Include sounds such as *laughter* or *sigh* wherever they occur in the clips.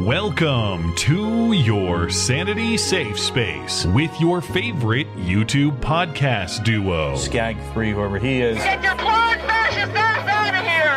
Welcome to your Sanity Safe Space with your favorite YouTube podcast duo. Skag 3, whoever he is. Get your clone fascist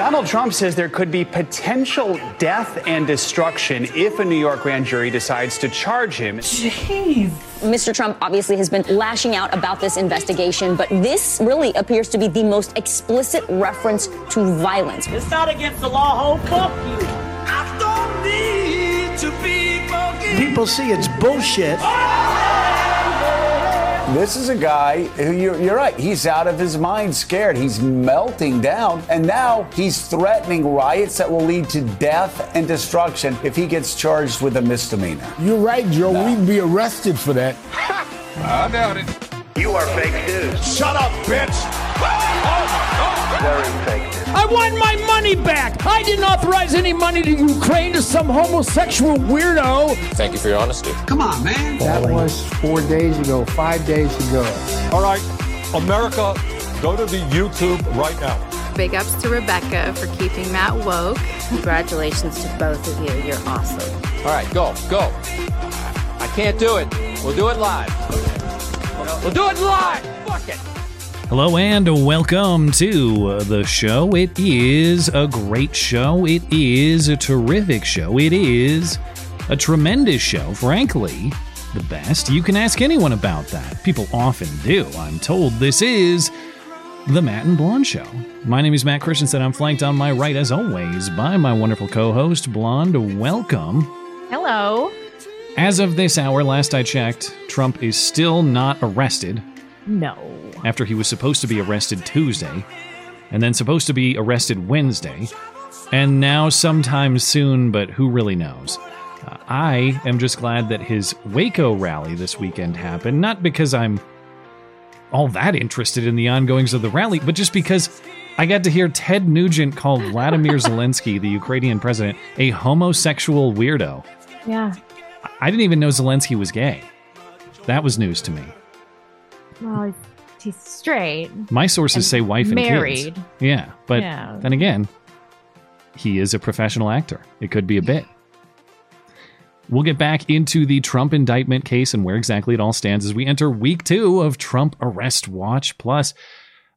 Donald Trump says there could be potential death and destruction if a New York grand jury decides to charge him. Jeez. Mr. Trump obviously has been lashing out about this investigation, but this really appears to be the most explicit reference to violence. It's not against the law, ho. Fuck you. I don't need to be forgiven. People see it's bullshit. Ah! This is a guy who you're, you're right. He's out of his mind, scared. He's melting down. And now he's threatening riots that will lead to death and destruction if he gets charged with a misdemeanor. You're right, Joe. We'd be arrested for that. I doubt it. You are fake news. Shut up, bitch! Very fake news. I want my money back. I didn't authorize any money to Ukraine to some homosexual weirdo. Thank you for your honesty. Come on, man. That was four days ago, five days ago. All right, America, go to the YouTube right now. Big ups to Rebecca for keeping Matt woke. Congratulations to both of you. You're awesome. All right, go, go. I can't do it. We'll do it live. We'll do it live. Fuck it. Hello and welcome to the show. It is a great show. It is a terrific show. It is a tremendous show. Frankly, the best. You can ask anyone about that. People often do. I'm told this is the Matt and Blonde Show. My name is Matt Christiansen. I'm flanked on my right, as always, by my wonderful co host, Blonde. Welcome. Hello. As of this hour, last I checked, Trump is still not arrested No. after he was supposed to be arrested Tuesday, and then supposed to be arrested Wednesday, and now sometime soon, but who really knows? Uh, I am just glad that his Waco rally this weekend happened, not because I'm all that interested in the ongoings of the rally, but just because I got to hear Ted Nugent call Vladimir *laughs* Zelensky, the Ukrainian president, a homosexual weirdo. Yeah. I didn't even know Zelensky was gay. That was news to me. Well, he's, straight. My sources say wife and married. kids. Yeah, but Yeah. then again, he is a professional actor. It could be a bit. We'll get back into the Trump indictment case and where exactly it all stands as we enter week two of Trump Arrest Watch. Plus,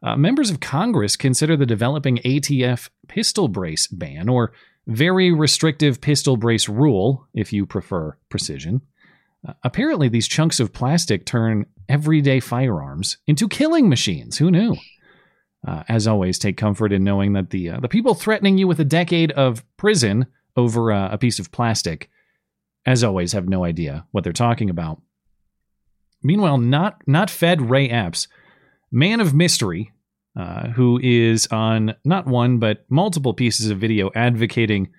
uh, members of Congress consider the developing ATF pistol brace ban or very restrictive pistol brace rule, if you prefer precision. Uh, apparently, these chunks of plastic turn everyday firearms into killing machines. Who knew? Uh, as always, take comfort in knowing that the uh, the people threatening you with a decade of prison over uh, a piece of plastic, as always, have no idea what they're talking about. Meanwhile, not not Fed Ray Epps, man of mystery, uh, who is on not one but multiple pieces of video advocating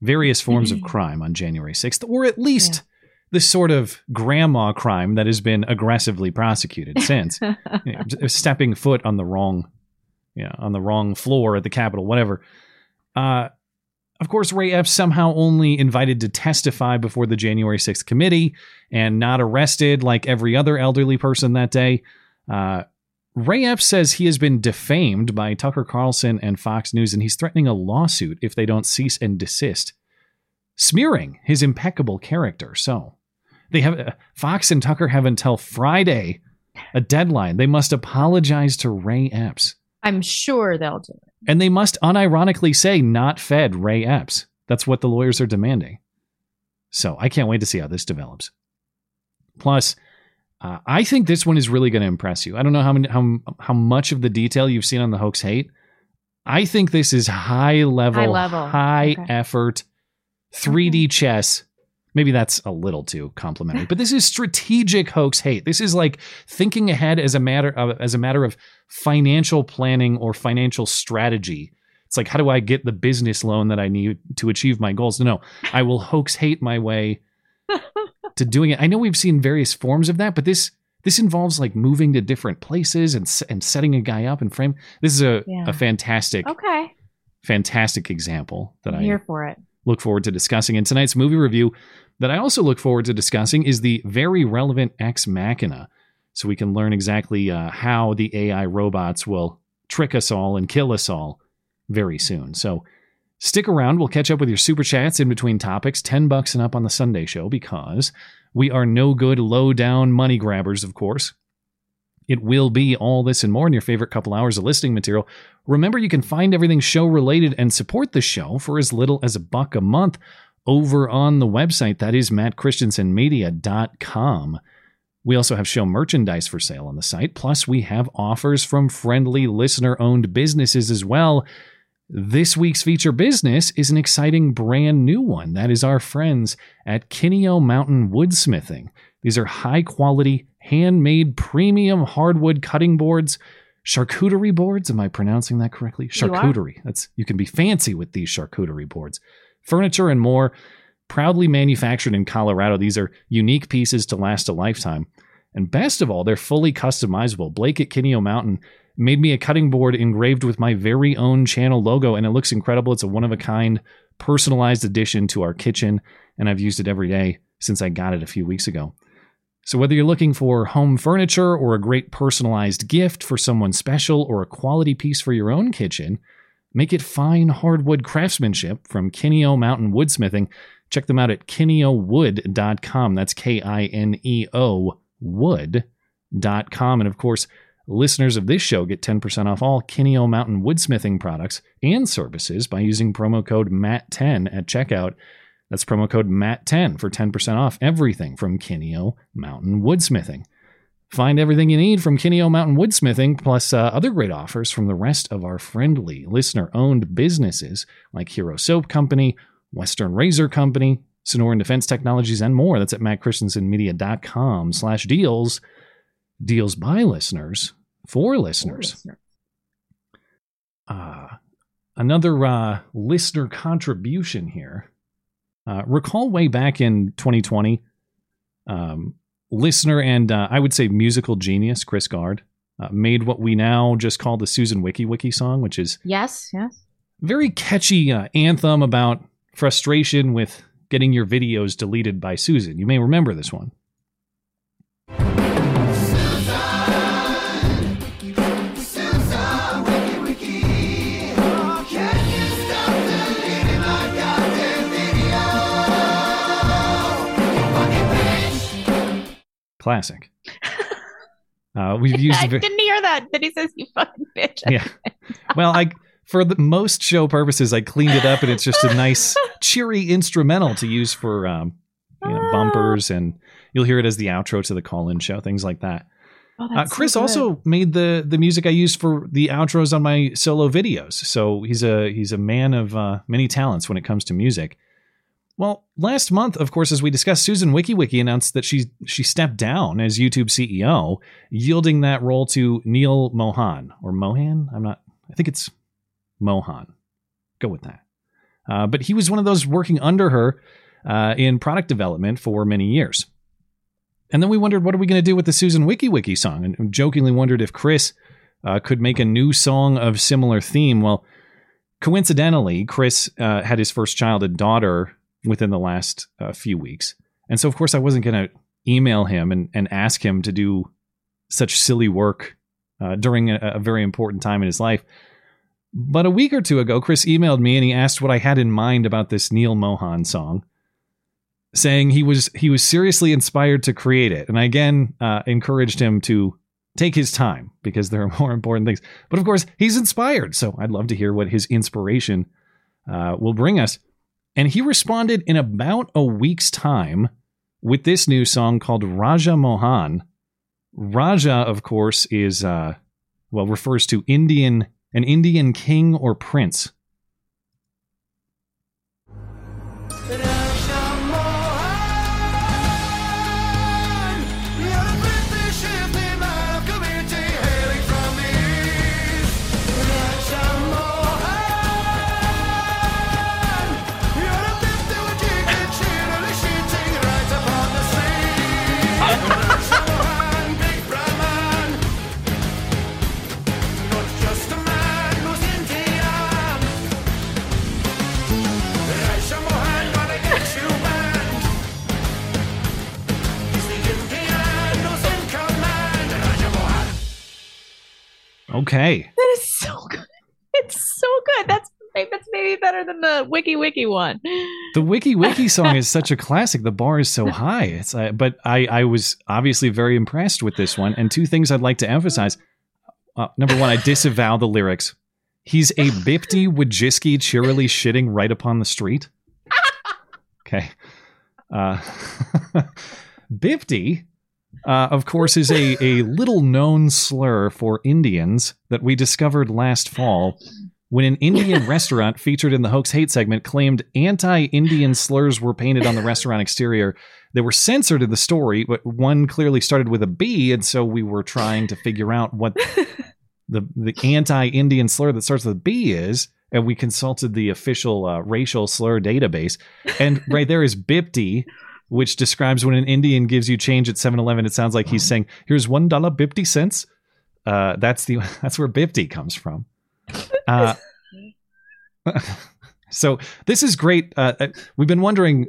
various forms of crime on January 6th, or at least the sort of grandma crime that has been aggressively prosecuted since *laughs* you know, stepping foot on the wrong, yeah, on the wrong floor at the Capitol, whatever. Uh, of course, Ray Epps somehow only invited to testify before the January 6th committee and not arrested like every other elderly person that day. Uh, Ray Epps says he has been defamed by Tucker Carlson and Fox News, and he's threatening a lawsuit if they don't cease and desist, smearing his impeccable character. So they have uh, Fox and Tucker have until Friday, a deadline. They must apologize to Ray Epps, I'm sure they'll do it. and they must unironically say not fed Ray Epps. That's what the lawyers are demanding. So I can't wait to see how this develops. Plus, uh, I think this one is really going to impress you. I don't know how many, how how much of the detail you've seen on the hoax hate. I think this is high level, High level. high Okay. effort, 3D chess. Maybe that's a little too complimentary, but this is strategic hoax hate. This is like thinking ahead as a matter of as a matter of financial planning or financial strategy. It's like, how do I get the business loan that I need to achieve my goals? No, no, I will hoax hate my way *laughs* to doing it. I know we've seen various forms of that, but this this involves like moving to different places and and setting a guy up and frame. This is a, Yeah. a fantastic, Okay. fantastic example that I'm I here for it. look forward to discussing. In tonight's movie review, that I also look forward to discussing is the very relevant Ex Machina, so we can learn exactly uh, how the AI robots will trick us all and kill us all very soon. So stick around. We'll catch up with your super chats in between topics, 10 bucks and up on the Sunday show, because we are no good low down money grabbers, of course. It will be all this and more in your favorite couple hours of listening material. Remember, you can find everything show related and support the show for as little as a buck a month over on the website. That is mattchristiansenmedia.com. We also have show merchandise for sale on the site. Plus, we have offers from friendly listener owned businesses as well. This week's feature business is an exciting brand new one. That is our friends at Kineo Mountain Woodsmithing. These are high quality, handmade, premium hardwood cutting boards, charcuterie boards. Am I pronouncing that correctly? Charcuterie. That's you can be fancy with these charcuterie boards. Furniture and more, proudly manufactured in Colorado. These are unique pieces to last a lifetime. And best of all, they're fully customizable. Blake at Kineo Mountain made me a cutting board engraved with my very own channel logo, and it looks incredible. It's a one of a kind, personalized addition to our kitchen, and I've used it every day since I got it a few weeks ago. So, whether you're looking for home furniture or a great personalized gift for someone special or a quality piece for your own kitchen, make it fine hardwood craftsmanship from Kineo Mountain Woodsmithing. Check them out at kineowood.com. That's K I N E O wood.com. And of course, listeners of this show get 10% off all Kineo Mountain Woodsmithing products and services by using promo code MATT10 at checkout. That's promo code MATT10 for 10% off everything from Kineo Mountain Woodsmithing. Find everything you need from Kineo Mountain Woodsmithing, plus uh, other great offers from the rest of our friendly, listener owned businesses like Hero Soap Company, Western Razor Company, Sonoran Defense Technologies, and more. That's at mattchristiansenmedia.com slash deals. Deals by listeners for listeners. Uh, another uh, listener contribution here. Uh, recall way back in 2020, um, listener and uh, I would say musical genius Chris Gard uh, made what we now just call the Susan Wojcicki song, which is Yes, yes. very catchy uh, anthem about frustration with getting your videos deleted by Susan. You may remember this one. Classic. Uh, we've used *laughs* I didn't hear that. That he says you fucking bitch. yeah. Well, I for the most show purposes, I cleaned it up, and it's just a nice, *laughs* cheery instrumental to use for um, you know, bumpers, and you'll hear it as the outro to the call-in show, things like that. Oh, Uh, that's so Chris also made the the music I used for the outros on my solo videos, so he's a he's a man of uh, many talents when it comes to music. Well, last month, of course, as we discussed, Susan Wojcicki announced that she she stepped down as YouTube CEO, yielding that role to Neal Mohan or Mohan. I'm not. I think it's Mohan. Go with that. Uh, but he was one of those working under her uh, in product development for many years. And then we wondered, what are we going to do with the Susan Wojcicki song? And jokingly wondered if Chris uh, could make a new song of similar theme. Well, coincidentally, Chris uh, had his first child, a daughter, within the last uh, few weeks. And so, of course, I wasn't going to email him and, and ask him to do such silly work uh, during a, a very important time in his life. But a week or two ago, Chris emailed me and he asked what I had in mind about this Neal Mohan song, saying he was he was seriously inspired to create it. And I again uh, encouraged him to take his time because there are more important things. But of course, he's inspired, so I'd love to hear what his inspiration uh, will bring us. And he responded in about a week's time with this new song called Raja Mohan. Raja, of course, is uh, well refers to Indian an Indian king or prince. Okay. That is so good. *laughs* It's so good. That's that's maybe better than the Wojcicki one. The Wojcicki song is such a *laughs* classic. The bar is so high. It's uh, but I I was obviously very impressed with this one. And two things I'd like to emphasize. Uh, number one, I disavow the lyrics. He's a Bipti Wajisky cheerily shitting right upon the street. *laughs* Okay. Uh, Bipti, uh, of course, is a, a little known slur for Indians that we discovered last fall when an Indian *laughs* restaurant featured in the Hoax Hate segment claimed anti Indian slurs were painted on the restaurant exterior. They were censored in the story, but one clearly started with a B, and so we were trying to figure out what the, the anti Indian slur that starts with B is. And we consulted the official uh, racial slur database. And right there is Bipti, which describes when an Indian gives you change at 7 Eleven. It sounds like he's saying, Here's $1 Bipti cents. Uh, that's the *laughs* that's where Bipti comes from. Uh, *laughs* so this is great. Uh, uh, we've been wondering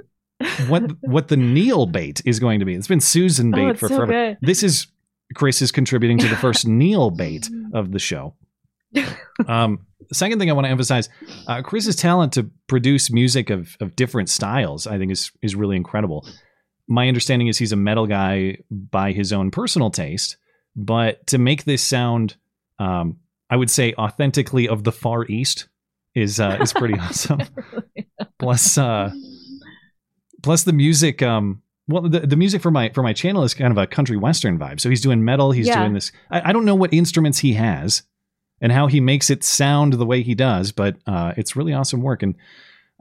what what the Neal bait is going to be. It's been Susan bait Oh, for so forever. good. This is Chris is contributing to the first *laughs* Neal bait of the show. Um, the second thing I want to emphasize, uh, Chris's talent to produce music of of different styles, I think, is is really incredible. My understanding is he's a metal guy by his own personal taste, but to make this sound, um, I would say authentically of the Far East is uh, is pretty *laughs* awesome. *laughs* Plus, uh, plus the music. Um, well, the, the music for my for my channel is kind of a country western vibe. So he's doing metal. He's Yeah. doing this. I, I don't know what instruments he has and how he makes it sound the way he does, but uh, it's really awesome work. And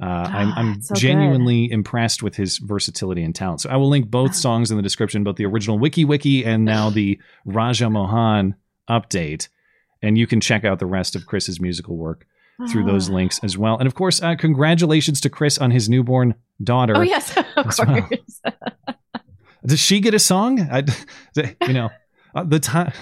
uh, I'm, *sighs* I'm it's so good. genuinely impressed with his versatility and talent. So I will link both *sighs* songs in the description, both the original Wojcicki and now the *sighs* Raja Mohan update. And you can check out the rest of Chris's musical work through those Ah. links as well. And of course, uh, congratulations to Chris on his newborn daughter. Oh yes, *laughs* of as well. course. *laughs* Does she get a song? I, *laughs* you know, uh, the time.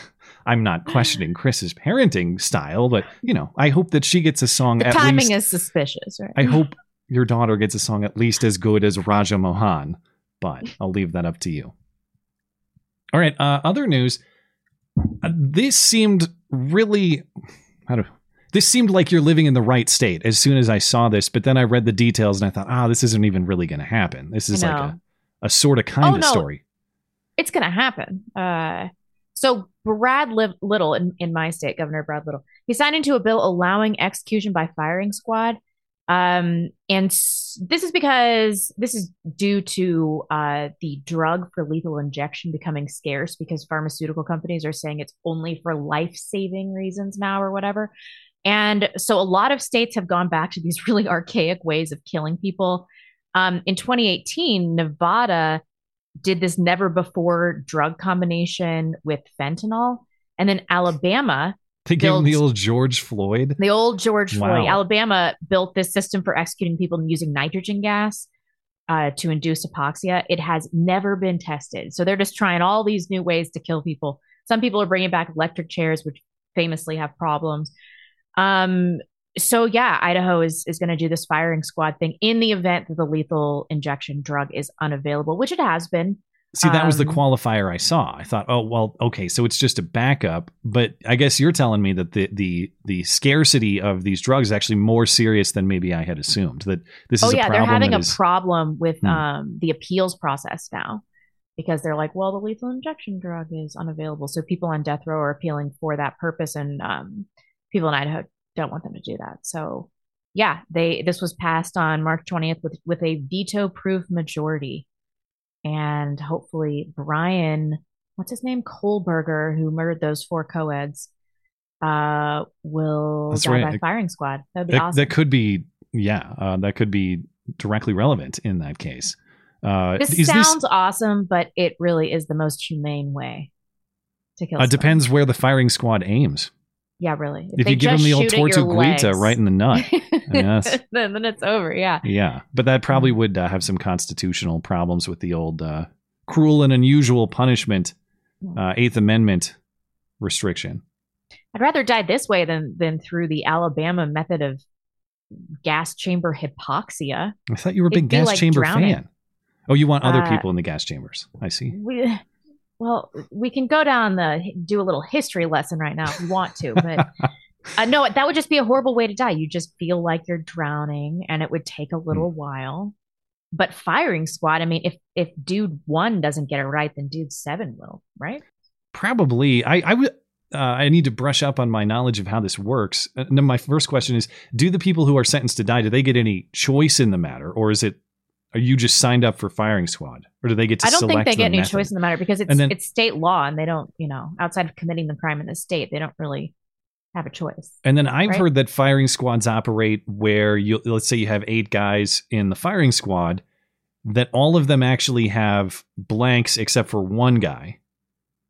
I'm not questioning Chris's parenting style, but you know, I hope that she gets a song. The timing least, is suspicious, right? I hope your daughter gets a song at least as good as Raja Mohan, but I'll leave that up to you. All right. Uh, other news. Uh, this seemed really. How do this seemed like you're living in the right state as soon as I saw this, but then I read the details and I thought, ah, this isn't even really going to happen. This is like a, a sort of kind Oh, of no. story. it's going to happen. Uh, so Brad Little in, in my state, Governor Brad Little, he signed into a bill allowing execution by firing squad. Um, and this is because this is due to uh, the drug for lethal injection becoming scarce because pharmaceutical companies are saying it's only for life saving reasons now or whatever. And so a lot of states have gone back to these *laughs* really archaic ways of killing people. Um, in 2018, Nevada did this never before drug combination with fentanyl. And then Alabama, They gave him the old George Floyd. the old George Floyd, Alabama built this system for executing people using nitrogen gas uh, to induce hypoxia. It has never been tested. So they're just trying all these new ways to kill people. Some people are bringing back electric chairs, which famously have problems. Um, so yeah, Idaho is is going to do this firing squad thing in the event that the lethal injection drug is unavailable, which it has been. See, that was the Um, qualifier I saw. I thought, oh well, okay, so it's just a backup. But I guess you're telling me that the the the scarcity of these drugs is actually more serious than maybe I had assumed. That this oh is a yeah, they're having a is- problem with Hmm. um, the appeals process now because they're like, well, the lethal injection drug is unavailable, so people on death row are appealing for that purpose, and um, people in Idaho don't want them to do that. So yeah, they this was passed on March 20th with with a veto-proof majority, and hopefully Bryan, what's his name, Kohberger, who murdered those four co-eds, uh, will That's die right. by firing squad. That'd be that, awesome. that could be yeah, uh, that could be directly relevant in that case. Uh, this is sounds awesome, but it really is the most humane way to kill. uh, depends where the firing squad aims. Yeah, really. If, they you give them the old Tortuguita right in the nut, *laughs* I *laughs* then, then it's over. Yeah. Yeah, but that probably would uh, have some constitutional problems with the old uh, cruel and unusual punishment, uh, Eighth Amendment restriction. I'd rather die this way than than through the Alabama method of gas chamber hypoxia. I thought you were a big gas like chamber drowning. fan. Oh, you want other Uh, people in the gas chambers? I see. We, well, we can go down the do a little history lesson right now if you want to, but *laughs* uh, no, that would just be a horrible way to die. You just feel like you're drowning, and it would take a little Hmm. while. But firing squad, I mean, if if dude one doesn't get it right, then dude seven will, right? Probably. I I would. Uh, I need to brush up on my knowledge of how this works. Uh, then my first question is: Do the people who are sentenced to die do they get any choice in the matter, or is it? Are you just signed up for firing squad, or do they get to I don't think they the get any method? choice in the matter because it's then- it's state law, and they don't, you know, outside of committing the crime in the state, they don't really have a choice. And then I've right? heard that firing squads operate where you let's say you have eight guys in the firing squad, that all of them actually have blanks except for one guy.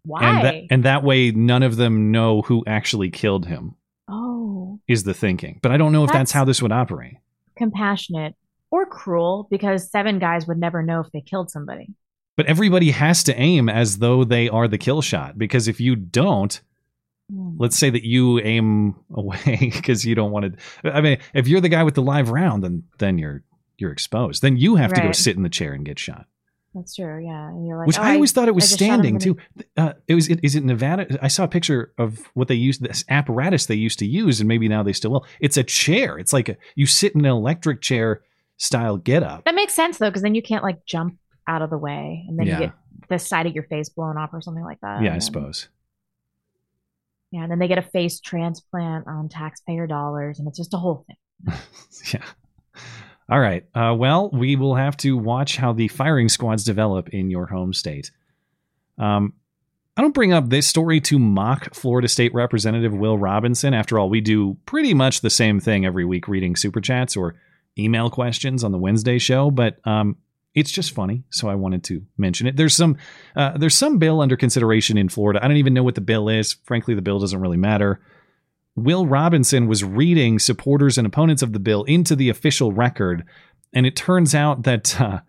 Why? And that and that way none of them know who actually killed him oh, is the thinking. But I don't know if that's, That's- how this would operate. compassionate or cruel because seven guys would never know if they killed somebody. But everybody has to aim as though they are the kill shot because if you don't, Hmm. let's say that you aim *laughs* away because you don't want to. I mean, if you're the guy with the live round, then then you're you're exposed. Then you have to go sit in the chair and get shot. That's true. Yeah, like, Which oh, I always thought it was I just shot him standing too. Uh, it was. Is it Nevada? I saw a picture of what they used. This apparatus they used to use, and maybe now they still will. It's a chair. It's like a, you sit in an electric chair style get up. That makes sense though, because then you can't like jump out of the way, and then Yeah. you get the side of your face blown off or something like that. Yeah, I suppose. Yeah, and then they get a face transplant on taxpayer dollars, and it's just a whole thing. *laughs* Yeah. All right. Uh, well, we will have to watch how the firing squads develop in your home state. Um, I don't bring up this story to mock Florida State Representative Will Robinson. After all, we do pretty much the same thing every week, reading super chats or email questions on the Wednesday show. But um, it's just funny, so I wanted to mention it. There's some uh, there's some bill under consideration in Florida. I don't even know what the bill is. Frankly, the bill doesn't really matter. Will Robinson was reading supporters and opponents of the bill into the official record, and it turns out that uh,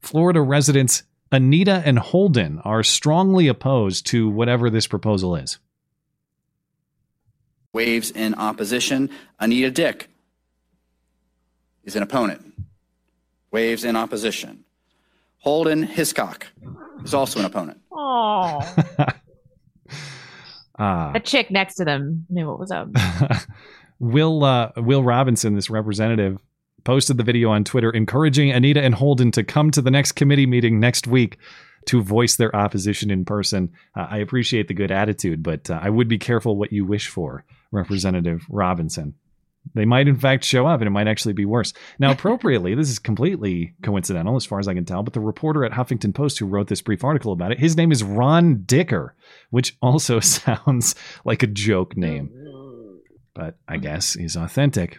Florida residents Anita and Holden are strongly opposed to whatever this proposal is. Waves in opposition. Anita Dick is an opponent. Waves in opposition. Holden Hiscock is also an opponent. Oh, Uh, the chick next to them knew what was up. *laughs* Will uh, Will Robinson, this representative, posted the video on Twitter encouraging Anita and Holden to come to the next committee meeting next week to voice their opposition in person. Uh, I appreciate the good attitude, but uh, I would be careful what you wish for, Representative Robinson. They might, in fact, show up and it might actually be worse. Now, appropriately, this is completely coincidental as far as I can tell, but the reporter at Huffington Post who wrote this brief article about it, his name is Ron Dicker, which also *laughs* sounds like a joke name, but I guess is authentic.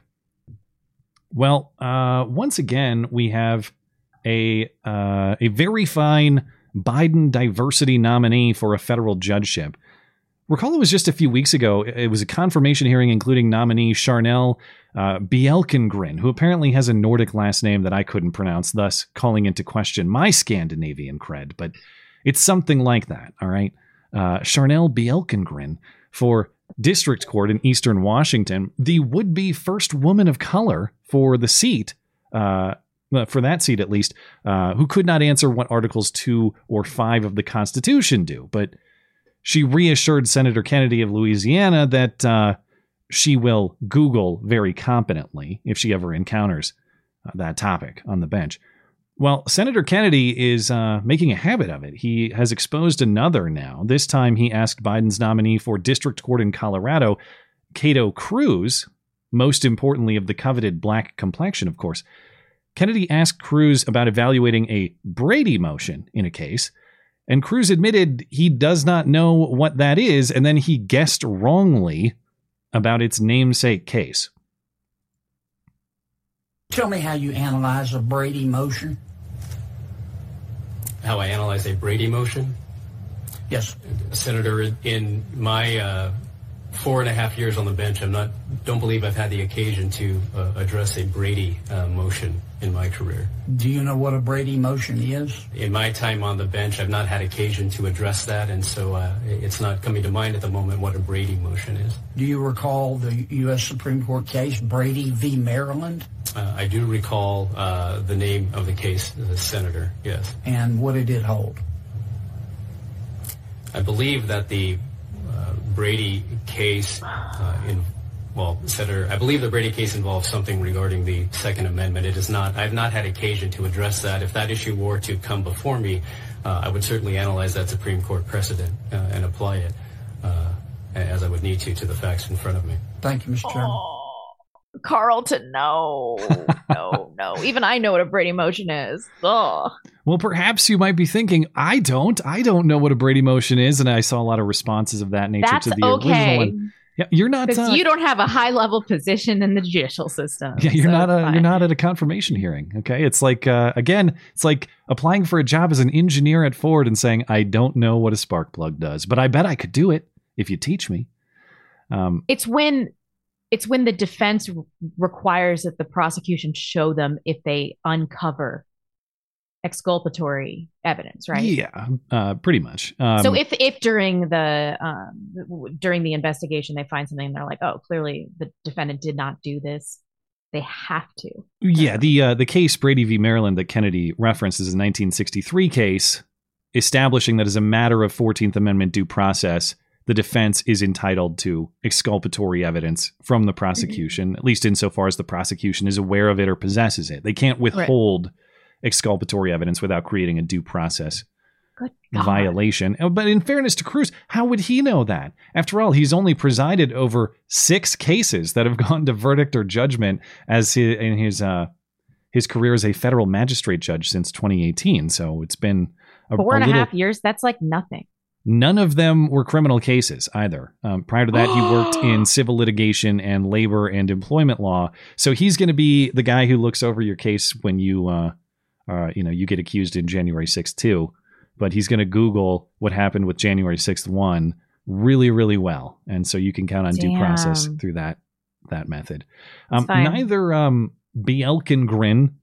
Well, uh, once again, we have a uh, a very fine Biden diversity nominee for a federal judgeship. Recall it was just a few weeks ago. It was a confirmation hearing including nominee Charnelle uh, Bjelkengren, who apparently has a Nordic last name that I couldn't pronounce, thus calling into question my Scandinavian cred. But it's something like that, all right? Uh, Charnelle Bjelkengren for district court in eastern Washington, the would be first woman of color for the seat. Uh, for that seat at least, uh, who could not answer what Articles 2 or 5 of the Constitution do. But she reassured Senator Kennedy of Louisiana that uh, she will Google very competently if she ever encounters uh, that topic on the bench. Well, Senator Kennedy is uh, making a habit of it. He has exposed another now. This time he asked Biden's nominee for district court in Colorado, Kato Crews, most importantly of the coveted black complexion, of course. Kennedy asked Crews about evaluating a Brady motion in a case, and Crews admitted he does not know what that is, and then he guessed wrongly about its namesake case. Tell me how you analyze a Brady motion. How I analyze a Brady motion? Yes. Senator, in my uh, four and a half years on the bench, I'm not, don't believe I've had the occasion to uh, address a Brady uh, motion in my career. Do you know what a Brady motion is? In my time on the bench, I've not had occasion to address that, and so uh, it's not coming to mind at the moment what a Brady motion is. Do you recall the U.S. Supreme Court case Brady v. Maryland? Uh, I do recall uh, the name of the case, the senator, yes. And what did it hold? I believe that the uh, Brady case, uh, in, well, Senator, I believe the Brady case involves something regarding the Second Amendment. It is not. I've not had occasion to address that. If that issue were to come before me, uh, I would certainly analyze that Supreme Court precedent uh, and apply it uh, as I would need to to the facts in front of me. Thank you, Mr. Chairman. Oh, Carlton, no, no, no. *laughs* Even I know what a Brady motion is. Ugh. Well, perhaps you might be thinking, I don't. I don't know what a Brady motion is, and I saw a lot of responses of that nature That's to the okay. original one. Yeah, you're not. Uh, you don't have a high level position in the judicial system. yeah, you're so not. A, fine. you're not at a confirmation hearing. Okay, it's like uh, again, it's like applying for a job as an engineer at Ford and saying, I don't know what a spark plug does, but I bet I could do it if you teach me. Um, It's when it's when the defense requires that the prosecution show them if they uncover exculpatory evidence, right? Yeah, uh, pretty much. Um, so if if during the um during the investigation they find something and they're like, oh, clearly the defendant did not do this, they have to. Yeah, the uh, the case Brady v. Maryland that Kennedy references is a 1963 case establishing that as a matter of 14th Amendment due process, the defense is entitled to exculpatory evidence from the prosecution, at least insofar as the prosecution is aware of it or possesses it. They can't withhold exculpatory evidence without creating a due process violation. Uh, But in fairness to Crews, how would he know that? After all, he's only presided over six cases that have *laughs* gone to verdict or judgment as he, in his uh, his career as a federal magistrate judge since 2018. So it's been a, Four and a little, half years, that's like nothing. None of them were criminal cases either. Um, prior to that, he worked *gasps* in civil litigation and labor and employment law. So he's going to be the guy who looks over your case when you, uh, uh, you know, you get accused in January 6th too. But he's going to Google what happened with January 6th one really, really well, and so you can count on due process through that that method. Um, neither um, Bjelkengren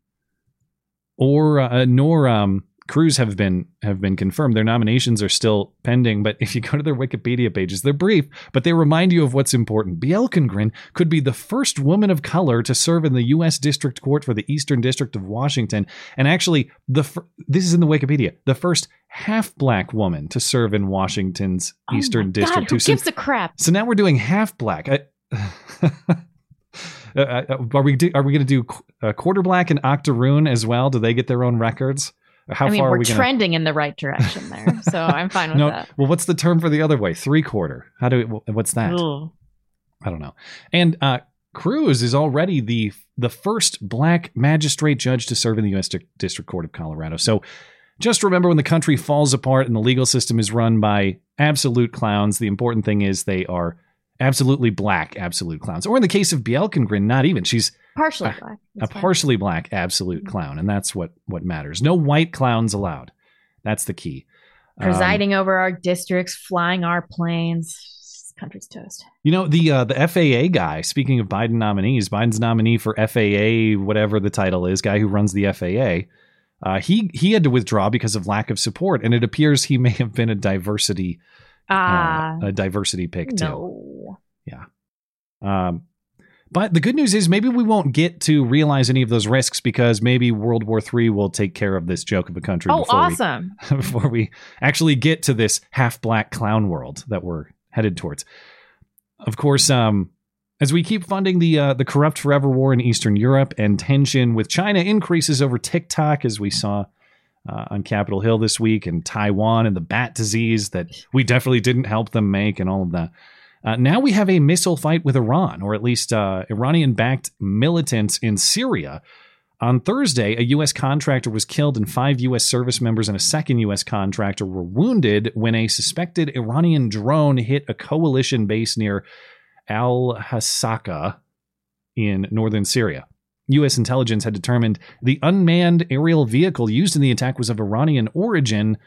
or uh, nor um, Crews have been have been confirmed. Their nominations are still pending, but if you go to their Wikipedia pages, they're brief, but they remind you of what's important. Bjelkengren could be the first woman of color to serve in the U.S. District Court for the Eastern District of Washington, and actually, the fir- this is in the Wikipedia, the first half black woman to serve in Washington's Eastern God, District. who too. So- gives a crap? so now we're doing half black. I, *laughs* Uh, uh, are we do, are we going to do uh, quarter black and octoroon as well? Do they get their own records? How I mean, far we're we trending in the right direction there, so I'm *laughs* fine with No, that. well, what's the term for the other way? Three quarter. How do we, what's that? I don't know. And uh, Crews is already the the first black magistrate judge to serve in the U.S. Di- District Court of Colorado. So just remember when the country falls apart and the legal system is run by absolute clowns, the important thing is they are absolutely black absolute clowns. Or in the case of Bjelkengren, not even. She's Partially black. a partially black absolute clown, and that's what what matters. No white clowns allowed. That's the key. Um, Presiding over our districts, flying our planes. Country's toast. You know the uh, the FAA guy. Speaking of Biden nominees, Biden's nominee for FAA, whatever the title is, guy who runs the FAA. Uh, he he had to withdraw because of lack of support, and it appears he *laughs* may have been a diversity Ah, uh, a diversity pick too. Yeah. Um, but the good news is maybe we won't get to realize any of those risks because maybe World War III will take care of this joke of a country. Oh, before we- awesome. *laughs* before we actually get to this half black clown world that we're headed towards. Of course, um, as we keep funding the uh, the corrupt forever war in Eastern Europe and tension with China increases over TikTok, as we saw uh, on Capitol Hill this week, and Taiwan and the bat disease that we definitely didn't help them make, and all of that. Uh, now we have a missile fight with Iran, or at least uh, Iranian backed militants in Syria. On Thursday, a U.S. contractor was killed and five U.S. service members and a second U.S. contractor were wounded when a suspected Iranian drone hit a coalition base near Al Hasaka in northern Syria. U.S. intelligence had determined the unmanned aerial vehicle used in the attack was of Iranian origin.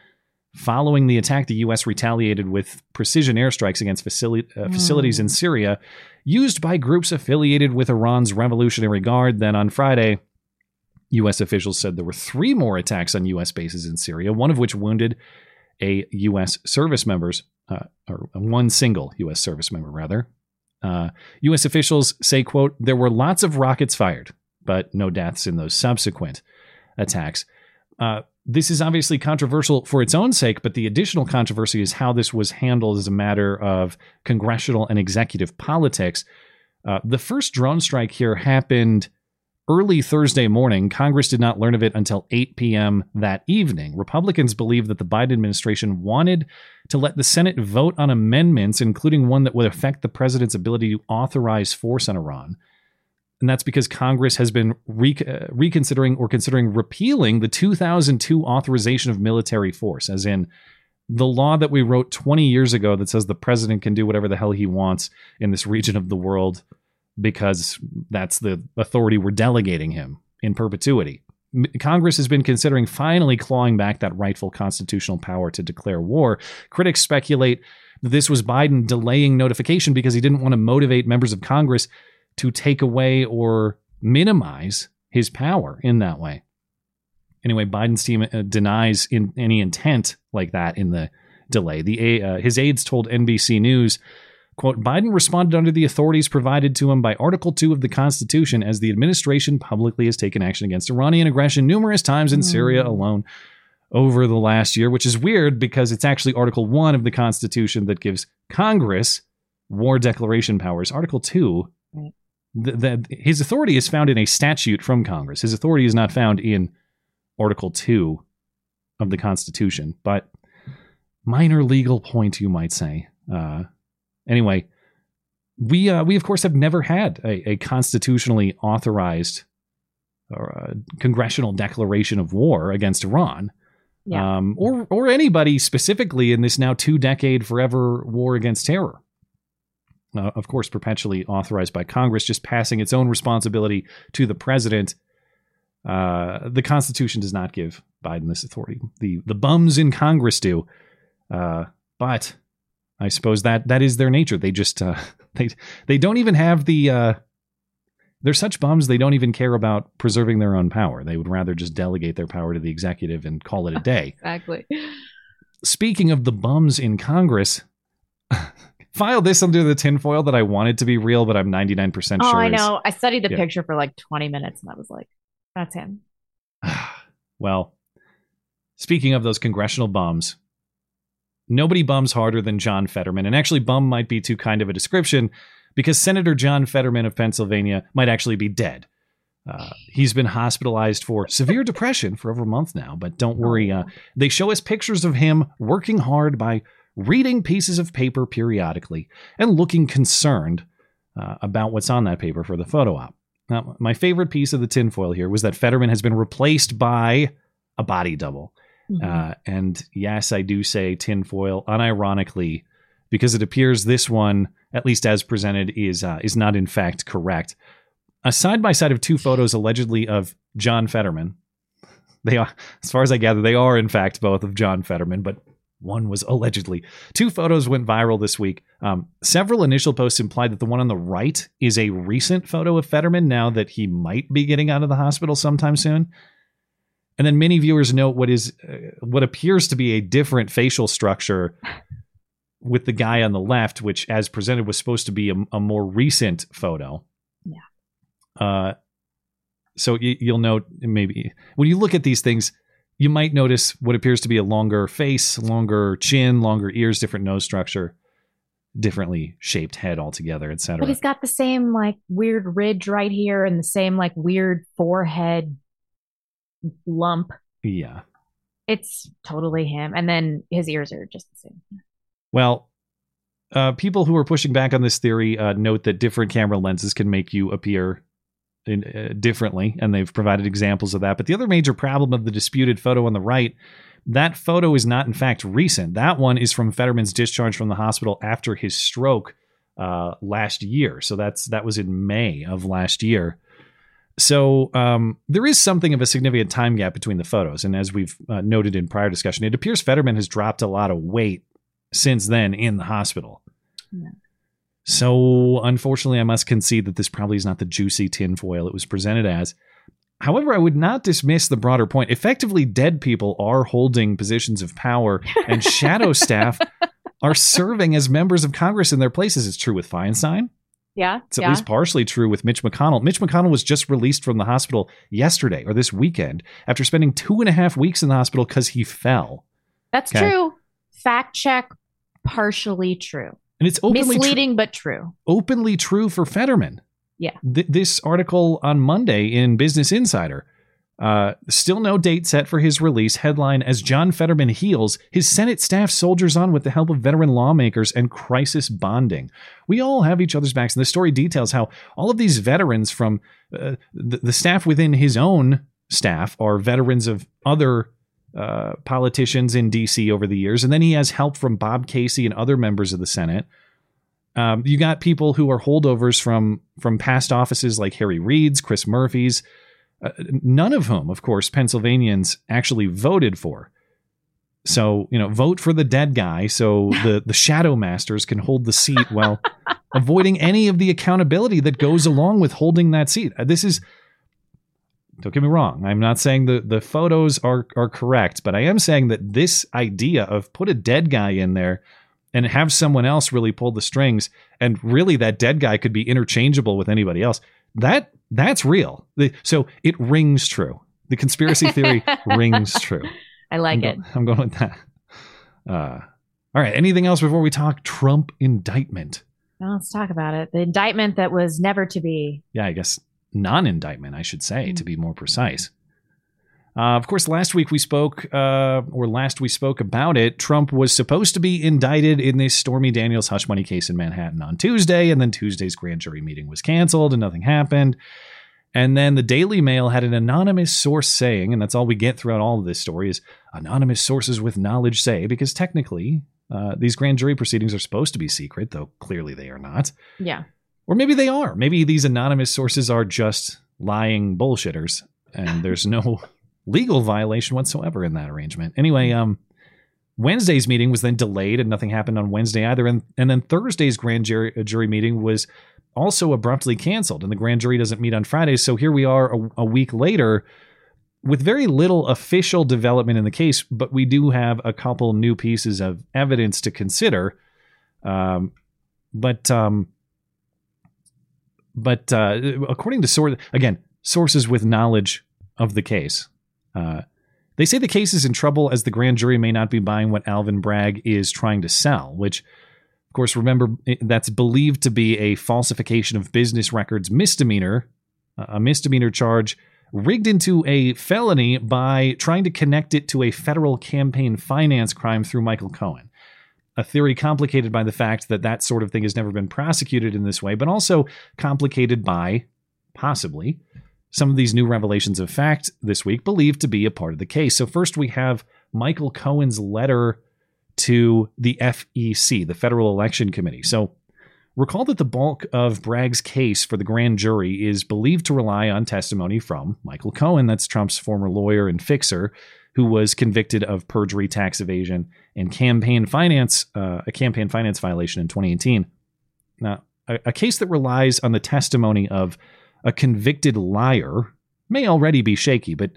Following the attack, the U.S. retaliated with precision airstrikes against facili- uh, facilities in Syria used by groups affiliated with Iran's Revolutionary Guard. Then on Friday, U.S. officials said there were three more attacks on U.S. bases in Syria, one of which wounded a U.S. service members, uh, or one single U.S. service member, rather. Uh, U.S. officials say, quote, there were lots of rockets fired, but no deaths in those subsequent attacks. Uh, this is obviously controversial for its own sake, but the additional controversy is how this was handled as a matter of congressional and executive politics. Uh, the first drone strike here happened early Thursday morning. Congress did not learn of it until 8 p.m. that evening. Republicans believe that the Biden administration wanted to let the Senate vote on amendments, including one that would affect the president's ability to authorize force on Iran and that's because Congress has been re- uh, reconsidering or considering repealing the 2002 authorization of military force, as in the law that we wrote 20 years ago that says the president can do whatever the hell he wants in this region of the world because that's the authority we're delegating him in perpetuity. Congress has been considering finally clawing back that rightful constitutional power to declare war. Critics speculate that this was Biden delaying notification because he didn't want to motivate members of Congress to take away or minimize his power in that way. Anyway, Biden's team uh, denies in any intent like that in the delay. The uh, his aides told NBC News, "quote Biden responded under the authorities provided to him by Article 2 of the Constitution as the administration publicly has taken action against Iranian aggression numerous times in mm. Syria alone." Over the last year, which is weird because it's actually Article 1 of the Constitution that gives Congress war declaration powers. Article 2 that his authority is found in a statute from Congress. His authority is not found in Article 2 of the Constitution, but minor legal point, you might say. Uh, anyway, we uh, we of course have never had a, a constitutionally authorized or a congressional declaration of war against Iran, yeah. um, or or anybody specifically in this now two decade forever war against terror uh, of course, perpetually authorized by Congress, just passing its own responsibility to the president. Uh, the Constitution does not give Biden this authority. The the bums in Congress do, uh, but I suppose that that is their nature. They just uh, *laughs* they they don't even have the. Uh, they're such bums. They don't even care about preserving their own power. They would rather just delegate their power to the executive and call it a *laughs* day. exactly. Speaking of the bums in Congress, *laughs* file this under the tinfoil that I wanted to be real, but I'm 99% sure. Oh, I know. Is, I studied the yeah. picture for like 20 minutes and I was like, that's him. *sighs* well, speaking of those congressional bums, nobody bums harder than John Fetterman. And actually, bum might be too kind of a description because Senator John Fetterman of Pennsylvania might actually be dead. Uh, he's been hospitalized for severe depression for over a month now, but don't worry. Uh, they show us pictures of him working hard by reading pieces of paper periodically and looking concerned uh, about what's on that paper for the photo op. Now, my favorite piece of the tinfoil here was that Fetterman has been replaced by a body double. Mm-hmm. Uh, and yes, I do say tinfoil unironically because it appears this one, at least as presented, is uh, is not in fact correct. A side by side of two photos allegedly of John Fetterman. They are, as far as I gather, they are in fact both of John Fetterman, but one was allegedly. Two photos went viral this week. Um, several initial posts implied that the one on the right is a recent photo of Fetterman now that he might be getting out of the hospital sometime soon. And then many viewers note what is uh, what appears to be a different facial structure *laughs* with the guy on the left, which, as presented, was supposed to be a, a more recent photo. Yeah. Uh, so you, you'll note maybe when you look at these things, you might notice what appears to be a longer face, longer chin, longer ears, different nose structure, differently shaped head altogether, etc. But he's got the same like weird ridge right here and the same like weird forehead lump. Yeah. It's totally him. And then his ears are just the same. Well, uh, people who are pushing back on this theory uh, note that different camera lenses can make you appear in, uh, differently, and they've provided examples of that. But the other major problem of the disputed photo on the right, that photo is not in fact recent. That one is from Fetterman's discharge from the hospital after his stroke uh, last year. So that's that was in May of last year. So um, there is something of a significant time gap between the photos, and as we've uh, noted in prior discussion, it appears Fetterman has dropped a lot of weight since then in the hospital. Yeah. So, unfortunately, I must concede that this probably is not the juicy tinfoil it was presented as. However, I would not dismiss the broader point. Effectively, dead people are holding positions of power, and *laughs* shadow staff are serving as members of Congress in their places. It's true with Feinstein. Yeah. It's at yeah. least partially true with Mitch McConnell. Mitch McConnell was just released from the hospital yesterday or this weekend after spending two and a half weeks in the hospital because he fell. That's Okay. true. Fact check, partially true. And it's openly tr- Misleading, but true. openly true for Fetterman. Yeah. Th- this article on Monday in Business Insider. Uh, still no date set for his release. Headline As John Fetterman heals, his Senate staff soldiers on with the help of veteran lawmakers and crisis bonding. We all have each other's backs. And the story details how all of these veterans from uh, the, the staff within his own staff are veterans of other uh, politicians in D.C. over the years. And then he has help from Bob Casey and other members of the Senate. Um, you got people who are holdovers from from past offices like Harry Reid's, Chris Murphy's, uh, none of whom, of course, Pennsylvanians actually voted for. So you know, vote for the dead guy, so the *laughs* the shadow masters can hold the seat while avoiding any of the accountability that goes along with holding that seat. Uh, This is don't get me wrong. I'm not saying the the photos are are correct, but I am saying that this idea of put a dead guy in there and have someone else really pull the strings and really that dead guy could be interchangeable with anybody else. That that's real. The, so it rings true. The conspiracy theory *laughs* rings true. I like I'm it. go- I'm going with that. Uh, all right. Anything else before we talk Trump indictment? Well, let's talk about it. The indictment that was never to be. yeah, I guess non indictment, I should say, to be more precise. Uh, of course, last week we spoke, uh, or last we spoke about it. Trump was supposed to be indicted in this Stormy Daniels hush money case in Manhattan on Tuesday, and then Tuesday's grand jury meeting was canceled and nothing happened. And then the Daily Mail had an anonymous source saying, and that's all we get throughout all of this story is anonymous sources with knowledge say, because technically uh, these grand jury proceedings are supposed to be secret, though clearly they are not. Yeah. Or maybe they are. Maybe these anonymous sources are just lying bullshitters, and *laughs* there's no legal violation whatsoever in that arrangement. Anyway, um, Wednesday's meeting was then delayed, and nothing happened on Wednesday either. And and then Thursday's grand jury, uh, jury meeting was also abruptly canceled, and the grand jury doesn't meet on Fridays. So here we are a, a week later. With very little official development in the case, but we do have a couple new pieces of evidence to consider. Um, but um, but uh, according to source again sources with knowledge of the case uh, they say the case is in trouble as the grand jury may not be buying what alvin bragg is trying to sell which of course remember that's believed to be a falsification of business records misdemeanor a misdemeanor charge rigged into a felony by trying to connect it to a federal campaign finance crime through michael cohen a theory complicated by the fact that that sort of thing has never been prosecuted in this way, but also complicated by, possibly, some of these new revelations of fact this week believed to be a part of the case. So, first we have Michael Cohen's letter to the FEC, the Federal Election Committee. So, recall that the bulk of Bragg's case for the grand jury is believed to rely on testimony from Michael Cohen, that's Trump's former lawyer and fixer, who was convicted of perjury, tax evasion, and campaign finance, uh, a campaign finance violation in 2018. Now, a, a case that relies on the testimony of a convicted liar may already be shaky, but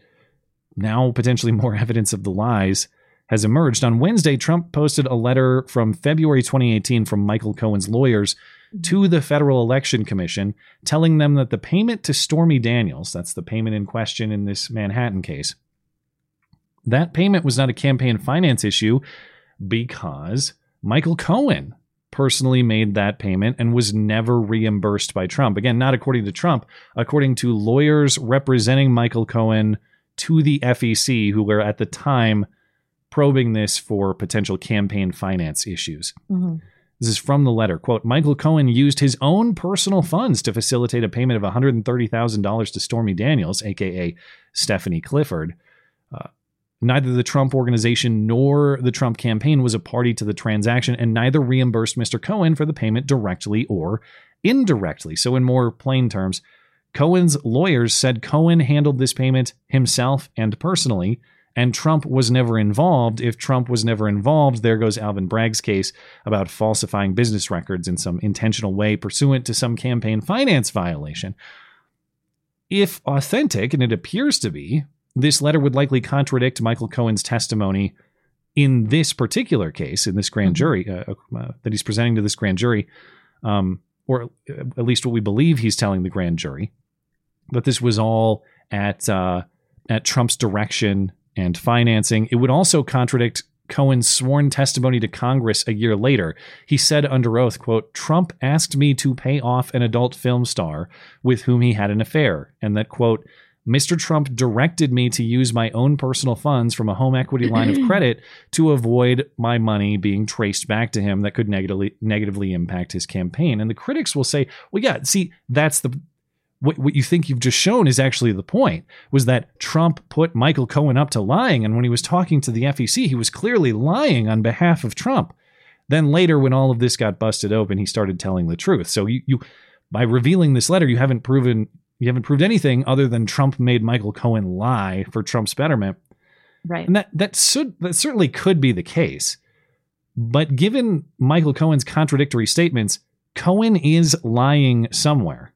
now potentially more *laughs* evidence of the lies has emerged. On Wednesday, Trump posted a letter from February 2018 from Michael Cohen's lawyers to the Federal Election Commission telling them that the payment to Stormy Daniels, that's the payment in question in this Manhattan case, that payment was not a campaign finance issue because Michael Cohen personally made that payment and was never reimbursed by Trump. Again, not according to Trump, according to lawyers representing Michael Cohen to the FEC, who were at the time probing this for potential campaign finance issues. Mhm. This is from the letter. Quote Michael Cohen used his own personal funds to facilitate a payment of $130,000 to Stormy Daniels, aka Stephanie Clifford. Uh, neither the Trump organization nor the Trump campaign was a party to the transaction, and neither reimbursed Mr. Cohen for the payment directly or indirectly. So, in more plain terms, Cohen's lawyers said Cohen handled this payment himself and personally, and Trump was never involved. If Trump was never involved, there goes Alvin Bragg's case about falsifying business records in some intentional way pursuant to some campaign finance violation. If authentic, and it appears to be, this letter would likely contradict Michael Cohen's testimony in this particular case, in this grand jury uh, uh, that he's presenting to this grand jury. Um, or at least what we believe he's telling the grand jury, that this was all at uh, at Trump's direction and financing. It would also contradict Cohen's sworn testimony to Congress a year later. He said under oath, quote, Trump asked me to pay off an adult film star with whom he had an affair, and that, quote, Mr. Trump directed me to use my own personal funds from a home equity line of *clears throat* credit to avoid my money being traced back to him that could negatively negatively impact his campaign. And the critics will say, well, yeah, see, that's the what, what you think you've just shown is actually the point was that Trump put Michael Cohen up to lying. And when he was talking to the FEC, he was clearly lying on behalf of Trump. Then later, when all of this got busted open, he started telling the truth. So you, you by revealing this letter, you haven't proven you haven't proved anything other than Trump made Michael Cohen lie for Trump's betterment. Right. And that that should that certainly could be the case. But given Michael Cohen's contradictory statements, Cohen is lying somewhere.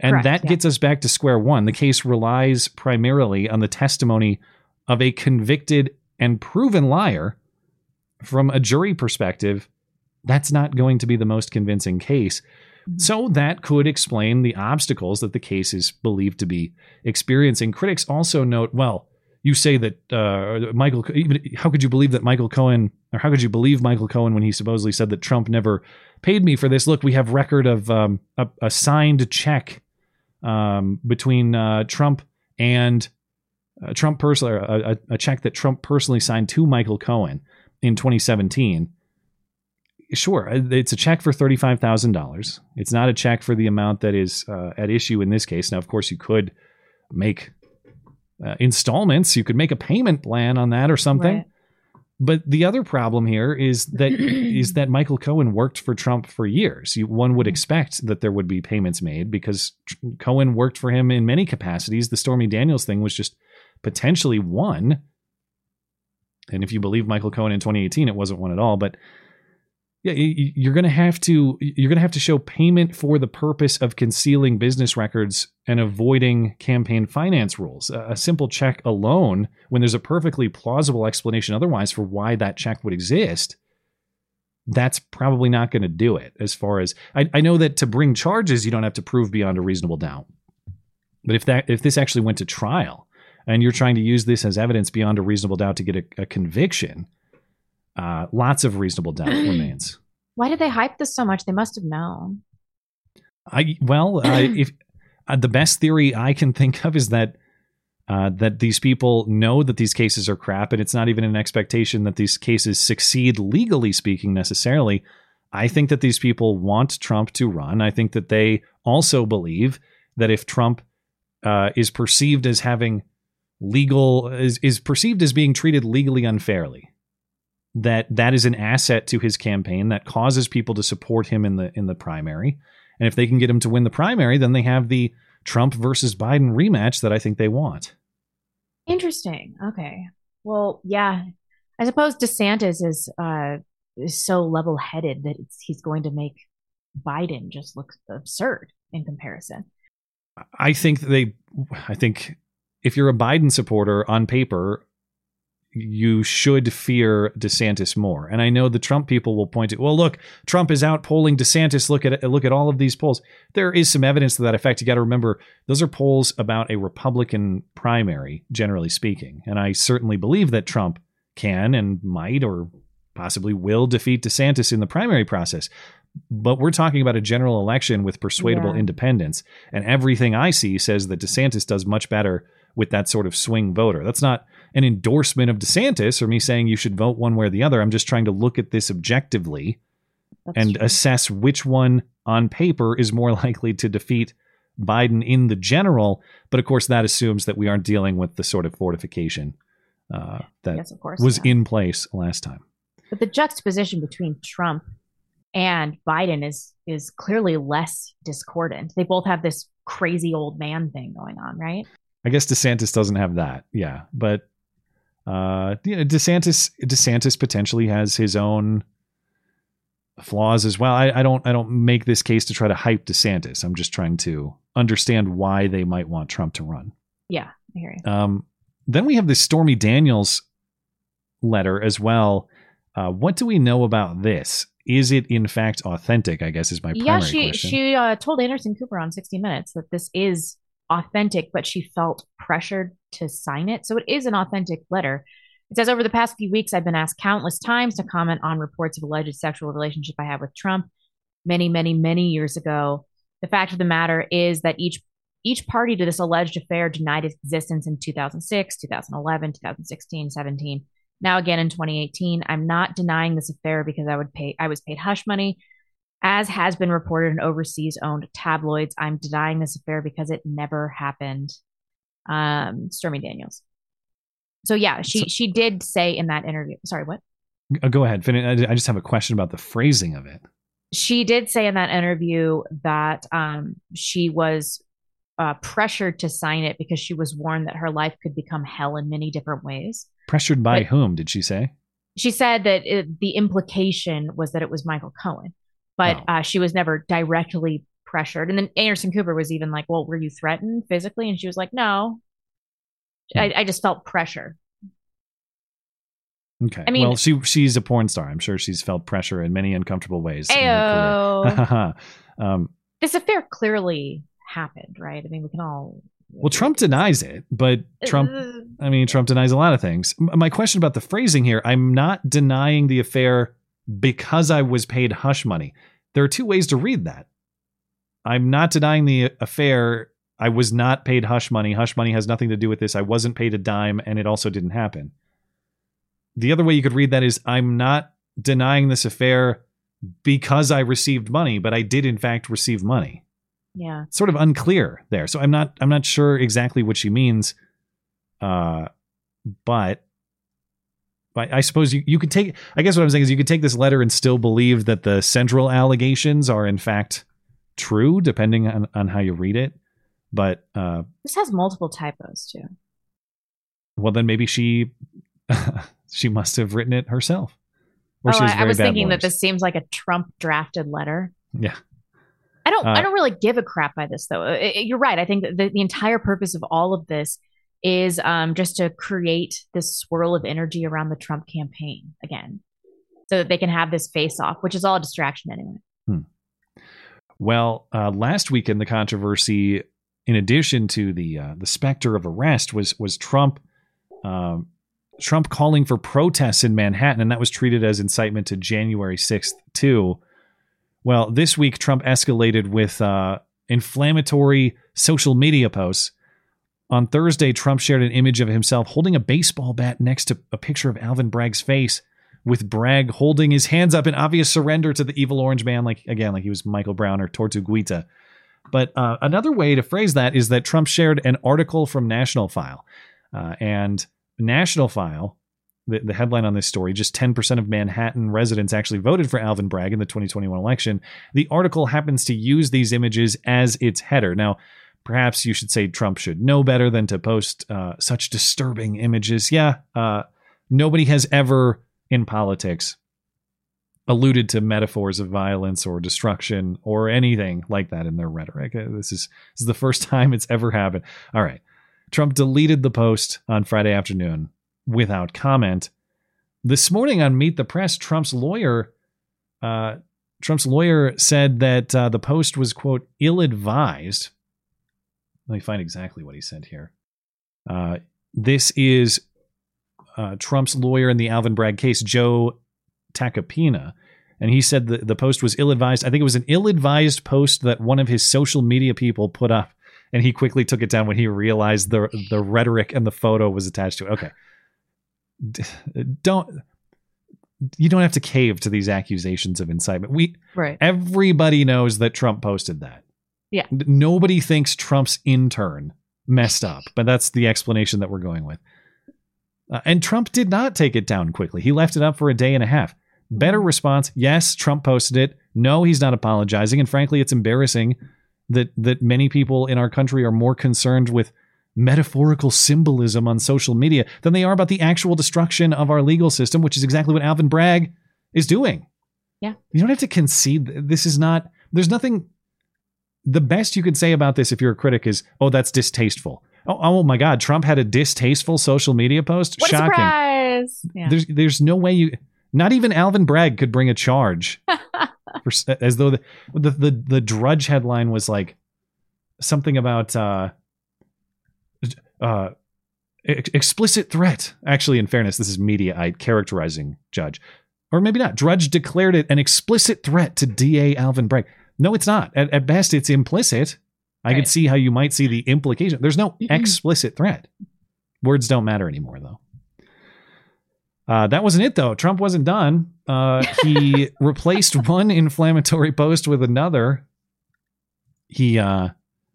And Correct, that yeah. gets us back to square one. The case relies primarily on the testimony of a convicted and proven liar. From a jury perspective, that's not going to be the most convincing case. So that could explain the obstacles that the case is believed to be experiencing. Critics also note, well, you say that uh, Michael, how could you believe that Michael Cohen, or how could you believe Michael Cohen when he supposedly said that Trump never paid me for this? Look, we have record of um, a, a signed check um, between uh, Trump and uh, Trump personally, a, a check that Trump personally signed to Michael Cohen in 2017 sure, uh, it's a check for thirty-five thousand dollars. It's not a check for the amount that is uh, at issue in this case. Now, of course, you could make uh, installments. You could make a payment plan on that or something. Right. But the other problem here is that *clears throat* is that Michael Cohen worked for Trump for years. You, one would expect that there would be payments made because Cohen worked for him in many capacities. The Stormy Daniels thing was just potentially one. And if you believe Michael Cohen in 2018, it wasn't one at all. But yeah, you're going to have to you're going to have to show payment for the purpose of concealing business records and avoiding campaign finance rules. A simple check alone, when there's a perfectly plausible explanation otherwise for why that check would exist, that's probably not going to do it. As far as I, I know that to bring charges, you don't have to prove beyond a reasonable doubt. But if that if this actually went to trial and you're trying to use this as evidence beyond a reasonable doubt to get a, a conviction, uh, lots of reasonable doubt *gasps* remains. Why did they hype this so much? They must have known. I well, uh, *clears throat* if uh, the best theory I can think of is that uh, that these people know that these cases are crap, and it's not even an expectation that these cases succeed legally speaking necessarily. I think that these people want Trump to run. I think that they also believe that if Trump uh, is perceived as having legal is is perceived as being treated legally unfairly, that that is an asset to his campaign that causes people to support him in the in the primary. And if they can get him to win the primary, then they have the Trump versus Biden rematch that I think they want. Interesting. Okay. Well, yeah. I suppose DeSantis is uh is so level-headed that it's, he's going to make Biden just look absurd in comparison. I think they I think if you're a Biden supporter on paper, you should fear DeSantis more. And I know the Trump people will point to, well, look, Trump is out polling DeSantis. Look at look at all of these polls. There is some evidence to that effect. You got to remember those are polls about a Republican primary, generally speaking. And I certainly believe that Trump can and might or possibly will defeat DeSantis in the primary process. But we're talking about a general election with persuadable Yeah. independents. And everything I see says that DeSantis does much better with that sort of swing voter. That's not an endorsement of DeSantis or me saying you should vote one way or the other. I'm just trying to look at this objectively and assess which one on paper is more *laughs* likely to defeat Biden in the general. But of course, that assumes that we aren't dealing with the sort of fortification uh, that Yes, of course, was yeah. in place last time. But the juxtaposition between Trump and Biden is is clearly less discordant. They both have this crazy old man thing going on, right? I guess DeSantis doesn't have that. Yeah, but uh, you know, DeSantis DeSantis potentially has his own flaws as well. I, I don't I don't make this case to try to hype DeSantis. I'm just trying to understand why they might want Trump to run. Yeah, I hear you. Um, then we have this Stormy Daniels letter as well. Uh, what do we know about this? is it in fact authentic? I guess is my primary yeah, she question. she uh, told Anderson Cooper on 60 Minutes that this is authentic, but she felt pressured to sign it. So it is an authentic letter. It says over the past few weeks, I've been asked countless times to comment on reports of alleged sexual relationship I have with Trump many, many, many years ago. The fact of the matter is that each each party to this alleged affair denied its existence in 2006, 2011, 2016, 17. Now again in 2018, I'm not denying this affair because I would pay I was paid hush money as has been reported in overseas owned tabloids. I'm denying this affair because it never happened. Um, Stormy Daniels. So yeah, she So- she did say in that interview. Sorry, what? Go ahead. I just have a question about the phrasing of it. She did say in that interview that um, she was uh, pressured to sign it because she was warned that her life could become hell in many different ways. Pressured by But- whom? Did she say? She said that it, the implication was that it was Michael Cohen, but Oh. uh, she was never directly pressured. And then Anderson Cooper was even like, "Well, were you threatened physically?" And she was like, "No, I, I just felt pressure." Okay. I mean- well, she she's a porn star. I'm sure she's felt pressure in many uncomfortable ways. Ayo. *laughs* um, This affair clearly happened, right? I mean, we can all. well, Trump denies it, but Trump. I mean, Trump denies a lot of things. My question about the phrasing here: I'm not denying the affair because I was paid hush money. There are two ways to read that. I'm not denying the affair. I was not paid hush money. Hush money has nothing to do with this. I wasn't paid a dime, and it also didn't happen. The other way you could read that is I'm not denying this affair because I received money, but I did in fact receive money. Yeah. It's sort of unclear there. So I'm not I'm not sure exactly what she means. Uh but but I suppose you, you could take I guess what I'm saying is you could take this letter and still believe that the central allegations are in fact true, depending on, on how you read it. But uh This has multiple typos too. well then maybe she *laughs* she must have written it herself. Or oh, has I, I was thinking that this seems like a Trump drafted letter. Yeah. I don't. Uh, I don't really give a crap by this, though. I- I- You're right. I think that the, the entire purpose of all of this is um, just to create this swirl of energy around the Trump campaign again, so that they can have this face off, which is all a distraction anyway. Well, uh, last weekend the controversy, in addition to the uh, the specter of arrest, was was Trump um, Trump calling for protests in Manhattan, and that was treated as incitement to January sixth too. Well, this week Trump escalated with uh, inflammatory social media posts. On Thursday, Trump shared an image of himself holding a baseball bat next to a picture of Alvin Bragg's face, with Bragg holding his hands up in obvious surrender to the evil orange man, like again, like he was Michael Brown or Tortuguita. But uh, another way to phrase that is that Trump shared an article from National File, uh, and National File, the, the headline on this story, just 10% of Manhattan residents actually voted for Alvin Bragg in the 2021 election. The article happens to use these images as its header. Now, perhaps you should say Trump should know better than to post uh, such disturbing images. Yeah, uh, nobody has ever in politics alluded to metaphors of violence or destruction or anything like that in their rhetoric. Uh, This is this is the first *laughs* time it's ever happened. All right. Trump deleted the post on Friday afternoon without comment. This morning on Meet the Press, Trump's lawyer uh, Trump's lawyer said that uh, the post was quote ill-advised. Let me find exactly what he said here. Uh, this is uh, Trump's lawyer in the Alvin Bragg case, Joe Tacopina. And he said the, the post was ill advised. I think it was an ill advised post that one of his social media people put up. And he quickly took it down when he realized the the rhetoric and the photo was attached to it. Okay. D- Don't you don't have to cave to these accusations of incitement. We Right. everybody knows that Trump posted that. Yeah. Nobody thinks Trump's intern messed up, but that's the explanation that we're going with. Uh, and Trump did not take it down quickly. He left it up for a day and a half. Better response: Yes, Trump posted it. No, he's not apologizing. And frankly, it's embarrassing that that many people in our country are more concerned with metaphorical symbolism on social media than they are about the actual destruction of our legal system, which is exactly what Alvin Bragg is doing. Yeah. You don't have to concede. This is not. There's nothing. The best you could say about this, if you're a critic, is, "Oh, that's distasteful." Oh, oh my God! Trump had a distasteful social media post. What Shocking. surprise! Yeah. There's there's no way you Not even Alvin Bragg could bring a charge, *laughs* for, as though the, the the the Drudge headline was like something about uh, uh, ex- explicit threat. Actually, in fairness, this is Mediaite characterizing Judge, or maybe not. Drudge declared it an explicit threat to DA Alvin Bragg. No, it's not. At, at best, it's implicit. I could see how you might see the implication. There's no explicit threat. Words don't matter anymore, though. Uh, that wasn't it, though. Trump wasn't done. Uh, he *laughs* replaced one inflammatory post with another. He uh,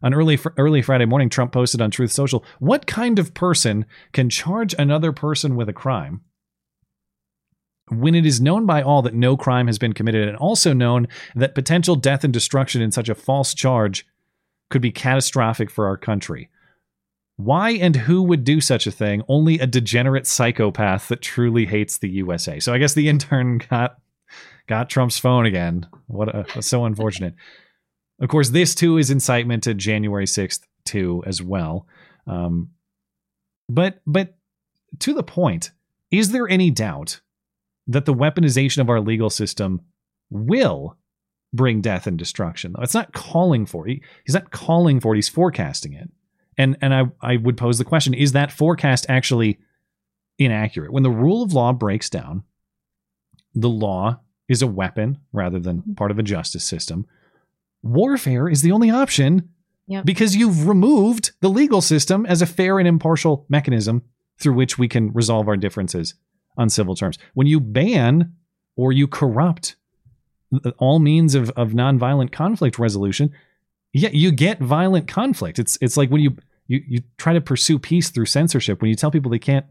on early fr- early Friday morning, Trump posted on Truth Social, "What kind of person can charge another person with a crime?" When it is known by all that no crime has been committed, and also known that potential death and destruction in such a false charge could be catastrophic for our country. Why and who would do such a thing? Only a degenerate psychopath that truly hates the USA. So I guess the intern got got Trump's phone again. What a, so unfortunate. Of course, this too is incitement to January 6th too as well. Um, but but to the point, is there any doubt that the weaponization of our legal system will bring death and destruction? Though it's not calling for it. He's not calling for it. He's forecasting it. And and I I would pose the question: Is that forecast actually inaccurate? When the rule of law breaks down, the law is a weapon rather than mm-hmm. part of a justice system. Warfare is the only option Yep. because you've removed the legal system as a fair and impartial mechanism through which we can resolve our differences on civil terms. When you ban or you corrupt all means of, of nonviolent conflict resolution, yeah, you get violent conflict. It's it's like when you, you you try to pursue peace through censorship, when you tell people they can't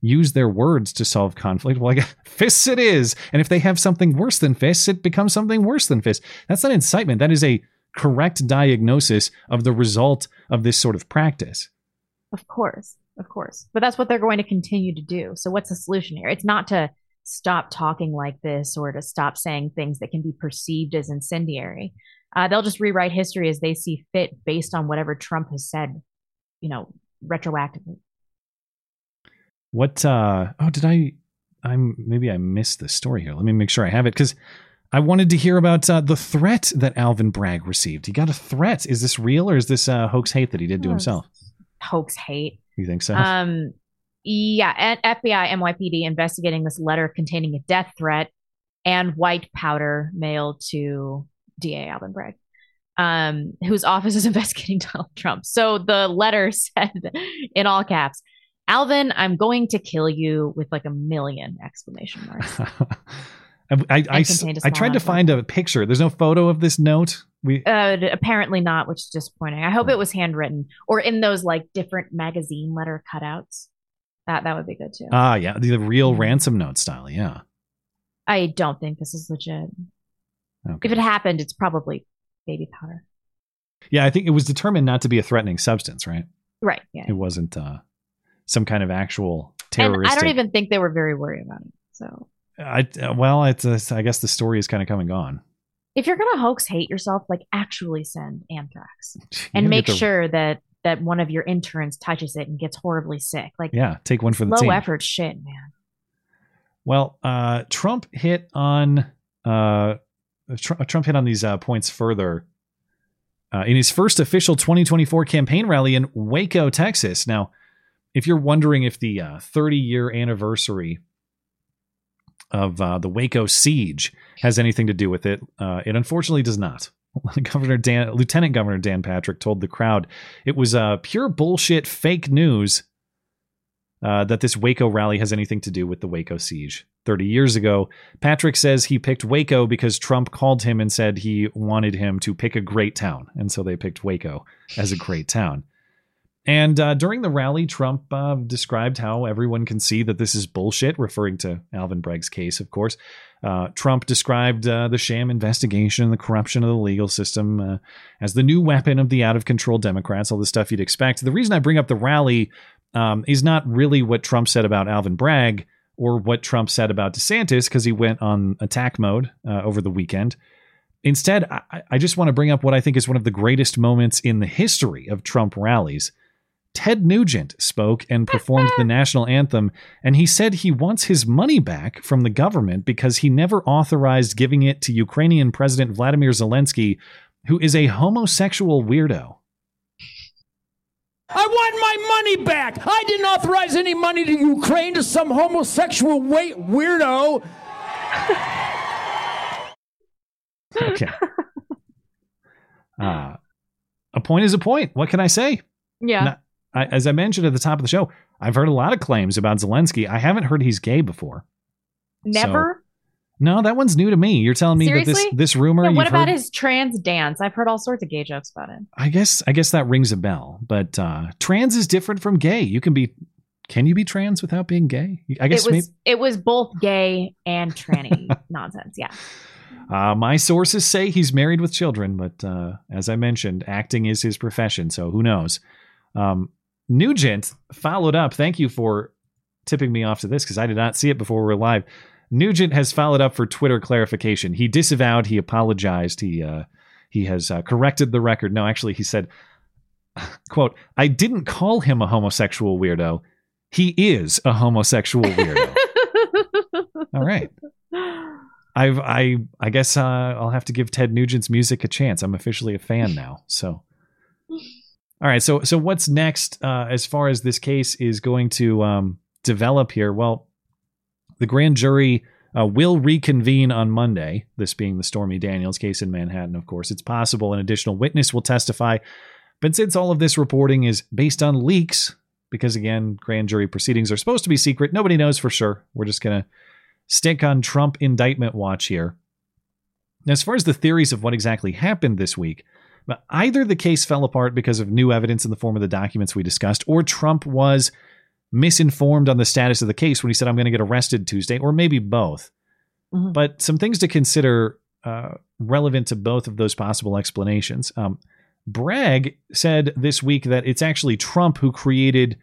use their words to solve conflict, well, like *laughs* fists it is. And if they have something worse than fists, it becomes something worse than fists. That's not incitement. That is a correct diagnosis of the result of this sort of practice. Of course, of course. But that's what they're going to continue to do. So what's the solution here? It's not to stop talking like this or to stop saying things that can be perceived as incendiary. Uh, they'll just rewrite history as they see fit based on whatever Trump has said, you know, retroactively. What uh oh did I I'm maybe I missed the story here. Let me make sure I have it because I wanted to hear about uh, the threat that Alvin Bragg received. He got a threat. Is this real or is this uh, hoax hate that he did to himself? Hoax hate. You think so? Um, yeah, and FBI, NYPD investigating this letter containing a death threat and white powder mailed to DA Alvin Bragg, um, whose office is *laughs* investigating Donald Trump. So the letter *laughs* said in all caps, Alvin, I'm going to kill you with like a million exclamation marks. *laughs* I, I, I, and contained a I small tried to find a picture. There's no photo of this note. We Uh, apparently not, which is disappointing. I hope it was handwritten or in those like different magazine letter cutouts. That that would be good too. ah yeah the, the real ransom note style. Yeah. I don't think this is legit. If it happened, it's probably baby powder. Yeah, I think it was determined not to be a threatening substance, right? Right. Yeah. It wasn't uh, some kind of actual And terroristic. I don't even think they were very worried about it. So I uh, well, it's uh, I guess the story is kind of coming gone. if you're gonna hoax hate yourself, like actually send anthrax *laughs* and make the- sure that that one of your interns touches it and gets horribly sick. Like Yeah, take one for the low team. effort shit, man. Well, uh, Trump hit on uh, Tr- Trump hit on these uh, points further uh, in his first official 2024 campaign rally in Waco, Texas. Now, if you're wondering if the 30 year anniversary of uh, the Waco siege has anything to do with it, uh, it unfortunately does not. *laughs* Governor Dan, Lieutenant Governor Dan Patrick told the crowd it was uh, pure bullshit, fake news uh, that this Waco rally has anything to do with the Waco siege. 30 years ago, Patrick says he picked Waco because Trump called him and said he wanted him to pick a great town. And so they picked Waco as a great town. And uh, during the rally, Trump uh, described how everyone can see that this is bullshit, referring to Alvin Bragg's case, of course. Uh, Trump described uh, the sham investigation, the corruption of the legal system uh, as the new weapon of the out of control Democrats, all the stuff you'd expect. The reason I bring up the rally um, is not really what Trump said about Alvin Bragg or what Trump said about DeSantis, because he went on attack mode uh, over the weekend. Instead, I, I just want to bring up what I think is one of the greatest moments in the history of Trump rallies. Ted Nugent spoke and performed the *laughs* national anthem, and he said he wants his money back from the government because he never authorized giving it to Ukrainian President Vladimir Zelensky, who is a homosexual weirdo. I want my money back. I didn't authorize any money to Ukraine to some homosexual wait weirdo. *laughs* Okay. Uh, a point is a point. What can I say? Yeah. Not- I, as I mentioned at the top of the show, I've heard a lot of claims about Zelensky. I haven't heard he's gay before. Never. No, that one's new to me. You're telling me Seriously? that this this rumor. Yeah, what about heard- his trans dance? I've heard all sorts of gay jokes about it. I guess I guess that rings a bell. But uh, trans is different from gay. You can be. Can you be trans without being gay? I guess it was maybe. it was both gay and tranny *laughs* nonsense. Yeah. Uh, my sources say he's married with children, but uh, as I mentioned, acting is his profession, so who knows? Um, Nugent followed up. Thank you for tipping me off to this because I did not see it before we were live. Nugent has followed up for Twitter clarification. He disavowed. He apologized. He uh, he has uh, corrected the record. No, actually, he said, *laughs* "quote I didn't call him a homosexual weirdo. He is a homosexual weirdo." *laughs* All right. I've I I guess uh, I'll have to give Ted Nugent's music a chance. I'm officially a fan now. So, all right. So so what's next uh, as far as this case is going to um, develop here? Well, the grand jury uh, will reconvene on Monday. This being the Stormy Daniels case in Manhattan, of course. It's possible an additional witness will testify, but since all of this reporting is based on leaks, because again, grand jury proceedings are supposed to be secret, nobody knows for sure. We're just gonna stick on Trump indictment watch here. Now, as far as the theories of what exactly happened this week, but either the case fell apart because of new evidence in the form of the documents we discussed, or Trump was misinformed on the status of the case when he said, I'm going to get arrested Tuesday, or maybe both. But some things to consider uh, relevant to both of those possible explanations. Um, Bragg said this week that it's actually Trump who created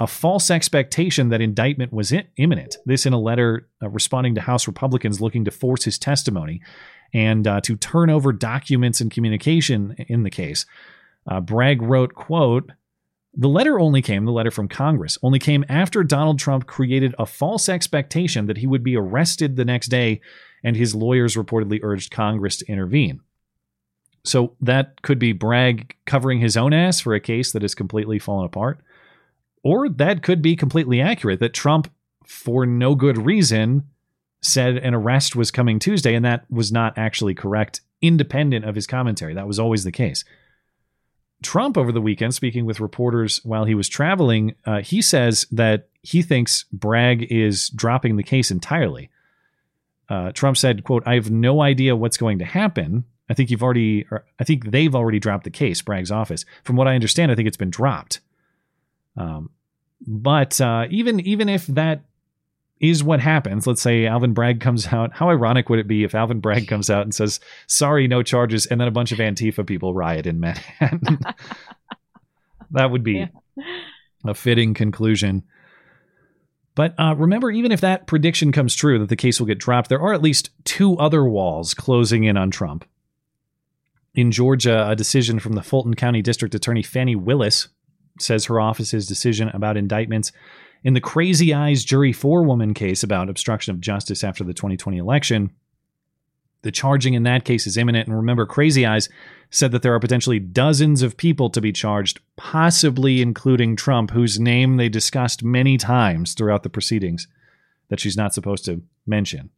a false expectation that indictment was i- imminent. This in a letter uh, responding to House Republicans looking to force his testimony and uh, to turn over documents and communication in the case. Uh, Bragg wrote, quote, the letter only came, the letter from Congress, only came after Donald Trump created a false expectation that he would be arrested the next day, and his lawyers reportedly urged Congress to intervene. So that could be Bragg covering his own ass for a case that has completely fallen apart. Or that could be completely accurate that Trump, for no good reason, said an arrest was coming Tuesday, and that was not actually correct, independent of his commentary. That was always the case. Trump, over the weekend, speaking with reporters while he was traveling, uh, he says that he thinks Bragg is dropping the case entirely. Uh, Trump said, "quote I have no idea what's going to happen. I think you've already, I think they've already dropped the case, Bragg's office. From what I understand, I think it's been dropped. Um, but uh, even even if that is what happens, let's say Alvin Bragg comes *laughs* out. How ironic would it be if Alvin Bragg comes out and says, "Sorry, no charges," and then a bunch of Antifa people riot in Manhattan? *laughs* that would be a fitting conclusion. But uh, remember, even if that prediction comes true that the case will get dropped, there are at least two other walls closing in on Trump. In Georgia, a decision from the Fulton County District Attorney Fani Willis says her office's decision about indictments in the Crazy Eyes Jury Forewoman case about obstruction of justice after the 2020 election. The charging in that case is imminent. And remember, Crazy Eyes said that there are potentially dozens of people to be charged, possibly including Trump, whose name they discussed many times throughout the proceedings that she's not supposed to mention.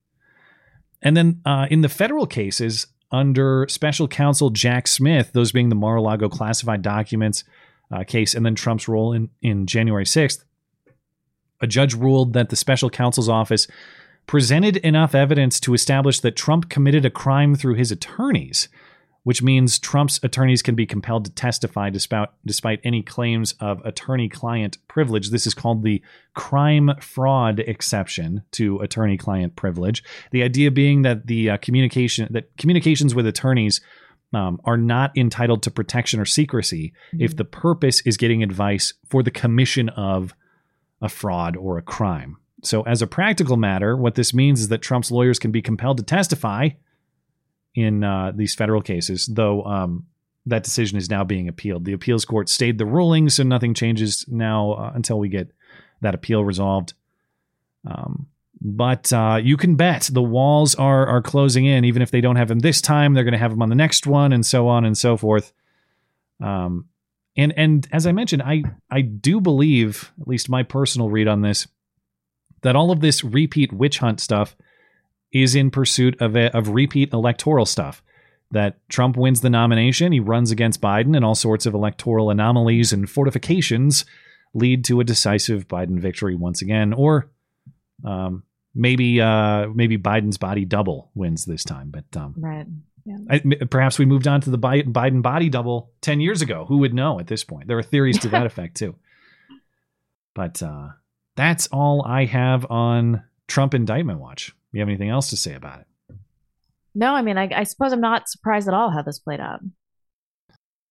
And then uh, in the federal cases, under special counsel Jack Smith, those being the Mar a Lago classified documents uh, case, and then Trump's role in, in January 6th, a judge ruled that the special counsel's office presented enough evidence to establish that Trump committed a crime through his attorneys, which means Trump's attorneys can be compelled to testify despite, despite any claims of attorney client privilege. This is called the crime fraud exception to attorney client privilege. The idea being that the uh, communication that communications with attorneys um, are not entitled to protection or secrecy if the purpose is getting advice for the commission of a fraud or a crime. So, as a practical matter, what this means is that Trump's lawyers can be compelled to testify in uh, these federal cases, though um, that decision is now being appealed. The appeals court stayed the ruling, so nothing changes now uh, until we get that appeal resolved. Um, but uh, you can bet the walls are are closing in. Even if they don't have him this time, they're going to have him on the next one, and so on and so forth. Um, and and as I mentioned, I I do believe, at least my personal read on this, that all of this repeat witch hunt stuff is in pursuit of a, of repeat electoral stuff. That Trump wins the nomination, he runs against Biden, and all sorts of electoral anomalies and fortifications lead to a decisive Biden victory once again, or um, maybe uh, maybe Biden's body double wins this time. But um, right. Yeah. I, perhaps we moved on to the Biden body double 10 years ago. Who would know at this point? There are theories to that *laughs* effect too. But uh, that's all I have on Trump indictment watch. You have anything else to say about it? No, I mean, I, I suppose I'm not surprised at all how this played out.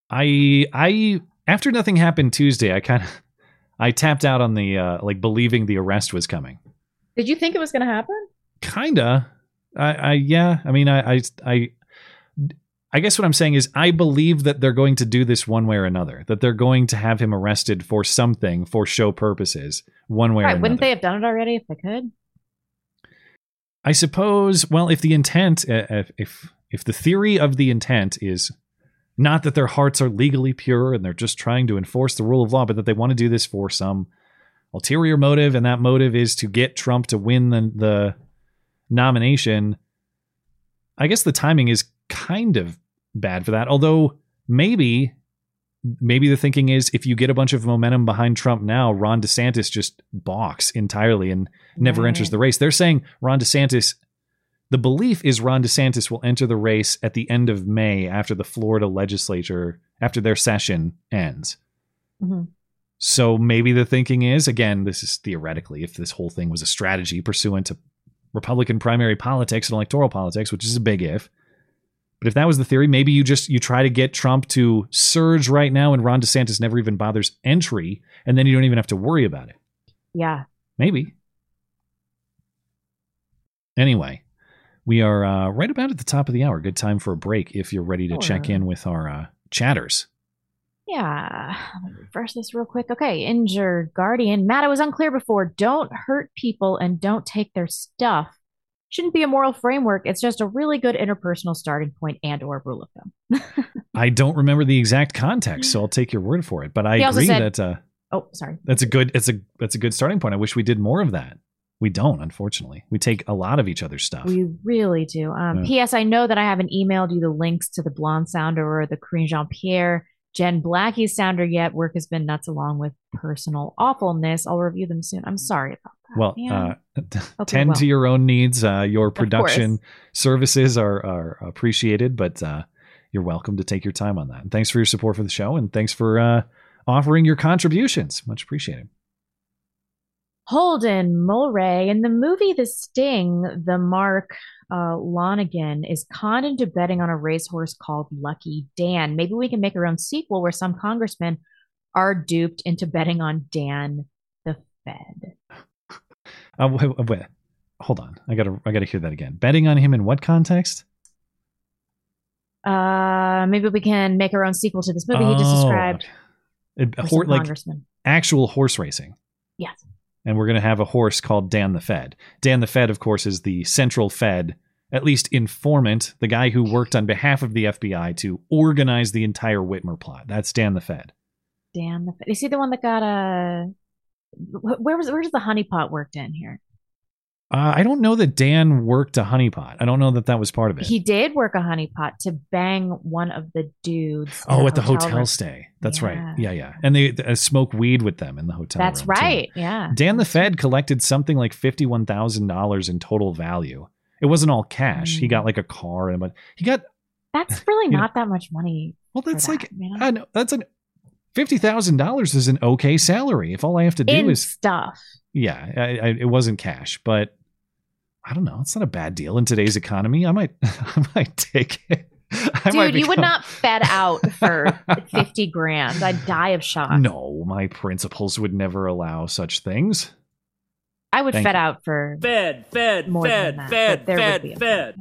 I I after nothing happened Tuesday, I kind of *laughs* I tapped out on the uh, like believing the arrest was coming. Did you think it was going to happen? Kinda. I, I yeah. I mean, I, I I I guess what I'm saying is I believe that they're going to do this one way or another. That they're going to have him arrested for something for show purposes, one way right, or another. Wouldn't they have done it already if they could? I suppose. Well, if the intent, uh, if if if the theory of the intent is not that their hearts are legally pure and they're just trying to enforce the rule of law, but that they want to do this for some ulterior motive, and that motive is to get Trump to win the, the nomination. I guess the timing is kind of bad for that. Although maybe maybe the thinking is if you get a bunch of momentum behind Trump now, Ron DeSantis just balks entirely and never Right. enters the race. They're saying Ron DeSantis the belief is Ron DeSantis will enter the race at the end of May after the Florida legislature after their session ends. Mhm. So maybe the thinking is again, this is theoretically, if this whole thing was a strategy pursuant to Republican primary politics and electoral politics, which is a big if. But if that was the theory, maybe you just you try to get Trump to surge right now, and Ron DeSantis never even bothers entry, and then you don't even have to worry about it. Yeah. Maybe. Anyway, we are uh, right about at the top of the hour. Good time for a break if you're ready to check in with our uh, chatters. Yeah. Let me reverse this real quick. Okay. Injured guardian. Matt, it was unclear before. Don't hurt people and don't take their stuff. Shouldn't be a moral framework. It's just a really good interpersonal starting point and or rule of thumb. *laughs* I don't remember the exact context, so I'll take your word for it. But I He agree said- that uh, Oh, sorry. that's a good it's a that's a good starting point. I wish we did more of that. We don't, unfortunately. We take a lot of each other's stuff. We really do. Um, Yeah. P.S. I know that I haven't emailed you the links to the Blonde Sounder or the Karine Jean Pierre, Jen Blackie's Sounder yet. Work has been nuts along with personal awfulness. I'll review them soon. I'm sorry about that. well, man. uh, Okay, *laughs* tend well. to your own needs. Uh, your production services are are appreciated, but uh, you're welcome to take your time on that. And thanks for your support for the show, and thanks for uh, offering your contributions. Much appreciated. Holden Mulray in the movie The Sting, the Mark uh, Lonnegan is conned into betting on a racehorse called Lucky Dan. Maybe we can make our own sequel where some congressmen are duped into betting on Dan the Fed. Uh, wait, wait, hold on. I gotta I gotta hear that again. Betting on him in what context? Uh, maybe we can make our own sequel to this movie he just Oh, described. It- hor- like congressman. actual horse racing. Yes. And we're going to have a horse called Dan the Fed. Dan the Fed, of course, is the central Fed, at least informant, the guy who worked on behalf of the FBI to organize the entire Whitmer plot. That's Dan the Fed. Dan the Fed. Is he the one that got uh, a? Where was where does the honeypot worked in here? Uh, I don't know that Dan worked a honeypot. I don't know that that was part of it. He did work a honeypot to bang one of the dudes. oh, a at the hotel room. stay. That's Yeah. right. Yeah, yeah. And they uh, smoke weed with them in the hotel. That's room, too. right. Yeah. Dan the Fed collected something like fifty-one thousand dollars in total value. It wasn't all cash. He Mm. got like a car and but he got That's really *laughs* You know- not that much money. Well, that's like that, you know? I know that's an fifty thousand dollars is an okay salary. If all I have to do in is stuff. yeah, I, I, it wasn't cash, but I don't know. It's not a bad deal in today's economy. I might *laughs* I might take it. I might Dude, you would not fed out for *laughs* fifty grand. I'd die of shock. No, my principles would never allow such things. I would Thank fed you. out for Fed, fed, more fed, than that, fed, but there would fed, fed.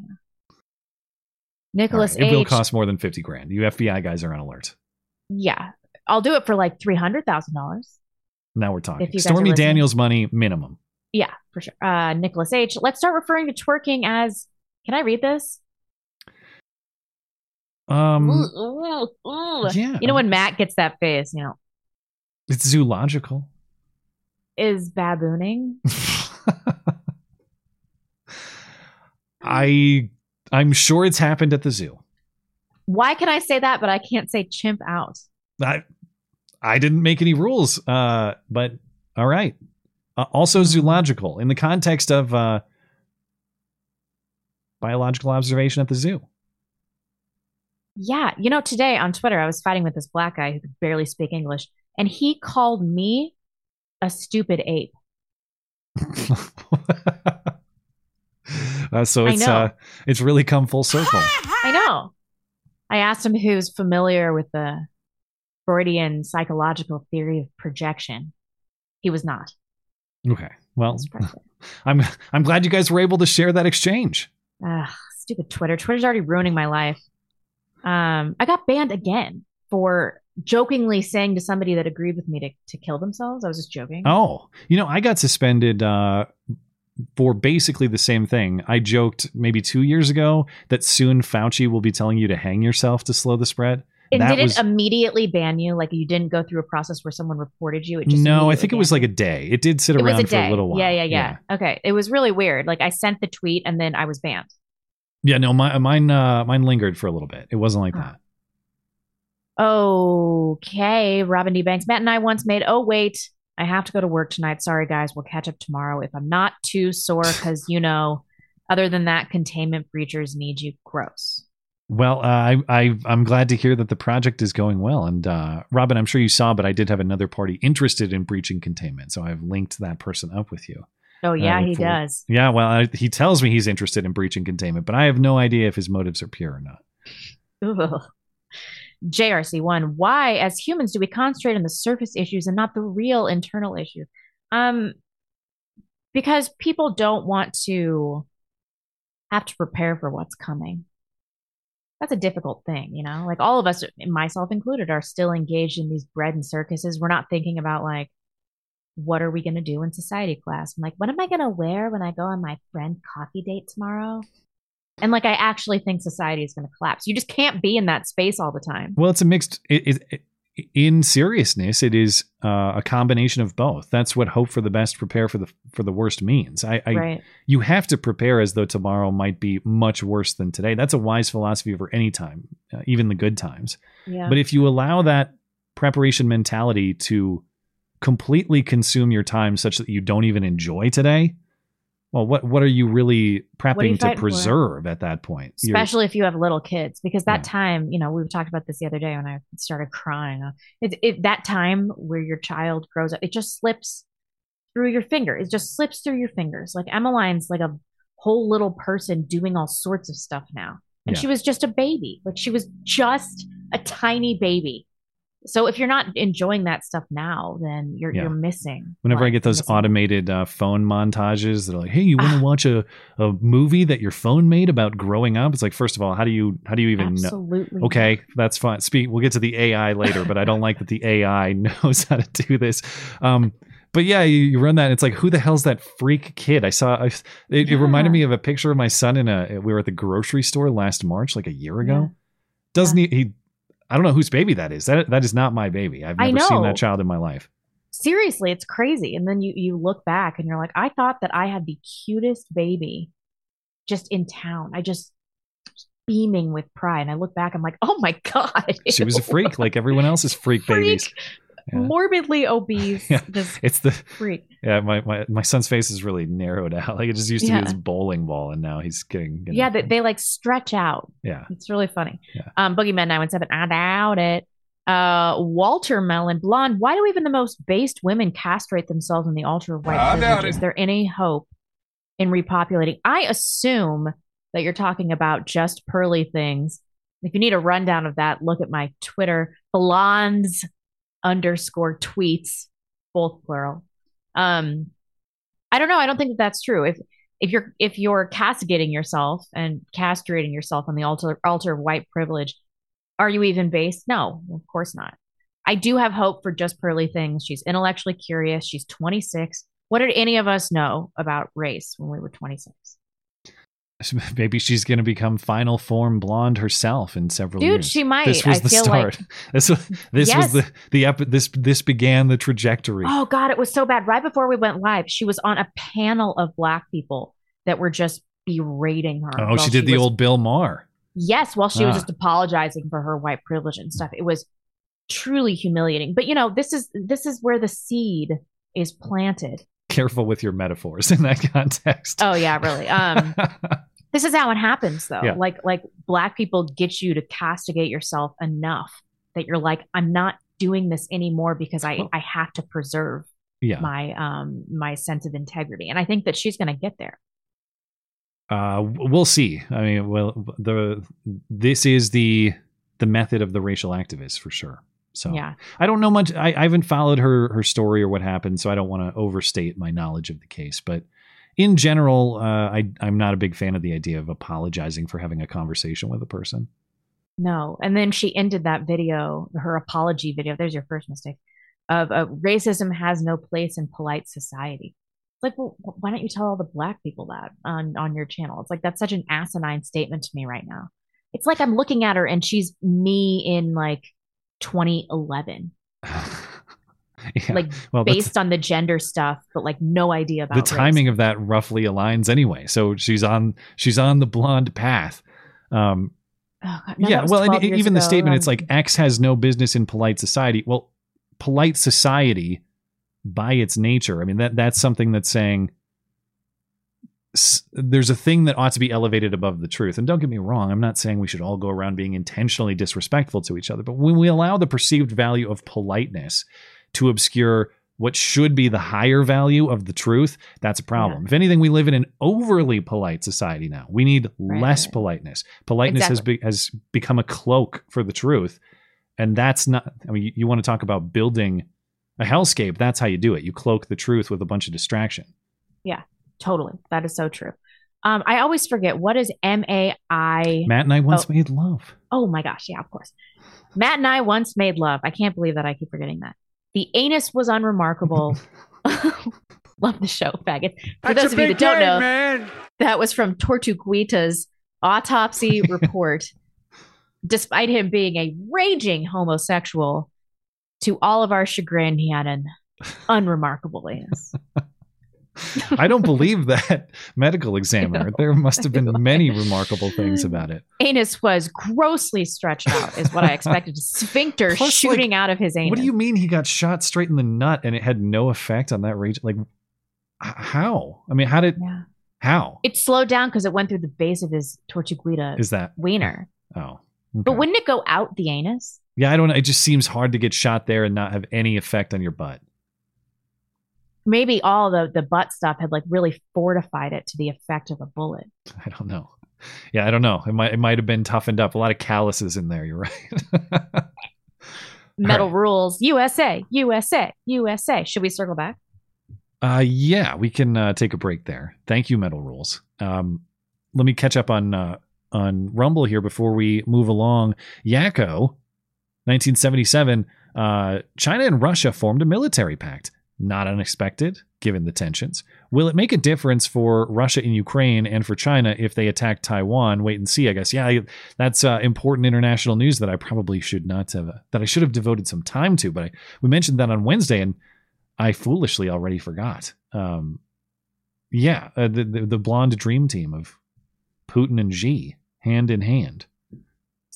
Nicholas All right, It will cost more than 50 grand. You FBI guys are on alert. Yeah, I'll do it for like three hundred thousand dollars. Now we're talking. If you guys are Stormy. Daniels money minimum. Yeah, for sure. Uh, Nicholas H. Let's start referring to twerking as. Can I read this? Um, Ooh, ooh, ooh. yeah. You know when Matt gets that face, you know, it's zoological. is babooning. *laughs* I I'm sure it's happened at the zoo. Why can I say that, but I can't say chimp out? I I didn't make any rules. Uh, but all right. Uh, also zoological in the context of uh, biological observation at the zoo. Yeah, you know, today on Twitter, I was fighting with this black guy who could barely speak English, and he called me a stupid ape. *laughs* Uh, so it's uh, it's really come full circle. *laughs* I know. I asked him who's familiar with the Freudian psychological theory of projection. He was not. Okay. Well, *laughs* I'm I'm glad you guys were able to share that exchange. Ugh, stupid Twitter. Twitter's already ruining my life. Um, I got banned again for jokingly saying to somebody that agreed with me to, to kill themselves. I was just joking. Oh, you know, I got suspended uh, for basically the same thing. I joked maybe two years ago that soon Fauci will be telling you to hang yourself to slow the spread. And did was it immediately ban you? Like you didn't go through a process where someone reported you? It just no, I think it was like a day. It did sit? It around a for a little while. Yeah, yeah, yeah, Okay. It was really weird. Like I sent the tweet and then I was banned. Yeah, no, my, mine uh, mine lingered for a little bit. It wasn't like that. Okay, Robin D. Banks. Matt and I once made, oh, wait, I have to go to work tonight. Sorry, guys. We'll catch up tomorrow if I'm not too sore because, you know, other than that, containment breachers need you. Gross. Well, uh, I, I I'm glad to hear that the project is going well. And uh, Robin, I'm sure you saw, but I did have another party interested in breaching containment, so I've linked that person up with you. Oh, yeah, look he forward- does. Yeah, well, I, he tells me he's interested in breaching containment, but I have no idea if his motives are pure or not. Ugh. *laughs* JRC1, why, as humans, do we concentrate on the surface issues and not the real internal issue? Um, because people don't want to have to prepare for what's coming. That's a difficult thing, you know? Like all of us, myself included, are still engaged in these bread and circuses. We're not thinking about like, what are we going to do in society class? I'm like, what am I going to wear when I go on my friend coffee date tomorrow? And like, I actually think society is going to collapse. You just can't be in that space all the time. Well, it's a mixed. It, it, it- in seriousness, it is uh, a combination of both. That's what hope for the best, prepare for the for the worst means. I, I Right. you have to prepare as though tomorrow might be much worse than today. That's a wise philosophy for any time, uh, even the good times. Yeah. But if you allow that preparation mentality to completely consume your time such that you don't even enjoy today, well, what what are you really are you prepping to fighting for? preserve at that point? You're- especially if you have little kids because that time you know we talked about this the other day when i started crying. It, it that time where your child grows up it just slips through your finger. It just slips through your fingers. Like emmeline's like a whole little person doing all sorts of stuff now. And Yeah. she was just a baby. Like she was just a tiny baby so if you're not enjoying that stuff now then you're Yeah. you're missing Whenever I get those automated uh, phone montages that are like, "Hey, you Ah. want to watch a, a movie that your phone made about growing up?" It's like, first of all, how do you how do you even Absolutely know? Okay, that's fine. Speak. We'll get to the AI later, but I don't like that the AI *laughs* knows how to do this. Um, but yeah, you, you run that. And it's like, who the hell's that freak kid? I saw. I, it, it reminded me of a picture of my son in a. We were at the grocery store last March, like a year ago. Doesn't he? He. I don't know whose baby that is. That that is not my baby. I've never seen that child in my life. seriously it's crazy and then you you look back and you're like i thought that i had the cutest baby just in town i just beaming with pride and i look back i'm like oh my *laughs* god She was a freak, like everyone else's freak, babies. Morbidly obese *laughs* Yeah. just It's the freak yeah. My, my my son's face is really narrowed out. *laughs* Like it just used to Yeah. be this bowling ball, and now he's getting, getting yeah they, they like stretch out yeah. it's really funny um boogeyman 917 i doubt it uh walter Melon blonde why do even the most based women castrate themselves in the altar of white I doubt privilege? it. is there any hope in repopulating i assume that you're talking about just pearly things if you need a rundown of that look at my twitter blondes underscore tweets both plural um i don't know i don't think that that's true if if you're if you're castigating yourself and castrating yourself on the altar altar of white privilege, are you even based? No, of course not. I do have hope for just pearly things. She's intellectually curious. She's 26. What did any of us know about race when we were 26? *laughs* Maybe she's going to become final form blonde herself in several Dude, years. Dude, she might. This was I the start. like- *laughs* this was this Yes. was the the ep- this this began the trajectory. Oh God, it was so bad. Right before we went live, she was on a panel of black people that were just berating her. Oh, she did the was- old Bill Maher. Yes, while she was Ah. just apologizing for her white privilege and stuff. It was truly humiliating. But you know, this is this is where the seed is planted. Careful with your metaphors in that *laughs* context. Oh yeah, really. Um this is how it happens though. Yeah. Like like black people get you to castigate yourself enough that you're like, I'm not doing this anymore because I I have to preserve Yeah. my um my sense of integrity. And I think that she's gonna get there. Uh, we'll see. I mean, well, the this is the the method of the racial activist for sure. So Yeah. I don't know much. I, I haven't followed her her story or what happened, so I don't want to overstate my knowledge of the case. But in general, uh, I I'm not a big fan of the idea of apologizing for having a conversation with a person. No. And then she ended that video, her apology video. There's your first mistake of uh, racism has no place in polite society. It's like, well, why don't you tell all the black people that on, on your channel? It's like, that's such an asinine statement to me right now. It's like I'm looking at her and she's me in like 2011, *laughs* *laughs* Yeah. like well, based on the gender stuff, but like no idea about the race. timing of that roughly aligns anyway. So she's on she's on the blonde path. Um, Oh, God. No, yeah, well, and 12 years even the statement, Um, it's like X has no business in polite society. Well, polite society, by its nature, I mean that that's something that's saying s- there's a thing that ought to be elevated above the truth. And don't get me wrong, I'm not saying we should all go around being intentionally disrespectful to each other, but when we allow the perceived value of politeness to obscure what should be the higher value of the truth, that's a problem. If anything, we live in an overly polite society now. We need less politeness. Politeness has be, has become a cloak for the truth, and that's not. I mean, you, you want to talk about building a hellscape? That's how you do it. You cloak the truth with a bunch of distraction. Yeah, totally. That is so true. Um, I always forget what is M A I. Matt and I once Oh. made love. Oh my gosh, yeah, of course. Matt and I once made love. I can't believe that I keep forgetting that. The anus was unremarkable. *laughs* *laughs* Love the show, faggot. For That's those of you big that don't game, know, man. that was from Tortuguita's autopsy *laughs* report. Despite him being a raging homosexual, to all of our chagrin, he had an unremarkable anus. I don't believe that medical examiner. There must have been *laughs* many remarkable things about it. Anus was grossly stretched out, is what I expected. A sphincter *laughs* Plus, like, shooting out of his anus. What do you mean he got shot straight in the nut and it had no effect on that rage? Like, how? I mean, how did? Yeah. How It slowed down because it went through the base of his Tortuguita is that? wiener. Oh, But wouldn't it go out the anus? yeah. I don't know. It just seems hard to get shot there and not have any effect on your butt. Maybe all the the butt stuff had like really fortified it to the effect of a bullet. I don't know. Yeah, I don't know. It might it might have been toughened up. A lot of calluses in there. You're right. *laughs* Metal rules, USA, USA, USA. Should we circle back? Uh, yeah, we can uh, take a break there. Thank you, Metal Rules. Um, let me catch up on uh, on Rumble here before we move along. Yakko, 1977. Uh, China and Russia formed a military pact. Not unexpected, given the tensions. Will it make a difference for Russia in Ukraine and for China if they attack Taiwan? Wait and see. I guess. Yeah, that's uh, important international news that I probably should not have. that I should have devoted some time to. But I, we mentioned that on Wednesday, and I foolishly already forgot. Um, yeah, uh, the, the the blonde dream team of Putin and Xi hand in hand. There are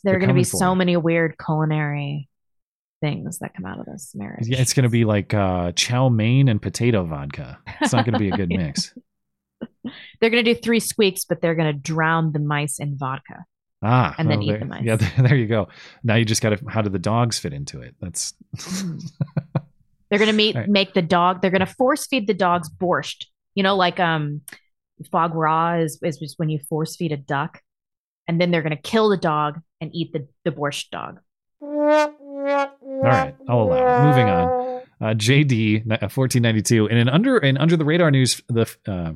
They're going to be so him. many weird culinary things that come out of this marriage. Yeah, it's going to be like uh, chow mein and potato vodka. It's not going to be a good *laughs* mix. They're going to do three squeaks, but they're going to drown the mice in vodka. Ah, And then well, eat there- the mice. Yeah, *laughs* there, you go. Now you just got to. How do the dogs fit into it? That's *laughs* They're going to meet, right. make the dog. They're going to force feed the dogs borscht. You know, like um, foie gras is is just when you force feed a duck, and then they're going to kill the dog and eat the the borscht dog. All right. I'll allow. it. Moving on. Uh, JD, uh, fourteen ninety two, and in under and under the radar news, the uh,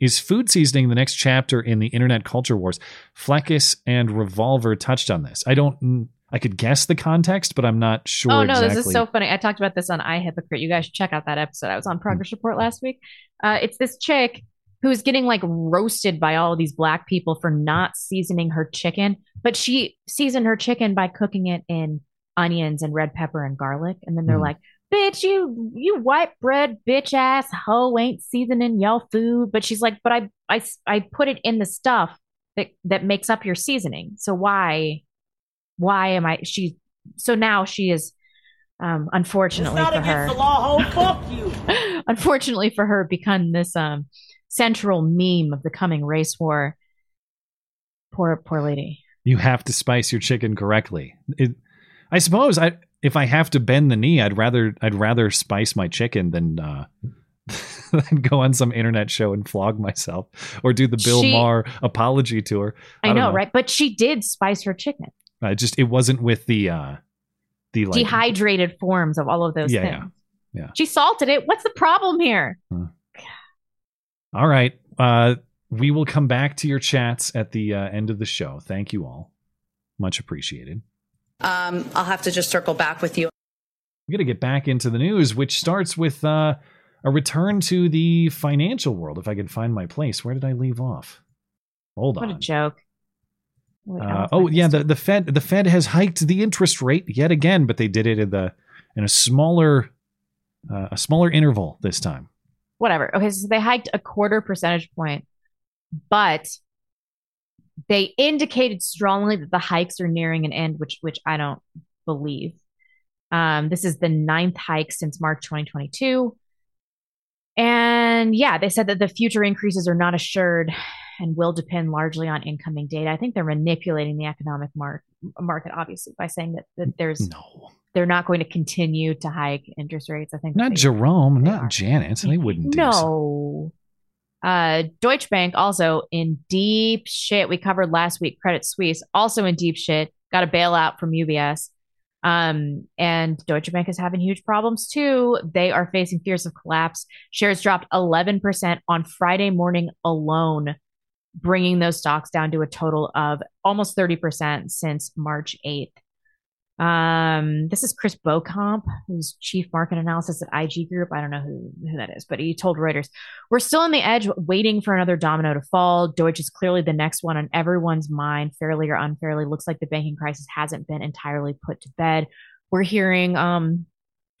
Is food seasoning the next chapter in the internet culture wars? Fleckus and Revolver touched on this. I don't. I could guess the context, but I'm not sure. Oh no, exactly. this is so funny. I talked about this on I Hypocrite. You guys should check out that episode. I was on Progress Report last week. Uh, it's this chick who's getting like roasted by all of these black people for not seasoning her chicken, but she seasoned her chicken by cooking it in onions and red pepper and garlic, and then they're Hmm. like, "Bitch, you you white bread bitch ass hoe ain't seasoning y'all food." But she's like, "But I I I put it in the stuff that that makes up your seasoning. So why why am I she so now she is um unfortunately It's for her the law, ho. *laughs* Fuck you. unfortunately for her become this um central meme of the coming race war poor poor lady you have to spice your chicken correctly. It, I suppose I if I have to bend the knee, I'd rather I'd rather spice my chicken than uh, *laughs* than go on some internet show and flog myself or do the Bill She- Maher apology tour. i, don't know, right but she did spice her chicken I just it wasn't with the uh the like dehydrated forms of all of those Yeah, things yeah, yeah. she salted it what's the problem here All right. Uh we will come back to your chats at the uh, end of the show. Thank you all. Much appreciated. Um, I'll have to just circle back with you. We're going to get back into the news, which starts with uh, a return to the financial world. If I can find my place, where did I leave off? Hold what on. What a joke Wait, Uh, oh yeah, the, the Fed the Fed has hiked the interest rate yet again, but they did it in the in a smaller uh, a smaller interval this time. whatever. Okay, so they hiked a quarter percentage point, but they indicated strongly that the hikes are nearing an end, which which I don't believe. Um, this is the ninth hike since March 2022. And yeah, they said that the future increases are not assured and will depend largely on incoming data. I think they're manipulating the economic mar- market, obviously, by saying that, that there's no, they're not going to continue to hike interest rates. I think Not they- Jerome, not Janet. They wouldn't no. Uh, Deutsche Bank also in deep shit. We covered last week. Credit Suisse also in deep shit. Got a bailout from UBS. Um, and Deutsche Bank is having huge problems too. They are facing fears of collapse. Shares dropped 11% on Friday morning alone, bringing those stocks down to a total of almost 30% since March 8th. Um, this is Chris Beauchamp, who's chief market analysis at IG Group. I don't know who, who that is, but he told Reuters, We're still on the edge, waiting for another domino to fall. Deutsche is clearly the next one on everyone's mind, fairly or unfairly. Looks like the banking crisis hasn't been entirely put to bed. We're hearing um,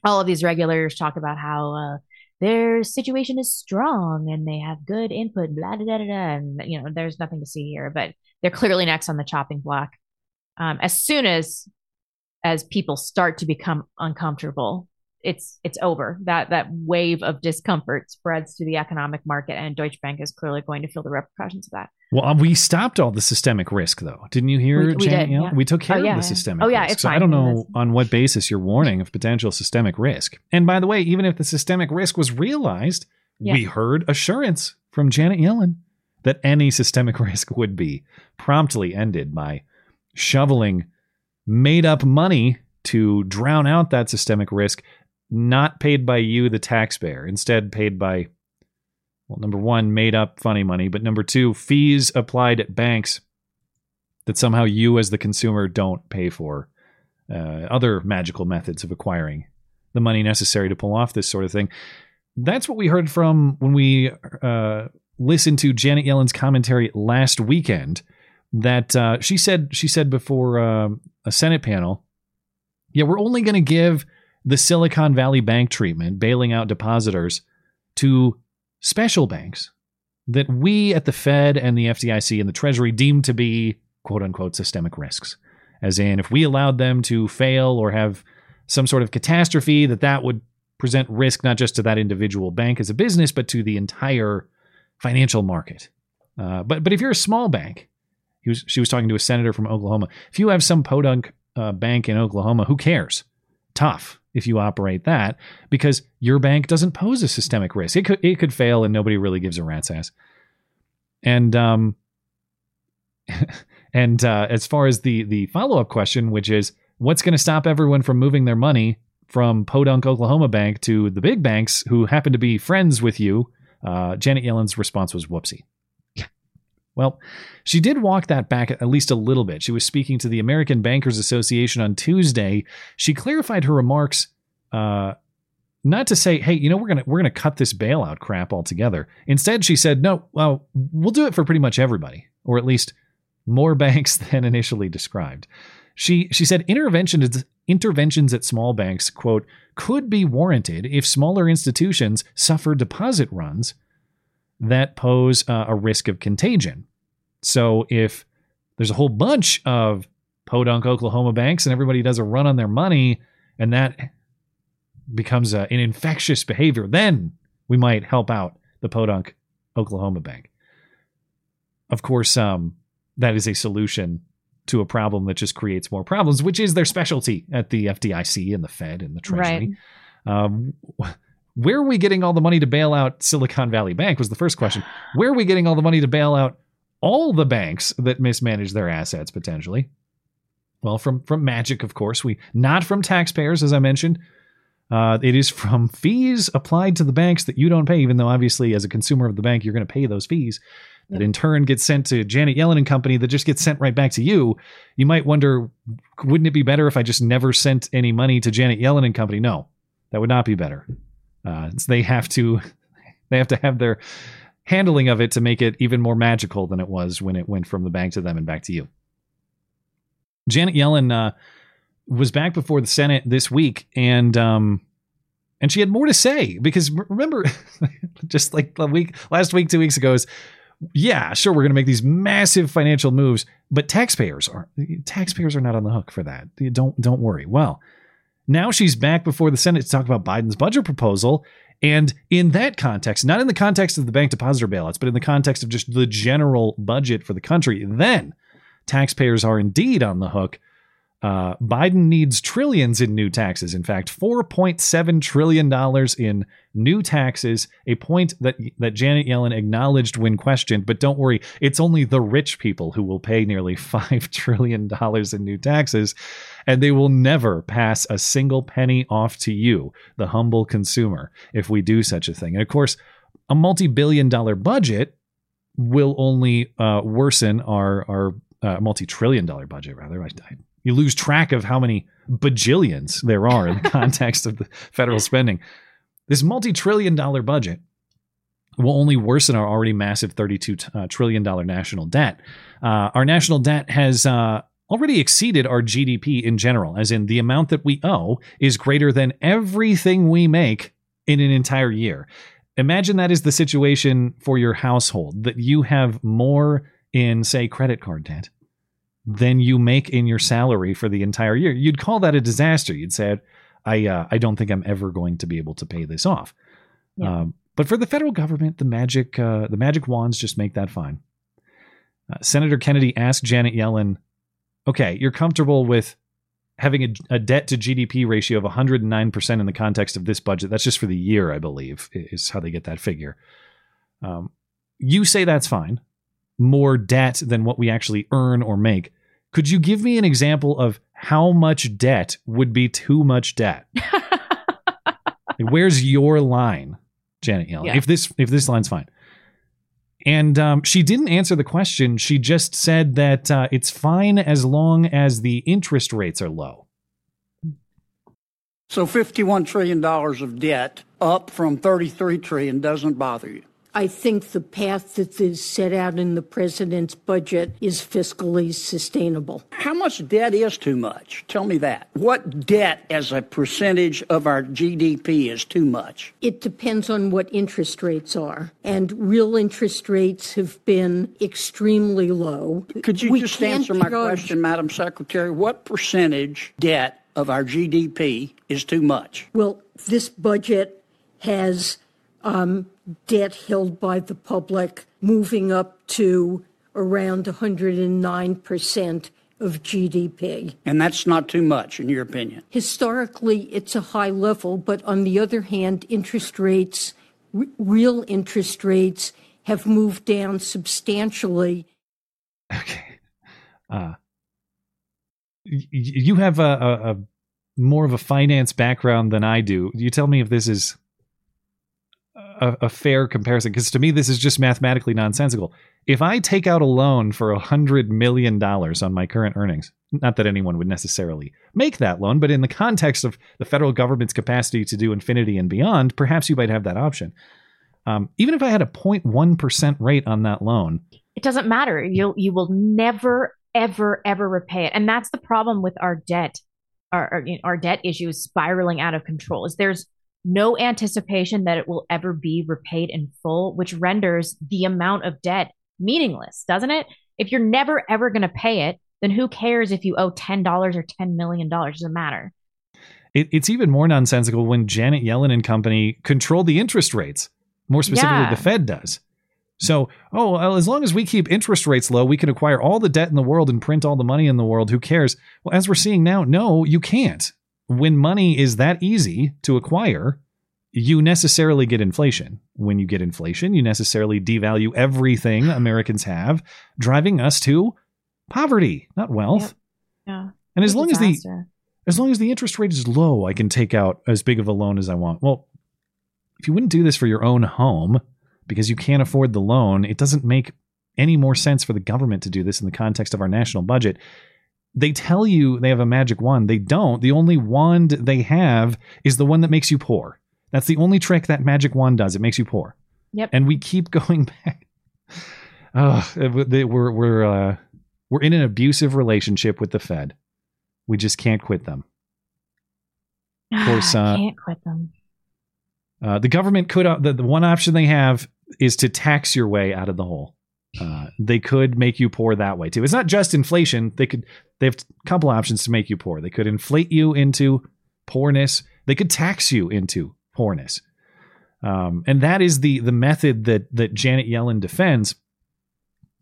all of these regulators talk about how uh, their situation is strong and they have good input, blah, da, da, da. And, you know, there's nothing to see here, but they're clearly next on the chopping block. Um, as soon as as people start to become uncomfortable it's it's over that that wave of discomfort spreads to the economic market and deutsche bank is clearly going to feel the repercussions of that Well, uh, we stopped all the systemic risk, though. Didn't you hear, We- we Janet? did, yeah. We took care Oh, yeah, of the yeah. systemic Oh, yeah, risk. it's so I don't know on what basis you're warning of potential systemic risk. And by the way, even if the systemic risk was realized, we heard assurance from Janet Yellen that any systemic *laughs* risk would be promptly ended by shoveling made up money to drown out that systemic risk, not paid by you, the taxpayer, instead paid by well, number one, made up funny money, but number two, fees applied at banks that somehow you as the consumer don't pay for. Uh, other magical methods of acquiring the money necessary to pull off this sort of thing. That's what we heard from when we uh, listened to Janet Yellen's commentary last weekend. That uh, she said she said before um a Senate panel, yeah, we're only going to give the Silicon Valley Bank treatment, bailing out depositors, to special banks that we at the Fed and the FDIC and the Treasury deem to be quote unquote systemic risks. As in, if we allowed them to fail or have some sort of catastrophe, that that would present risk not just to that individual bank as a business, but to the entire financial market. Uh, but but if you're a small bank, he was, she was talking to a senator from Oklahoma. If you have some podunk uh, bank in Oklahoma, who cares? Tough if you operate that because your bank doesn't pose a systemic risk. It could it could fail and nobody really gives a rat's ass. And um, *laughs* and uh, as far as the the follow up question, which is what's going to stop everyone from moving their money from Podunk Oklahoma Bank to the big banks who happen to be friends with you Uh, Janet Yellen's response was whoopsie. Well, she did walk that back at least a little bit. She was speaking to the American Bankers Association on Tuesday. She clarified her remarks, uh, not to say, "Hey, you know, we're gonna we're gonna cut this bailout crap altogether." Instead, she said, "No, well, we'll do it for pretty much everybody, or at least more *laughs* banks than initially described." She she said interventions interventions at small banks quote could be warranted if smaller institutions suffer deposit runs that pose uh, a risk of contagion. So if there's a whole bunch of podunk Oklahoma banks and everybody does a run on their money and that becomes a, an infectious behavior, then we might help out the podunk Oklahoma bank. Of course, um, that is a solution to a problem that just creates more problems, which is their specialty at the FDIC and the Fed and the Treasury. Right. Um, where are we getting all the money to bail out Silicon Valley Bank? Was the first question. Where are we getting all the money to bail out all the banks that mismanage their assets potentially? Well, from from Magic, of course. We not from taxpayers, as I mentioned. Uh, it is from fees applied to the banks that you don't pay, even though obviously, as a consumer of the bank, you're going to pay those fees. That in turn gets sent to Janet Yellen and company that just gets sent right back to you. You might wonder, wouldn't it be better if I just never sent any money to Janet Yellen and company? No, that would not be better. Uh, they have to *laughs* they have to have their handling of it to make it even more magical than it was when it went from the bank to them and back to you. Janet Yellen uh, was back before the Senate this week, and um, and she had more to say because remember, *laughs* just like the week last week, two weeks ago, is yeah, sure, we're going to make these massive financial moves, but taxpayers are taxpayers are not on the hook for that. Don't don't worry. Well, now she's back before the Senate to talk about Biden's budget proposal. And in that context, not in the context of the bank depositor bailouts, but in the context of just the general budget for the country, then taxpayers are indeed on the hook. Uh, Biden needs trillions in new taxes. In fact, $4.7 trillion in new taxes, a point that, that Janet Yellen acknowledged when questioned. But don't worry, it's only the rich people who will pay nearly *laughs* $5 trillion in new taxes and they will never pass a single penny off to you, the humble consumer, if we do such a thing. And of course, a multi billion dollar budget will only uh, worsen our, our uh, multi trillion dollar budget, rather. I, I, you lose track of how many bajillions there are in the *laughs* context of the federal spending. This multi trillion dollar budget will only worsen our already massive $32 uh, trillion national debt. Uh, our national debt has uh, already exceeded our GDP in general, as in the amount that we owe is greater than everything we make in an entire year. Imagine that is the situation for your household, that you have more in, say, credit card debt than you make in your salary for the entire year. You'd call that a disaster. You'd say, I, uh, I don't think I'm ever going to be able to pay this off. Yeah. Um, but for the federal government, the magic, uh, the magic wands just make that fine. Uh, Senator Kennedy asked Janet Yellen okay, you're comfortable with having a, a, debt to GDP ratio of 109% in the context of this budget. That's just for the year, I believe, is how they get that figure. Um, you say that's fine. More debt than what we actually earn or make. Could you give me an example of how much debt would be too much debt? *laughs* Where's your line, Janet Yellen? Yeah. If this if this line's fine. And um, she didn't answer the question. She just said that uh, it's fine as long as the interest rates are low. So $51 trillion of debt up from 33 trillion doesn't bother you? I think the path that is set out in the president's budget is fiscally sustainable. How much debt is too much? Tell me that. What debt as a percentage of our GDP is too much? It depends on what interest rates are. And real interest rates have been extremely low. Could you we just answer my question, Madam Secretary? What percentage debt of our GDP is too much? Well, this budget has um, debt held by the public moving up to around 109% of GDP. And that's not too much, in your opinion? Historically, it's a high level, but on the other hand, interest rates, r- real interest rates, have moved down substantially. Okay. Uh, y- you have a, a, a more of a finance background than I do. You tell me if this is a, a fair comparison because to me this is just mathematically nonsensical. If I take out a loan for a hundred million dollars on my current earnings, not that anyone would necessarily make that loan, but in the context of the federal government's capacity to do infinity and beyond, perhaps you might have that option. Um, even if I had a 0.1% rate on that loan, it doesn't matter. You you will never ever ever repay it, and that's the problem with our debt. Our our, our debt issues spiraling out of control. Is there's no anticipation that it will ever be repaid in full, which renders the amount of debt meaningless, doesn't it? If you're never ever going to pay it, then who cares if you owe ten dollars or ten million dollars? Doesn't matter. It, it's even more nonsensical when Janet Yellen and company control the interest rates. More specifically, Yeah. the Fed does. So, oh, well, as long as we keep interest rates low, we can acquire all the debt in the world and print all the money in the world. Who cares? Well, as we're seeing now, no, you can't. When money is that easy to acquire, you necessarily get inflation. When you get inflation, you necessarily devalue everything *sighs* Americans have, driving us to poverty, not wealth. Yeah. And as long as the as long as the interest rate is low, I can take out as big of a loan as I want. Well, if you wouldn't do this for your own home because you can't afford the loan, it doesn't make any more sense for the government to do this in the context of our national budget. They tell you they have a magic wand. They don't. The only wand they have is the one that makes you poor. That's the only trick that magic wand does. It makes you poor. Yep. And we keep *laughs* going back. Oh, we're we're uh, we're in an abusive relationship with the Fed. We just can't quit them. *sighs* Of course, uh, can't quit them. uh, the government could uh, the, the one option they have is to tax your way out of the hole. Uh, they could make you poor that way too. It's not just inflation. They could they have a couple options to make you poor. They could inflate you into poorness. They could tax you into poorness. Um, and that is the the method that that Janet Yellen defends.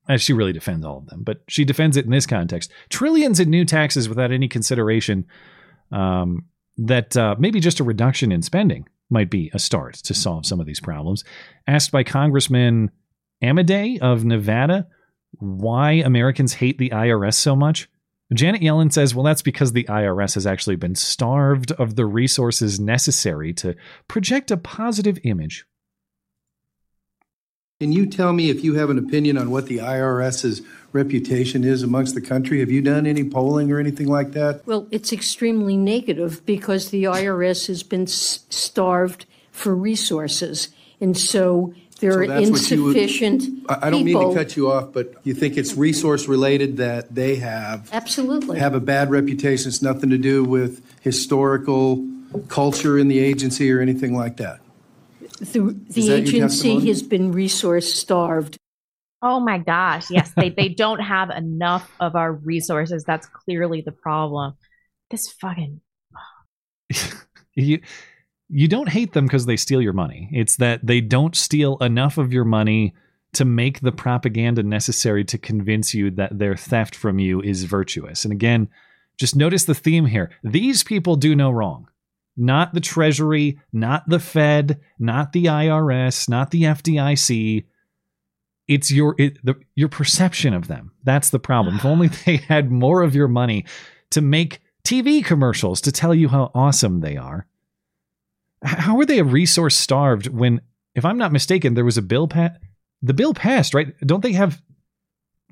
As she really defends all of them, but she defends it in this context: trillions in new taxes without any consideration. Um, that uh, maybe just a reduction in spending might be a start to solve some of these problems. Asked by Congressman Amodei of Nevada why Americans hate the IRS so much, Janet Yellen says, well, that's because the IRS has actually been starved of the resources necessary to project a positive image. Can you tell me if you have an opinion on what the IRS's reputation is amongst the country? Have you done any polling or anything like that? Well, it's extremely negative because the IRS has been s- starved for resources. And so there So are that's what you would- insufficient I, I don't mean to cut you off, but you think it's resource related that they have Absolutely. have a bad reputation. It's nothing to do with historical culture in the agency or anything like that. the Is the that your agency testimony? has been resource starved. Oh my gosh. Yes, they, they don't have enough of our resources. That's clearly the problem. This fucking *laughs* you you don't hate them because they steal your money. It's that they don't steal enough of your money to make the propaganda necessary to convince you that their theft from you is virtuous. And again, just notice the theme here. These people do no wrong. Not the Treasury, not the Fed, not the IRS, not the FDIC. It's your it, the, your perception of them. That's the problem. If only *sighs* they had more of your money to make TV commercials to tell you how awesome they are. How are they a resource starved when, if I'm not mistaken, there was a bill pa- The bill passed, right? Don't they have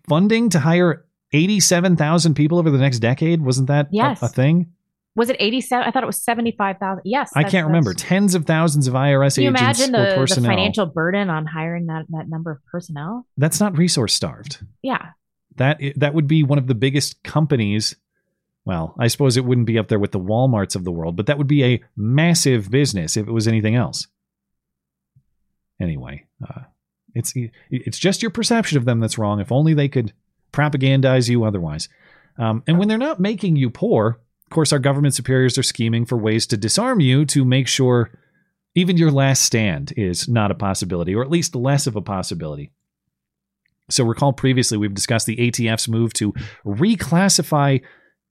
funding to hire 87,000 people over the next decade? Wasn't that a- Yes. a, thing? was it 87? I thought it was 75,000. Yes. I can't remember. Tens of thousands of IRS Can you agents imagine or the, the financial burden on hiring that, that number of personnel? That's not resource starved. Yeah. That that would be one of the biggest companies. Well, I suppose it wouldn't be up there with the WalMarts of the world, but that would be a massive business if it was anything else. Anyway, uh, it's it's just your perception of them that's wrong. If only they could propagandize you otherwise. Um, and when they're not making you poor, of course, our government superiors are scheming for ways to disarm you to make sure even your last stand is not a possibility, or at least less of a possibility. So, recall previously we've discussed the ATF's move to reclassify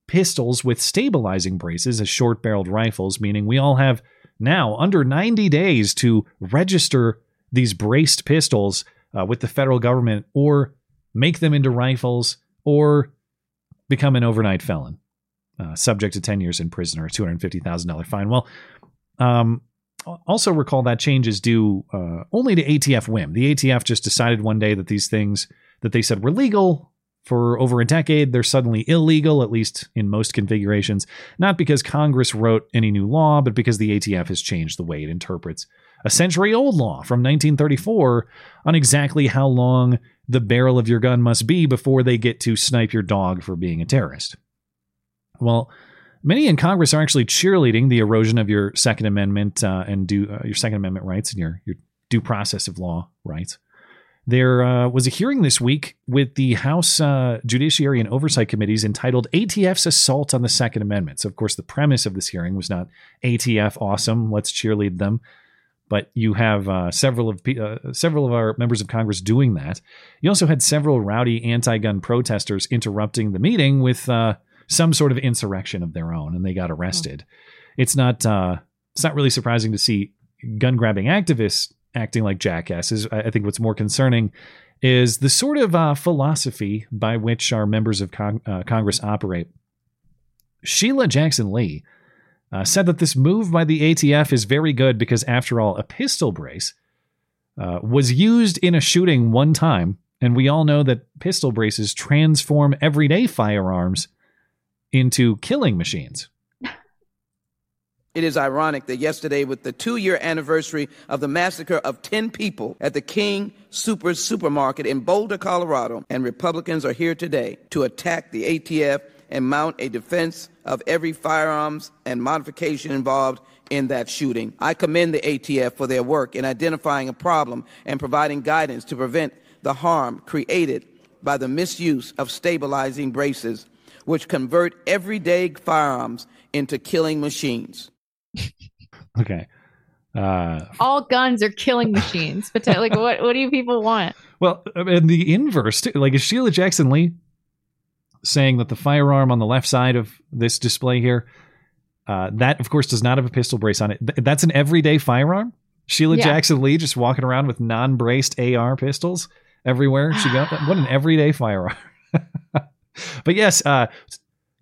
pistols with stabilizing braces as short barreled rifles, meaning we all have now under 90 days to register these braced pistols uh, with the federal government or make them into rifles or become an overnight felon, uh, subject to 10 years in prison or a $250,000 fine. Well, um, also recall that change is due uh, only to ATF whim. The ATF just decided one day that these things that they said were legal for over a decade, they're suddenly illegal, at least in most configurations, not because Congress wrote any new law, but because the ATF has changed the way it interprets a century old law from 1934 on exactly how long the barrel of your gun must be before they get to snipe your dog for being a terrorist. Well, many in Congress are actually cheerleading the erosion of your Second Amendment uh, and due, uh, your Second Amendment rights and your, your due process of law rights. There uh, was a hearing this week with the House uh, Judiciary and Oversight Committees entitled ATF's Assault on the Second Amendment. So, of course, the premise of this hearing was not ATF awesome, let's cheerlead them. But you have uh, several of uh, several of our members of Congress doing that. You also had several rowdy anti-gun protesters interrupting the meeting with uh, some sort of insurrection of their own, and they got arrested. Oh. It's not uh, it's not really surprising to see gun grabbing activists acting like jackasses. I think what's more concerning is the sort of uh, philosophy by which our members of uh, Congress operate. Sheila Jackson Lee uh, said that this move by the ATF is very good because, after all, a pistol brace uh, was used in a shooting one time, and we all know that pistol braces transform everyday firearms into killing machines. It is ironic that yesterday, with the two year anniversary of the massacre of 10 people at the King Soopers Supermarket in Boulder, Colorado, and Republicans are here today to attack the ATF and mount a defense of every firearms and modification involved in that shooting. I commend the ATF for their work in identifying a problem and providing guidance to prevent the harm created by the misuse of stabilizing braces, which convert everyday firearms into killing machines. *laughs* okay. Uh, All guns are killing machines. But like, what what do you people want? Well, and the inverse, too. like is Sheila Jackson Lee saying that the firearm on the left side of this display here, uh, that of course does not have a pistol brace on it. Th- that's an everyday firearm. Sheila yeah. Jackson Lee just walking around with non-braced AR pistols everywhere she goes. what an everyday firearm. *laughs* but yes, uh,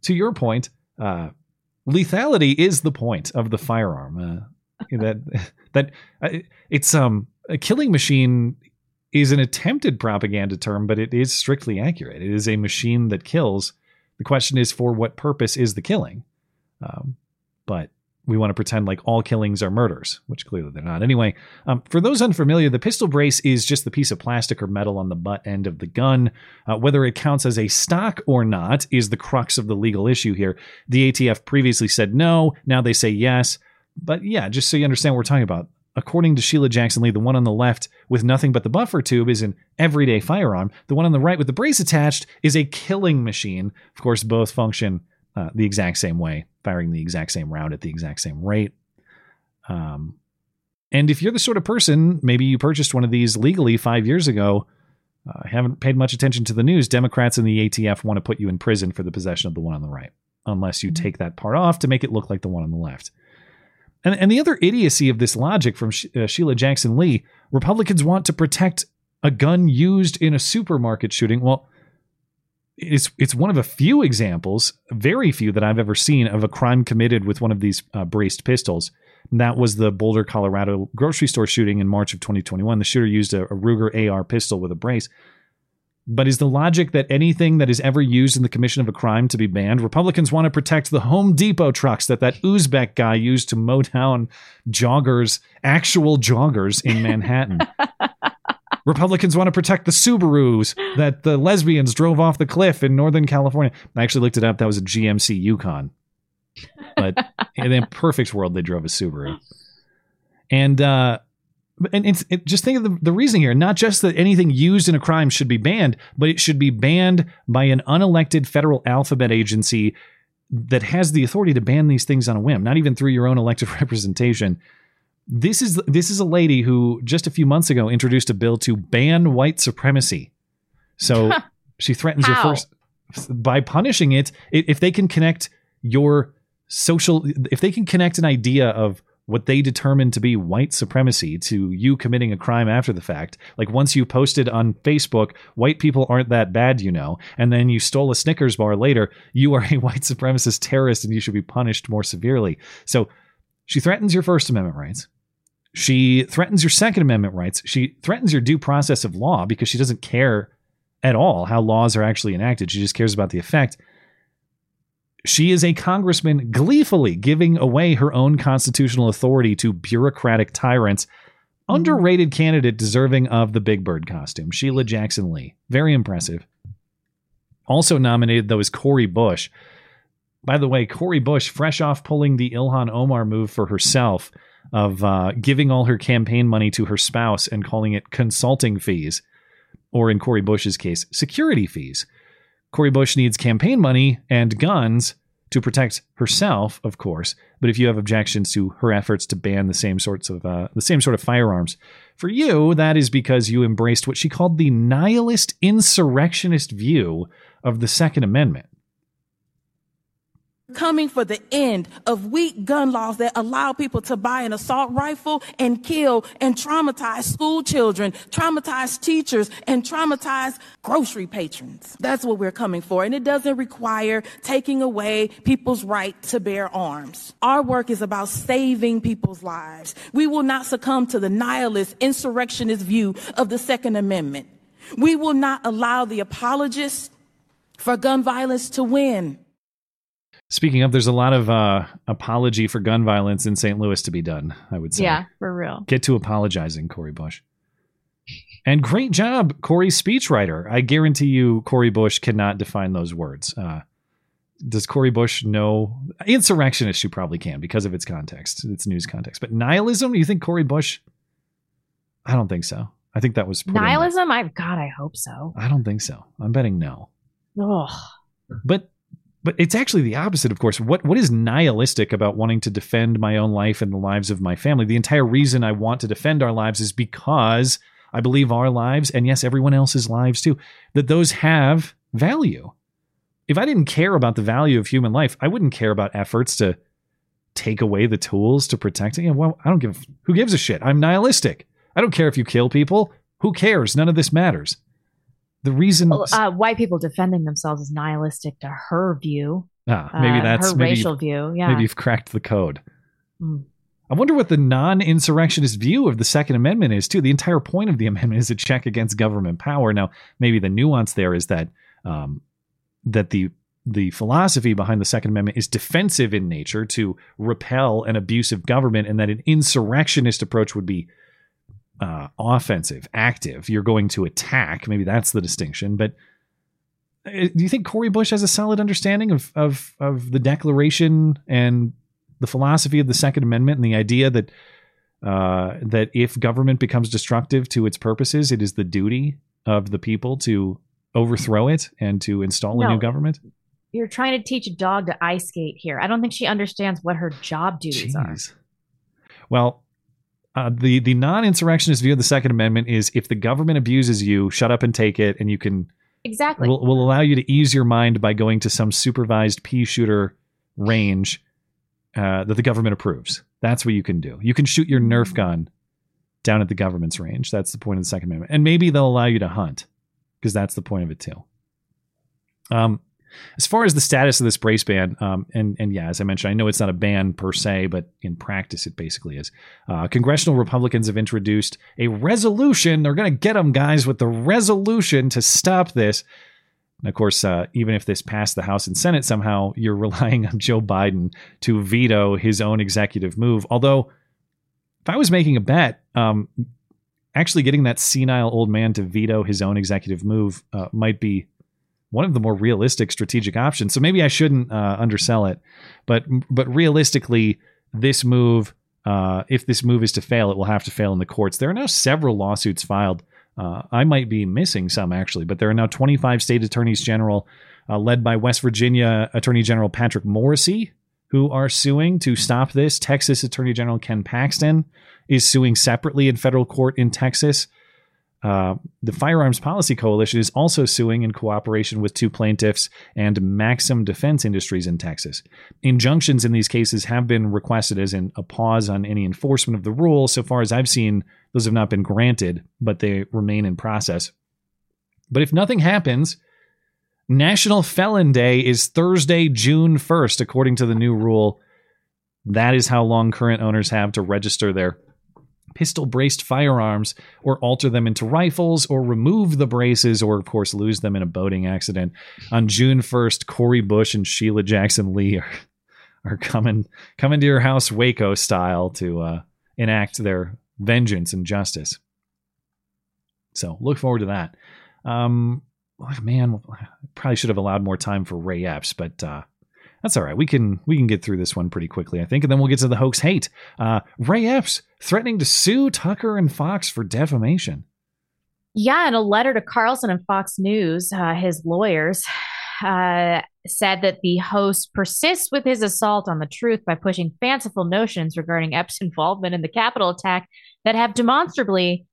to your point, uh, lethality is the point of the firearm. Uh, *laughs* that that uh, it's um a killing machine is an attempted propaganda term, but it is strictly accurate. It is a machine that kills. The question is, for what purpose is the killing? Um, but we want to pretend like all killings are murders, which clearly they're not. Anyway, um, for those unfamiliar, the pistol brace is just the piece of plastic or metal on the butt end of the gun. Uh, whether it counts as a stock or not is the crux of the legal issue here. The ATF previously said no, now they say yes. But yeah, just so you understand what we're talking about. According to Sheila Jackson Lee, the one on the left with nothing but the buffer tube is an everyday firearm. The one on the right with the brace attached is a killing machine. Of course, both function uh, the exact same way, firing the exact same round at the exact same rate. Um, and if you're the sort of person, maybe you purchased one of these legally five years ago, uh, haven't paid much attention to the news, Democrats and the ATF want to put you in prison for the possession of the one on the right, unless you mm-hmm. take that part off to make it look like the one on the left. And, and the other idiocy of this logic from uh, Sheila Jackson Lee Republicans want to protect a gun used in a supermarket shooting. Well, it's it's one of a few examples, very few that I've ever seen of a crime committed with one of these uh, braced pistols. And that was the Boulder, Colorado grocery store shooting in March of 2021. The shooter used a, a Ruger AR pistol with a brace. But is the logic that anything that is ever used in the commission of a crime to be banned? Republicans want to protect the Home Depot trucks that that Uzbek guy used to mow down joggers, actual joggers in Manhattan. *laughs* Republicans want to protect the Subarus *gasps* that the lesbians drove off the cliff in Northern California. I actually looked it up. That was a GMC Yukon. But *laughs* in a perfect world, they drove a Subaru. And uh, and it's it, just think of the, the reason here. Not just that anything used in a crime should be banned, but it should be banned by an unelected federal alphabet agency that has the authority to ban these things on a whim, not even through your own elected *laughs* representation. This is this is a lady who just a few months ago introduced a bill to ban white supremacy. So *laughs* she threatens your first by punishing it if they can connect your social if they can connect an idea of what they determine to be white supremacy to you committing a crime after the fact. Like once you posted on Facebook, white people aren't that bad, you know, and then you stole a Snickers bar later, you are a *laughs* white supremacist terrorist and you should be punished more severely. So she threatens your First Amendment rights. She threatens your Second Amendment rights. She threatens your due process of law because she doesn't care at all how laws are actually enacted. She just cares about the effect. She is a congressman gleefully giving away her own constitutional authority to bureaucratic tyrants. Mm-hmm. Underrated candidate deserving of the Big Bird costume, Sheila Jackson Lee. Very impressive. Also nominated, though, is Cori Bush. By the way, Cori Bush, fresh off pulling the Ilhan Omar move for herself of uh, giving all her campaign money to her spouse and calling it consulting fees, or in Cori Bush's case, security fees. Cori Bush needs campaign money and guns to protect herself, of course. But if you have objections to her efforts to ban the same sorts of uh, the same sort of firearms, for you, that is because you embraced what she called the nihilist insurrectionist view of the Second Amendment coming for the end of weak gun laws that allow people to buy an assault rifle and kill and traumatize school children, traumatize teachers, and traumatize grocery patrons. That's what we're coming for. And it doesn't require taking away people's right to bear arms. Our work is about saving people's lives. We will not succumb to the nihilist, insurrectionist view of the Second Amendment. We will not allow the apologists for gun violence to win. Speaking of, there's a lot of uh, apology for gun violence in St. Louis to be done, I would say. Yeah, for real. Get to apologizing, Cori Bush. And great job, Cori's speechwriter. I guarantee you, Cori Bush cannot define those words. Uh, does Cori Bush know? Insurrectionist, she probably can because of its context, its news context. But nihilism, you think Cori Bush? I don't think so. I think that was nihilism. I God, I hope so. I don't think so. I'm betting no. Ugh. But but it's actually the opposite, of course. What what is nihilistic about wanting to defend my own life and the lives of my family? The entire reason I want to defend our lives is because I believe our lives, and yes, everyone else's lives too, that those have value. If I didn't care about the value of human life, I wouldn't care about efforts to take away the tools to protect it. Well, I don't give who gives a shit. I'm nihilistic. I don't care if you kill people. Who cares? None of this matters the reason uh, white people defending themselves is nihilistic to her view. Ah, maybe uh, that's her maybe racial view. Yeah, maybe you've cracked the code. Mm. I wonder what the non-insurrectionist view of the Second Amendment is too. The entire point of the amendment is a check against government power. Now, maybe the nuance there is that um, that the the philosophy behind the Second Amendment is defensive in nature to repel an abusive government, and that an insurrectionist approach would be uh, offensive, active. You're going to attack. Maybe that's the distinction. But uh, do you think Cori Bush has a solid understanding of of of the Declaration and the philosophy of the Second Amendment and the idea that uh, that if government becomes destructive to its purposes, it is the duty of the people to overthrow it and to install no. a new government? You're trying to teach a dog to ice skate here. I don't think she understands what her job duties Jeez. are. Well, uh, the the non-insurrectionist view of the Second Amendment is if the government abuses you, shut up and take it, and you can exactly will will allow you to ease your mind by going to some supervised pea shooter range uh, that the government approves. That's what you can do. You can shoot your Nerf gun down at the government's range. That's the point of the Second Amendment, and maybe they'll allow you to hunt because that's the point of it too. Um, as far as the status of this brace ban, um, and and yeah, as I mentioned, I know it's not a ban per se, but in practice, it basically is. Uh, congressional Republicans have introduced a resolution. They're going to get them, guys, with the resolution to stop this. And of course, uh, even if this passed the House and Senate somehow, you're *laughs* relying on Joe Biden to veto his own executive move. Although, if I was making a bet, um, actually getting that senile old man to veto his own executive move uh, might be one of the more realistic strategic options. So maybe I shouldn't uh, undersell it, but but realistically, this move, uh, if this move is to fail, it will have to fail in the courts. There are now several lawsuits filed. Uh, I might be missing some actually, but there are now 25 state attorneys general, uh, led by West Virginia Attorney General Patrick Morrisey, who are suing to stop this. Texas Attorney General Ken Paxton is suing separately in federal court in Texas. Uh, the Firearms Policy Coalition is also suing in cooperation with two plaintiffs and Maxim Defense Industries in Texas. Injunctions in these cases have been requested as in a pause on any enforcement of the rule. So far as I've seen, those have not been granted, but they remain in process. But if nothing happens, National Felon Day is Thursday, June 1st, according to the new rule. That is how long current owners have to register their pistol braced firearms or alter them into rifles or remove the braces or, of course, lose them in a boating accident. On June 1st, Cori Bush and Sheila Jackson Lee are, are coming, coming to your house Waco style to uh, enact their vengeance and justice. So look forward to that. Um, man, probably should have allowed more time for Ray Epps, but uh, that's all right. We can we can get through this one pretty quickly, I think, and then we'll get to the hoax hate. Uh, Ray Epps threatening to sue Tucker and Fox for defamation. Yeah, in a letter to Carlson and Fox News, uh, his lawyers uh, said that the host persists with his assault on the truth by pushing fanciful notions regarding Epps' involvement in the Capitol attack that have demonstrably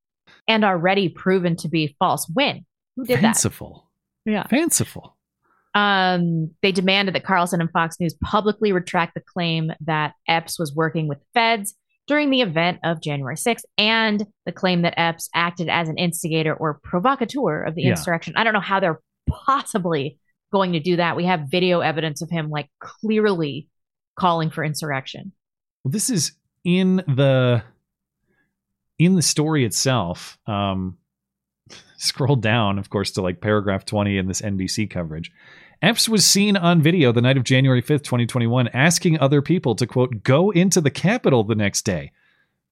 and already proven to be false. When? Who did Fanciful. that? Fanciful. Yeah. Fanciful. Um, they demanded that Carlson and Fox News publicly retract the claim that Epps was working with feds during the event of January 6th and the claim that Epps acted as an instigator or provocateur of the Yeah. insurrection. I don't know how they're possibly going to do that. We have video evidence of him like clearly calling for insurrection. Well, this is in the in the story itself. Um, *laughs* scroll down, of course, to like paragraph 20 in this NBC coverage. Epps was seen on video the night of January 5th, 2021, asking other people to, quote, go into the Capitol the next day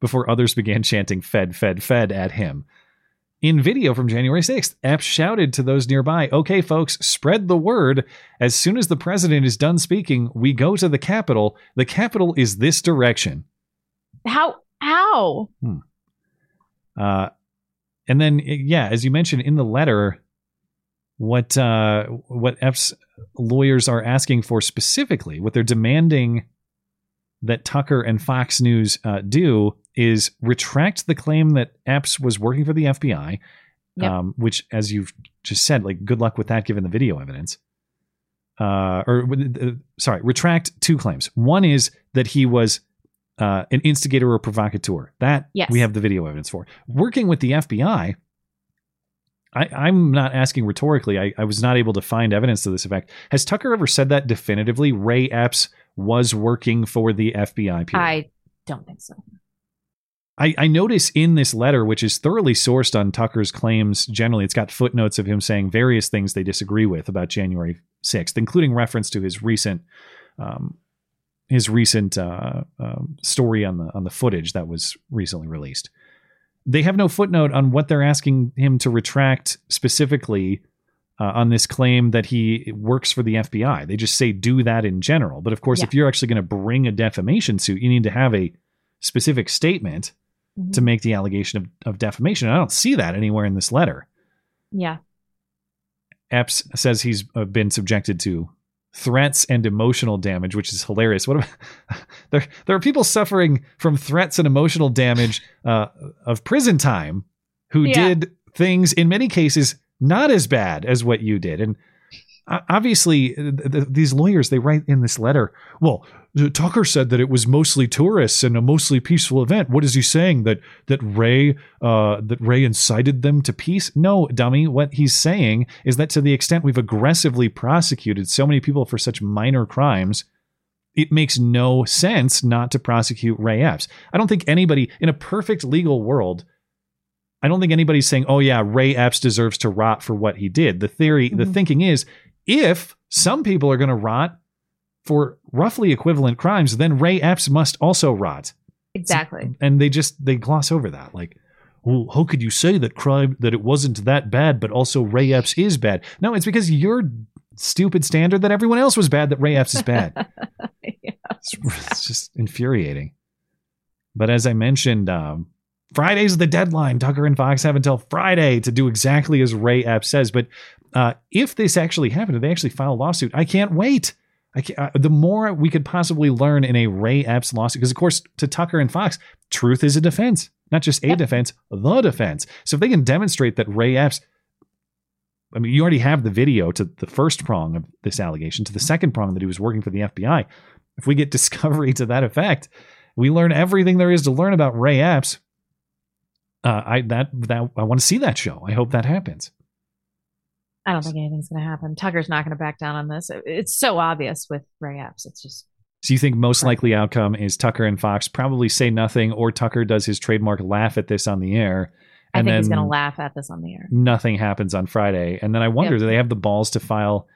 before others began chanting Fed, Fed, Fed at him. In video from January 6th, Epps shouted to those nearby, okay, folks, spread the word. As soon as the president is done speaking, we go to the Capitol. The Capitol is this direction. How? How? Uh, and then, yeah, as you mentioned in the letter, what uh, what Epps lawyers are asking for specifically, what they're demanding that Tucker and Fox News uh, do is retract the claim that Epps was working for the FBI, Yep. um, which, as you've just said, like good luck with that given the video evidence. Uh, or uh, sorry, retract two claims. One is that he was uh, an instigator or provocateur. That Yes. we have the video evidence for. Working with the FBI, I, I'm not asking rhetorically. I, I was not able to find evidence to this effect. Has Tucker ever said that definitively? Ray Epps was working for the FBI. Period. I don't think so. I, I notice in this letter, which is thoroughly sourced on Tucker's claims generally, it's got footnotes of him saying various things they disagree with about January 6th, including reference to his recent um, his recent uh, um, story on the on the footage that was recently released. They have no footnote on what they're asking him to retract specifically uh, on this claim that he works for the FBI. They just say do that in general. But of course, Yeah. if you're actually going to bring a defamation suit, you need to have a specific statement to make the allegation of, of defamation. I don't see that anywhere in this letter. Yeah. Epps says he's been subjected to threats and emotional damage, which is hilarious. What about, *laughs* there? There are people suffering from threats and emotional damage uh, of prison time who Yeah. did things in many cases not as bad as what you did, and uh, obviously th- th- these lawyers they write in this letter. Well, Tucker said that it was mostly tourists and a mostly peaceful event. What is he saying that that Ray uh, that Ray incited them to peace? No, dummy. What he's saying is that to the extent we've aggressively prosecuted so many people for such minor crimes, it makes no sense not to prosecute Ray Epps. I don't think anybody in a perfect legal world. I don't think anybody's saying, "Oh yeah, Ray Epps deserves to rot for what he did." The theory, the thinking is, if some people are going to rot for roughly equivalent crimes, then Ray Epps must also rot. Exactly. And they just they gloss over that. Like, well, how could you say that crime that it wasn't that bad, but also Ray Epps is bad? No, it's because your stupid standard that everyone else was bad that Ray Epps is bad. *laughs* it's, it's just infuriating. But as I mentioned, um, Friday's the deadline. Tucker and Fox have until Friday to do exactly as Ray Epps says. But uh, if this actually happened, if they actually file a lawsuit, I can't wait. I can't, uh, the more we could possibly learn in a Ray Epps lawsuit, because of course, to Tucker and Fox, truth is a defense, not just a defense, the defense. So if they can demonstrate that Ray Epps, I mean, you already have the video to the first prong of this allegation, to the second prong that he was working for the FBI. If we get *laughs* discovery to that effect, we learn everything there is to learn about Ray Epps. Uh, I that that I want to see that show. I hope that happens. I don't think anything's going to happen. Tucker's not going to back down on this. It's so obvious with Ray Epps. It's just So you think most likely outcome is Tucker and Fox probably say nothing, or Tucker does his trademark laugh at this on the air, I and think then he's going to laugh at this on the air. nothing happens on Friday. And then I wonder, Yep. do they have the balls to file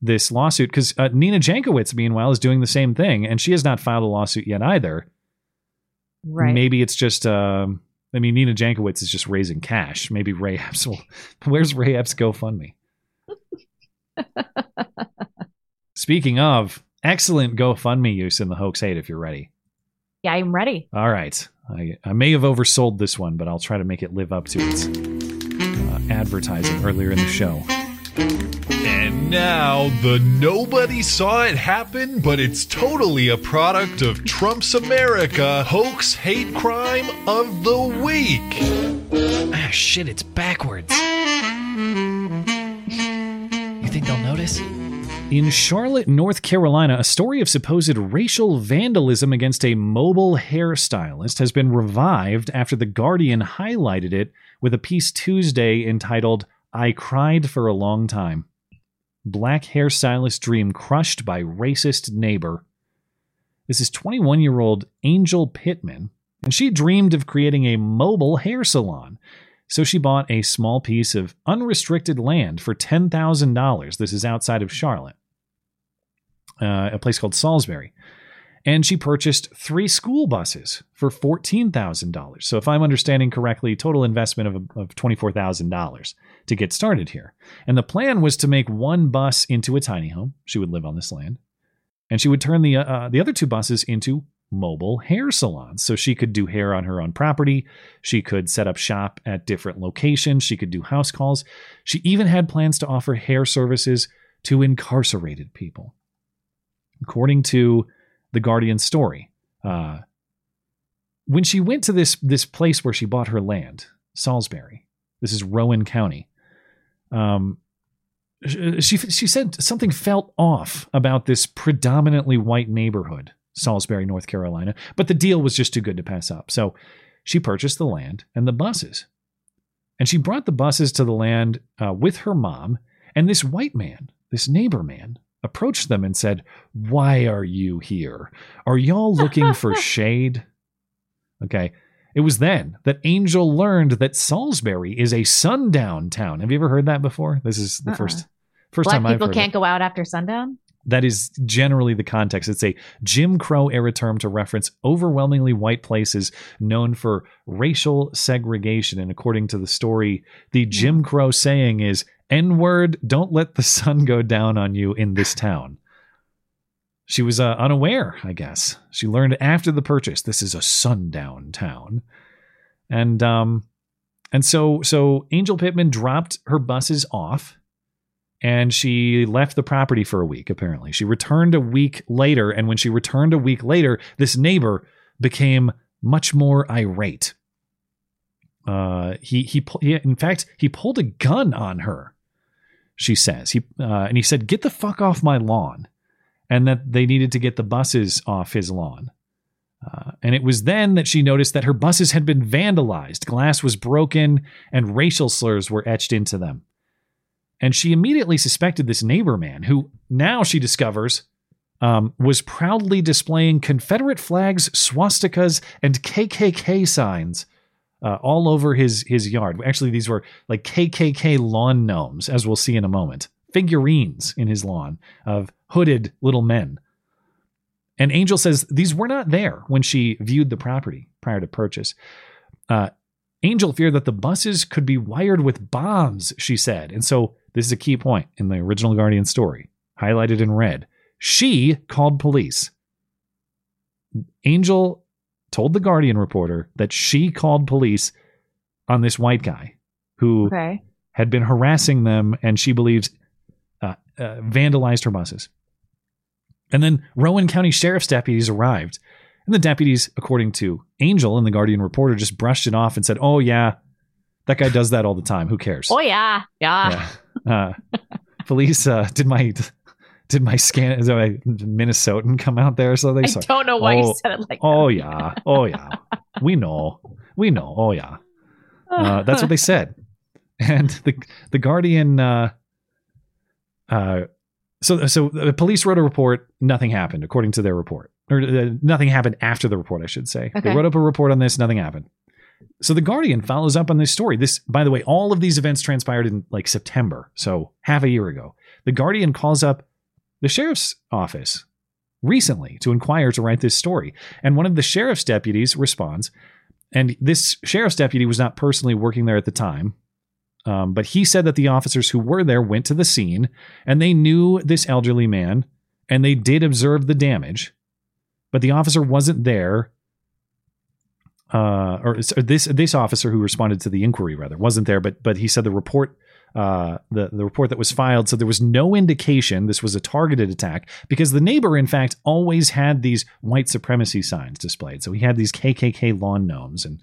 this lawsuit? Because uh, Nina Jankowicz, meanwhile, is doing the same thing, and she has not filed a lawsuit yet either. Right. Maybe it's just. Um, I mean, Nina Jankowicz is just raising cash. Maybe Ray Epps will. *laughs* Where's Ray Epps GoFundMe? Speaking of, excellent GoFundMe use in the hoax hate if you're ready. Yeah, I'm ready. All right. I, I may have oversold this one, but I'll try to make it live up to its uh, advertising earlier in the show. And now the nobody saw it happen, but it's totally a product of Trump's America hoax hate crime of the week. Ah, shit, it's backwards. Think they'll notice? In Charlotte, North Carolina, a story of supposed racial vandalism against a mobile hairstylist has been revived after The Guardian highlighted it with a piece Tuesday entitled, I Cried for a Long Time. Black hairstylist dream crushed by racist neighbor. This is 21 year old Angel Pittman, and she dreamed of creating a mobile hair salon. So she bought a small piece of unrestricted land for $10,000. This is outside of Charlotte, uh, a place called Salisbury. And she purchased three school buses for $14,000. So, if I'm understanding correctly, total investment of, of $24,000 to get started here. And the plan was to make one bus into a tiny home. She would live on this land. And she would turn the, uh, the other two buses into mobile hair salons. So she could do hair on her own property. She could set up shop at different locations. She could do house calls. She even had plans to offer hair services to incarcerated people. According to the Guardian story, uh, when she went to this this place where she bought her land, Salisbury, this is Rowan County. Um, she she said something felt off about this predominantly white neighborhood, Salisbury, North Carolina, but the deal was just too good to pass up. So she purchased the land and the buses. And she brought the buses to the land uh, with her mom, and this white man, this neighbor man, approached them and said, Why are you here? Are y'all looking for *laughs* shade? Okay. It was then that Angel learned that Salisbury is a sundown town. Have you ever heard that before? This is the Uh-uh. first first Black time I've people heard can't it. go out after sundown. That is generally the context. It's a Jim Crow era term to reference overwhelmingly white places known for racial segregation. And according to the story, the Jim Crow saying is N word, don't let the sun go down on you in this town. She was uh, unaware, I guess. She learned after the purchase this is a sundown town. And um and so so Angel Pittman dropped her buses off and she left the property for a week apparently. She returned a week later and when she returned a week later, this neighbor became much more irate. Uh he he, he in fact, he pulled a gun on her. She says. He uh, and he said, "Get the fuck off my lawn." And that they needed to get the buses off his lawn. Uh, and it was then that she noticed that her buses had been vandalized, glass was broken, and racial slurs were etched into them. And she immediately suspected this neighbor man, who now she discovers um, was proudly displaying Confederate flags, swastikas, and KKK signs uh, all over his his yard. Actually, these were like KKK lawn gnomes, as we'll see in a moment, figurines in his lawn of hooded little men. And Angel says these were not there when she viewed the property prior to purchase. Uh, Angel feared that the buses could be wired with bombs, she said. And so this is a key point in the original Guardian story, highlighted in red. She called police. Angel told the Guardian reporter that she called police on this white guy who Okay. had been harassing them and she believes uh, uh, vandalized her buses. And then Rowan County Sheriff's deputies arrived. And the deputies, according to Angel and the Guardian reporter, just brushed it off and said, Oh, yeah, that guy does that all the time. Who cares? Oh yeah, yeah. Yeah. Uh, police, uh, did my. Did my scan, did my Minnesotan come out there? So they I don't know why you Oh, said it like Oh yeah, oh yeah, we know, we know. Oh yeah, uh, that's what they *laughs* said. And the the Guardian uh, uh, So, so the police wrote a report. Nothing happened, according to their report, or uh, nothing happened after the report, I should say. They wrote up a report on this. Nothing happened. So the Guardian follows up on this story. This, by the way, all of these events transpired in like September, so half a year ago. The Guardian calls up the sheriff's office recently to inquire to write this story, and one of the sheriff's deputies responds. And this sheriff's deputy was not personally working there at the time, um, but he said that the officers who were there went to the scene and they knew this elderly man and they did observe the damage, but the officer wasn't there. Uh, or or this this officer who responded to the inquiry rather wasn't there, but but he said the report uh, the the report that was filed so there was no indication this was a targeted attack because the neighbor in fact always had these white supremacy signs displayed. So he had these KKK lawn gnomes and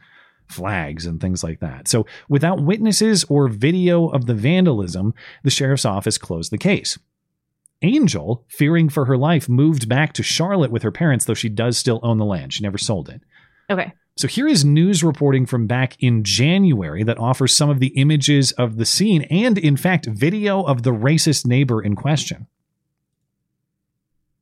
flags and things like that. So without witnesses or video of the vandalism, the sheriff's office closed the case. Angel, fearing for her life, moved back to Charlotte with her parents, though she does still own the land. She never sold it. Okay. So here is news reporting from back in January that offers some of the images of the scene and, in fact, video of the racist neighbor in question.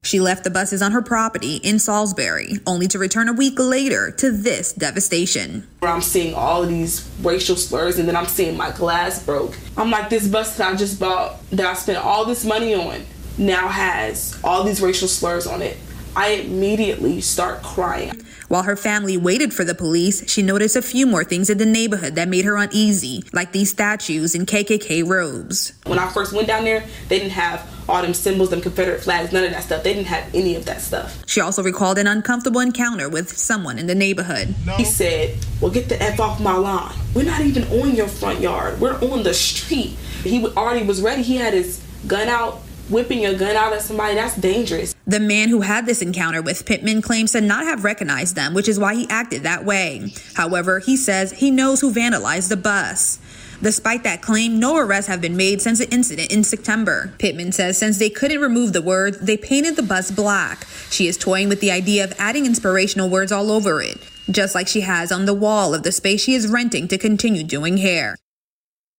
She left the buses on her property in Salisbury, only to return a week later to this devastation. where I'm seeing all of these racial slurs and then I'm seeing my glass broke. I'm like, this bus that I just bought, that I spent all this money on, now has all these racial slurs on it. I immediately start crying. While her family waited for the police, she noticed a few more things in the neighborhood that made her uneasy, like these statues in KKK robes. When I first went down there, they didn't have all them symbols, them Confederate flags, none of that stuff. They didn't have any of that stuff. She also recalled an uncomfortable encounter with someone in the neighborhood. He said, Well, get the F off my lawn. We're not even on your front yard. We're on the street. He already was ready. He had his gun out, whipping your gun out at somebody. That's dangerous. The man who had this encounter with Pittman claims to not have recognized them, which is why he acted that way. However, he says he knows who vandalized the bus. Despite that claim, no arrests have been made since the incident in September. Pittman says since they couldn't remove the words, they painted the bus black. She is toying with the idea of adding inspirational words all over it, just like she has on the wall of the space she is renting to continue doing hair.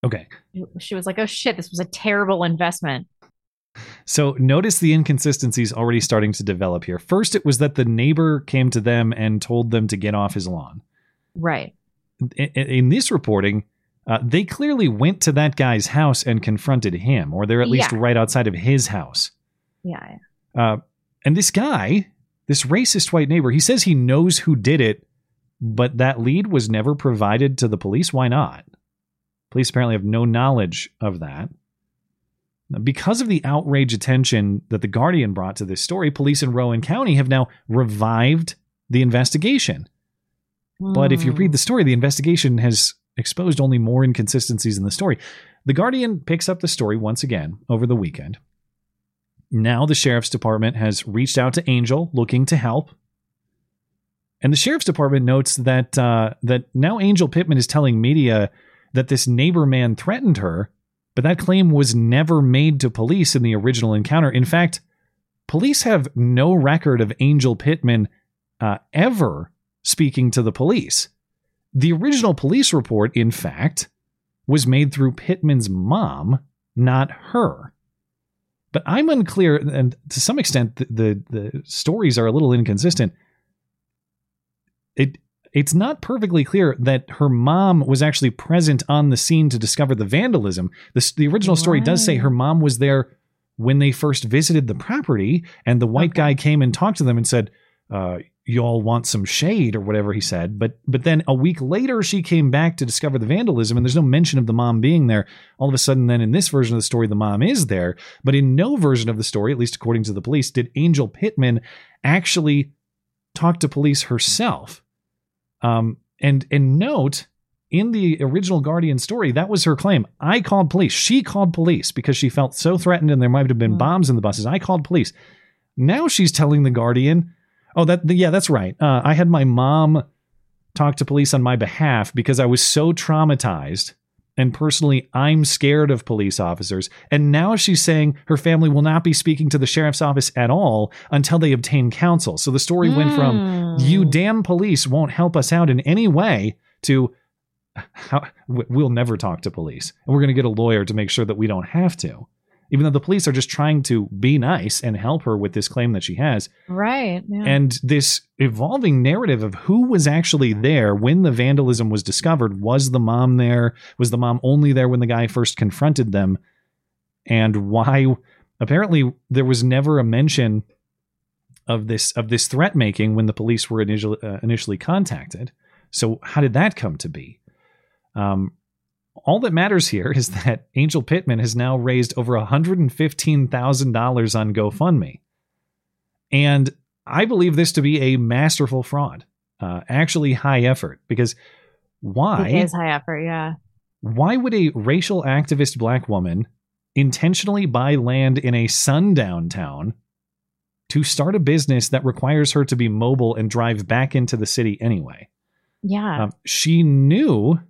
Okay. She was like, oh shit, this was a terrible investment. So notice the inconsistencies already starting to develop here. First, it was that the neighbor came to them and told them to get off his lawn. Right. In, in this reporting, uh, they clearly went to that guy's house and confronted him, or they're at least Yeah. right outside of his house. Yeah. Uh, and this guy, this racist white neighbor, he says he knows who did it, but that lead was never provided to the police. Why not? Police apparently have no knowledge of that. Because of the outrage attention that the Guardian brought to this story, police in Rowan County have now revived the investigation. But if you read the story, the investigation has exposed only more inconsistencies in the story. The Guardian picks up the story once again over the weekend. Now the sheriff's department has reached out to Angel looking to help. And the sheriff's department notes that uh, that now Angel Pittman is telling media that this neighbor man threatened her, but that claim was never made to police in the original encounter. In fact, police have no record of Angel Pittman uh, ever speaking to the police. The original police report, in fact, was made through Pittman's mom, not her. But I'm unclear, and to some extent, the, the, the stories are a little inconsistent. It it's not perfectly clear that her mom was actually present on the scene to discover the vandalism. The, the original story does say her mom was there when they first visited the property, and the white guy came and talked to them and said, uh, "Y'all want some shade?" or whatever he said. But but then a week later, she came back to discover the vandalism, and there's no mention of the mom being there. All of a sudden, then in this version of the story, the mom is there, but in no version of the story, at least according to the police, did Angel Pittman actually talk to police herself. Um, and and note in the original Guardian story, that was her claim. I called police. She called police because she felt so threatened and there might have been bombs in the buses. I called police. Now she's telling the Guardian, "Oh, that yeah, that's right. Uh, I had my mom talk to police on my behalf because I was so traumatized." And personally, I'm scared of police officers. And now she's saying her family will not be speaking to the sheriff's office at all until they obtain counsel. So the story went from you hmm. damn police won't help us out in any way to how, we'll never talk to police. And we're going to get a lawyer to make sure that we don't have to. Even though the police are just trying to be nice and help her with this claim that she has. Right. Yeah. And this evolving narrative of who was actually there when the vandalism was discovered. Was the mom there? Was the mom only there when the guy first confronted them? And why apparently there was never a mention of this of this threat making when the police were initially uh, initially contacted. So how did that come to be? Um, all that matters here is that Angel Pittman has now raised over $115,000 on GoFundMe. And I believe this to be a masterful fraud, uh, actually high effort. Because why? It is high effort, yeah. Why would a racial activist black woman intentionally buy land in a sundown town to start a business that requires her to be mobile and drive back into the city anyway? Yeah. Um, she knew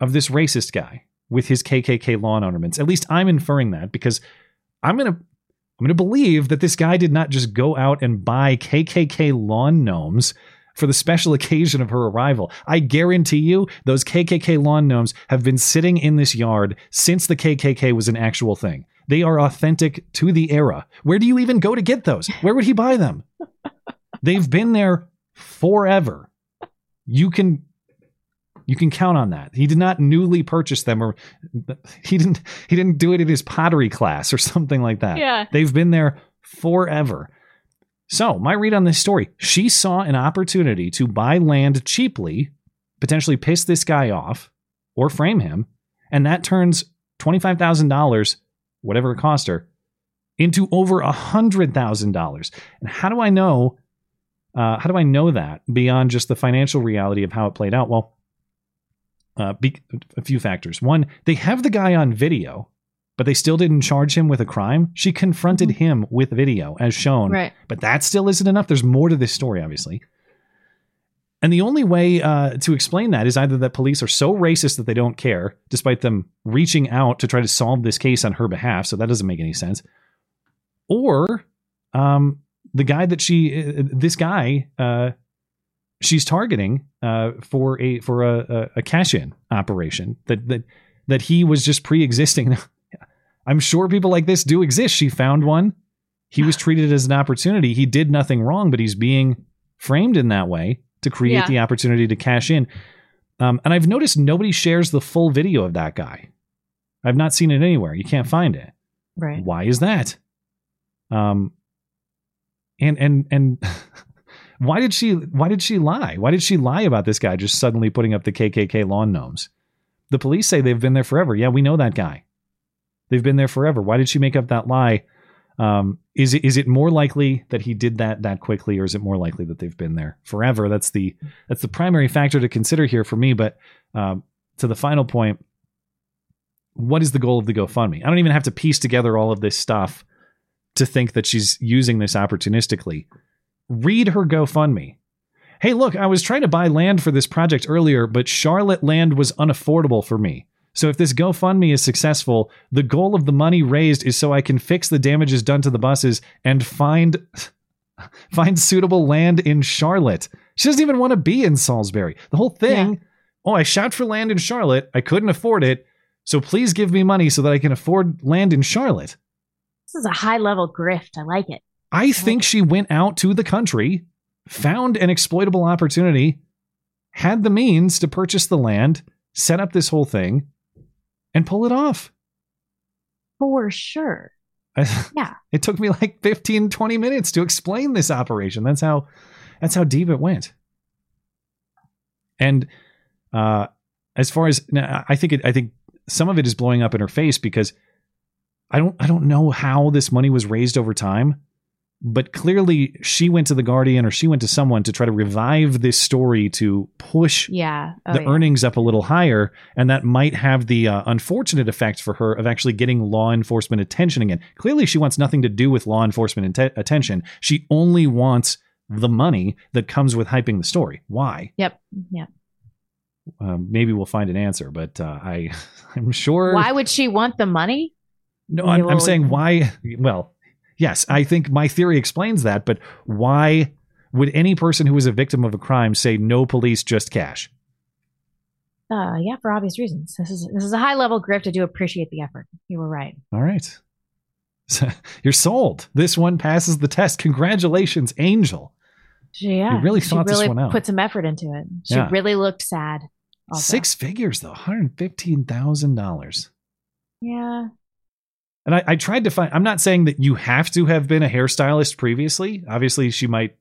of this racist guy with his KKK lawn ornaments. At least I'm inferring that because I'm gonna I'm gonna believe that this guy did not just go out and buy KKK lawn gnomes for the special *laughs* occasion of her arrival. I guarantee you those KKK lawn gnomes have been sitting in this yard since the KKK was an actual thing. They are authentic to the era. Where do you even go to get those? Where would he buy them? *laughs* They've been there forever. You can you can count on that. He did not newly purchase them or he didn't he didn't do it in his pottery class or *laughs* something like that. Yeah. They've been there forever. So, my read on this story, she saw an opportunity to buy land cheaply, potentially piss this guy off or frame him, and that turns $25,000, whatever it cost her, into over $100,000. And how do I know uh, how do I know that beyond just the financial reality of how it played out? Well, uh, be, a few factors. One, they have the guy on video, but they still didn't charge him with a crime. She confronted him with video, as shown. Right. But that still isn't enough. There's more to this story, obviously. And the only way uh, to explain that is either that police are so racist that they don't care, despite them reaching out to try to solve this case on her behalf. So that doesn't make any sense. Or um, the guy that she, uh, this guy, uh, she's targeting uh, for a for a, a, a cash in operation that that that he was just pre existing. *laughs* I'm sure people like this do exist. She found one. He was *sighs* treated as an opportunity. He did nothing wrong, but he's being framed in that way to create Yeah. the opportunity to cash in. Um, and I've noticed nobody shares the full video of that guy. I've not seen it anywhere. You can't find it. Right. Why is that? Um, and and and *laughs* why did she why did she lie? Why did she lie about this guy just suddenly putting up the KKK lawn gnomes? The police say they've been there forever. Yeah, we know that guy. They've been there forever. Why did she make up that lie? Um, is it is it more likely that he did that that quickly, or is it more likely that they've been there forever? That's the that's the primary factor to consider here for me. But um, to the final point, what is the goal of the GoFundMe? I don't even have to piece together all of this stuff to think that she's using this opportunistically. Read her GoFundMe. Hey, look, I was trying to buy land for this project earlier, but Charlotte land was unaffordable for me. So if this GoFundMe is successful, the goal of the money raised is so I can fix the damages done to the buses and find *laughs* find suitable land in Charlotte. She doesn't even want to be in Salisbury. The whole thing, oh, I shot for land in Charlotte. I couldn't afford it. So please give me money so that I can afford land in Charlotte. This is a high level grift. I like it. I think she went out to the country, found an exploitable opportunity, had the means to purchase the land, set up this whole thing, and pull it off. For sure. *laughs* Yeah. It took me like 15, 20 minutes to explain this operation. That's how that's how deep it went. And uh as far as now, I think it I think some of it is blowing up in her face because I don't I don't know how this money was raised over time, but clearly she went to the Guardian or she went to someone to try to revive this story to push Yeah. Oh, the yeah. earnings up a little higher, and that might have the uh, unfortunate effect for her of actually getting law enforcement attention again. Clearly, she wants nothing to do with law enforcement attention. She only wants the money that comes with hyping the story. Why? Yep. Yep. Um, maybe we'll find an answer, but uh, I, *laughs* I'm sure. Why would she want the money? No, I'm, I'm saying why. Well, yes, I think my theory explains that, but why would any person who is a victim of a crime say no police, just cash? Uh, yeah, for obvious reasons. This is this is a high level grift. I do appreciate the effort. You were right. All right. *laughs* You're sold. This one passes the test. Congratulations, Angel. She, yeah, You really she thought this really one out. Put some effort into it. She Yeah. really looked sad. also. Six figures though, hundred fifteen thousand dollars. Yeah. And I, I tried to find. I'm not saying that you have to have been a hairstylist previously. Obviously, she might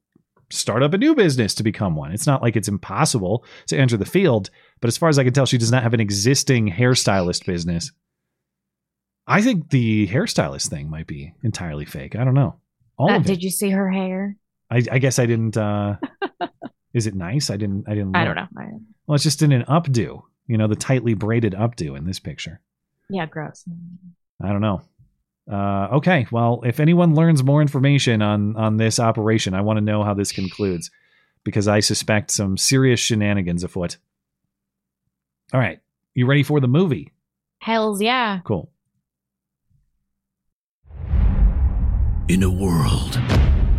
start up a new business to become one. It's not like it's impossible to enter the field. But as far as I can tell, she does not have an existing hairstylist business. I think the hairstylist thing might be entirely fake. I don't know. All Uh, did you see her hair? I, I guess I didn't. uh *laughs* Is it nice? I didn't. I didn't. I don't know. I- Well, it's just in an updo. You know, the tightly braided updo in this picture. yeah, gross. I don't know. Uh, okay, well, if anyone learns more information on on this operation, I want to know how this concludes because I suspect some serious shenanigans afoot. All right, you ready for the movie? Hells yeah. Cool. In a world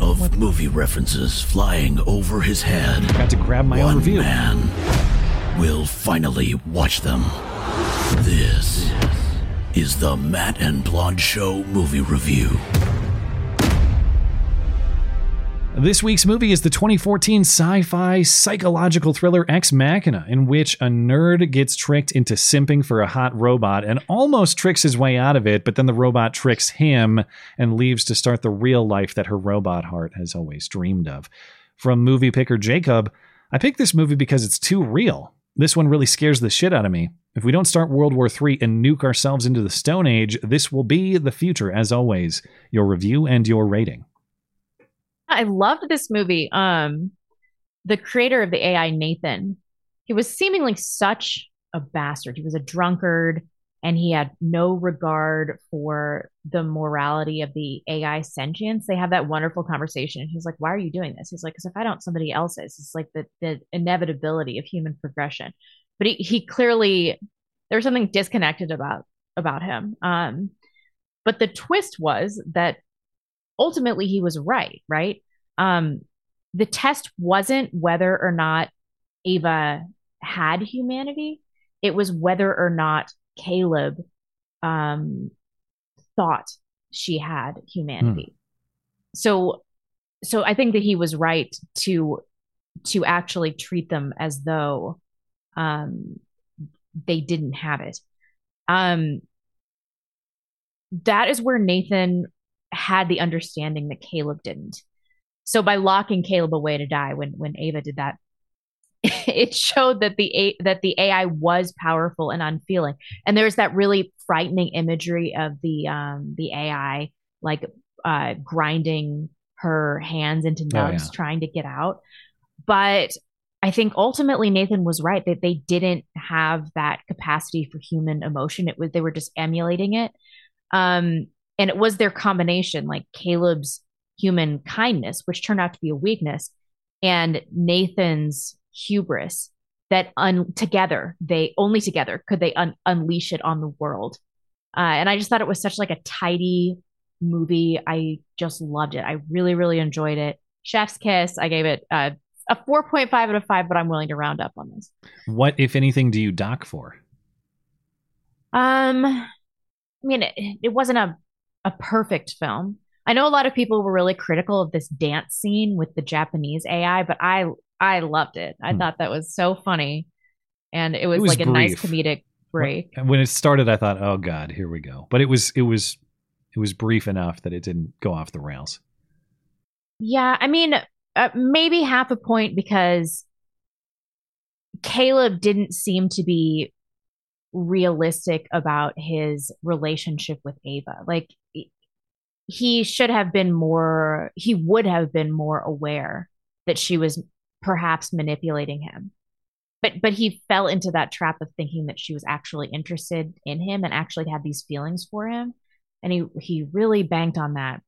of movie references flying over his head, got to grab my one own review. man will finally watch them. This is the Matt and Blonde Show movie review. This week's movie is the 2014 sci fi psychological thriller Ex Machina, in which a nerd gets tricked into simping for a hot robot and almost tricks his way out of it, but then the robot tricks him and leaves to start the real life that her robot heart has always dreamed of. From movie picker Jacob, I picked this movie because it's too real. This one really scares the shit out of me. If we don't start World War III and nuke ourselves into the Stone Age, this will be the future, as always. Your review and your rating. I loved this movie. Um, the creator of the AI, Nathan, he was seemingly such a bastard. He was a drunkard and he had no regard for the morality of the AI sentience. They have that wonderful conversation. He's like, Why are you doing this? He's like, Because if I don't, somebody else is. It's like the, the inevitability of human progression. But he, he clearly, there was something disconnected about about him. Um, but the twist was that ultimately he was right, right? Um, the test wasn't whether or not Ava had humanity, it was whether or not Caleb um, thought she had humanity. So so I think that he was right to to actually treat them as though um, they didn't have it. Um, that is where Nathan had the understanding that Caleb didn't. So by locking Caleb away to die, when when Ava did that, *laughs* it showed that the A, that the AI was powerful and unfeeling. And there's that really frightening imagery of the um the AI like uh grinding her hands into Oh, nubs yeah. trying to get out. But I think ultimately Nathan was right that they didn't have that capacity for human emotion. It was they were just emulating it. Um and it was their combination like Caleb's human kindness, which turned out to be a weakness, and Nathan's hubris that un- together they only together could they un- unleash it on the world. Uh, and I just thought it was such like a tidy movie. I just loved it. I really, really enjoyed it. Chef's kiss. I gave it uh, a 4.5 out of 5, but I'm willing to round up on this. What, if anything, do you dock for? Um, I mean, it, it wasn't a a perfect film. I know a lot of people were really critical of this dance scene with the Japanese AI, but I I loved it. I thought that was so funny, and it was, Hmm. It was like a nice comedic break. When it started, I thought, "Oh God, here we go." But it was, it was, it was brief enough that it didn't go off the rails. Yeah, I mean, uh, maybe half a point because Caleb didn't seem to be realistic about his relationship with Ava. Like he should have been more he would have been more aware that she was perhaps manipulating him. But but he fell into that trap of thinking that she was actually interested in him and actually had these feelings for him. And he he really banked on that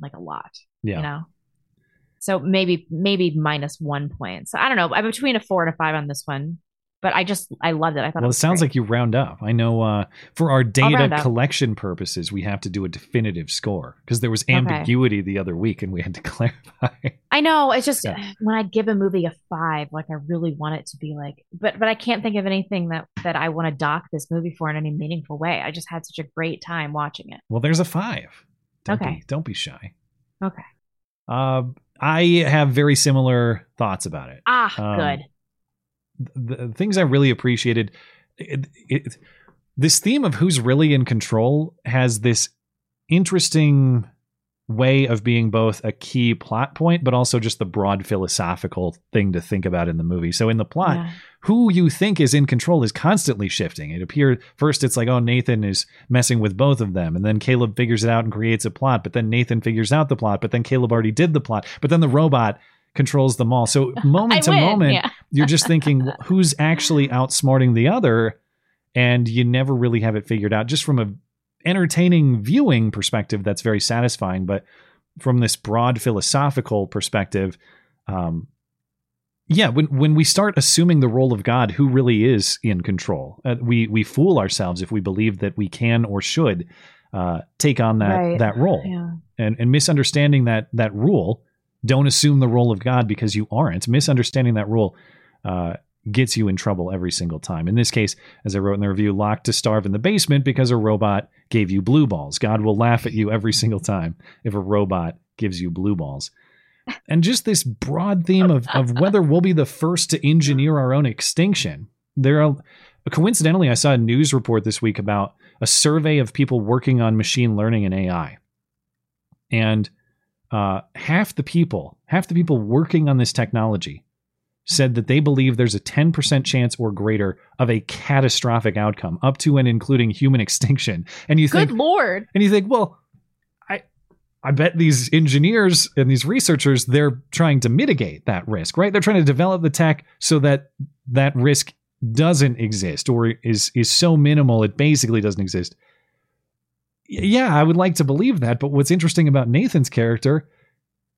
like a lot. Yeah. You know? So maybe maybe minus one point. So I don't know. I'm between a four and a five on this one. But I just I loved it. I thought Well, it it sounds great. like you round up. I know uh, for our data collection purposes, we have to do a definitive score because there was Okay. ambiguity the other week, and we had to *laughs* clarify. I know. It's just Yeah. *sighs* when I give a movie a five, like I really want it to be like, but but I can't think of anything that that I want to dock this movie for in any meaningful way. I just had such a great time watching it. well, there's a five. Don't Okay. be, don't be shy. Okay. Uh, I have very similar thoughts about it. Ah, Um, good. The things I really appreciated. It, it, this theme of who's really in control has this interesting way of being both a key plot point, but also just the broad philosophical thing to think about in the movie. So in the plot, Yeah. who you think is in control is constantly shifting. It appeared first it's like, oh, Nathan is messing with both of them. And then Caleb figures it out and creates a plot. But then Nathan figures out the plot. But then Caleb already did the plot. But then the robot controls them all. So *laughs* moment to moment, yeah. You're just thinking who's actually outsmarting the other. And you never really have it figured out just from a entertaining viewing perspective that's very satisfying but from this broad philosophical perspective um yeah when when we start assuming the role of god who really is in control uh, we we fool ourselves if we believe that we can or should uh take on that Right. that role Yeah. and and misunderstanding that that rule don't assume the role of god because you aren't. Misunderstanding that rule uh gets you in trouble every single time. In this case as i wrote in the review locked to starve in the basement because a robot gave you blue balls. God will laugh at you every single time if a robot gives you blue balls. And just this broad theme of, of whether we'll be the first to engineer our own extinction. There are coincidentally i saw a news report this week about a survey of people working on machine learning and ai and uh, half the people half the people working on this technology said that they believe there's a 10% chance or greater of a catastrophic outcome up to and including human *laughs* extinction. And you Good think lord. and you think well i i bet these engineers and these researchers they're trying to mitigate that risk right? They're trying to develop the tech so that that risk doesn't exist or is is so minimal it basically doesn't exist yeah i would like to believe that but what's interesting about nathan's character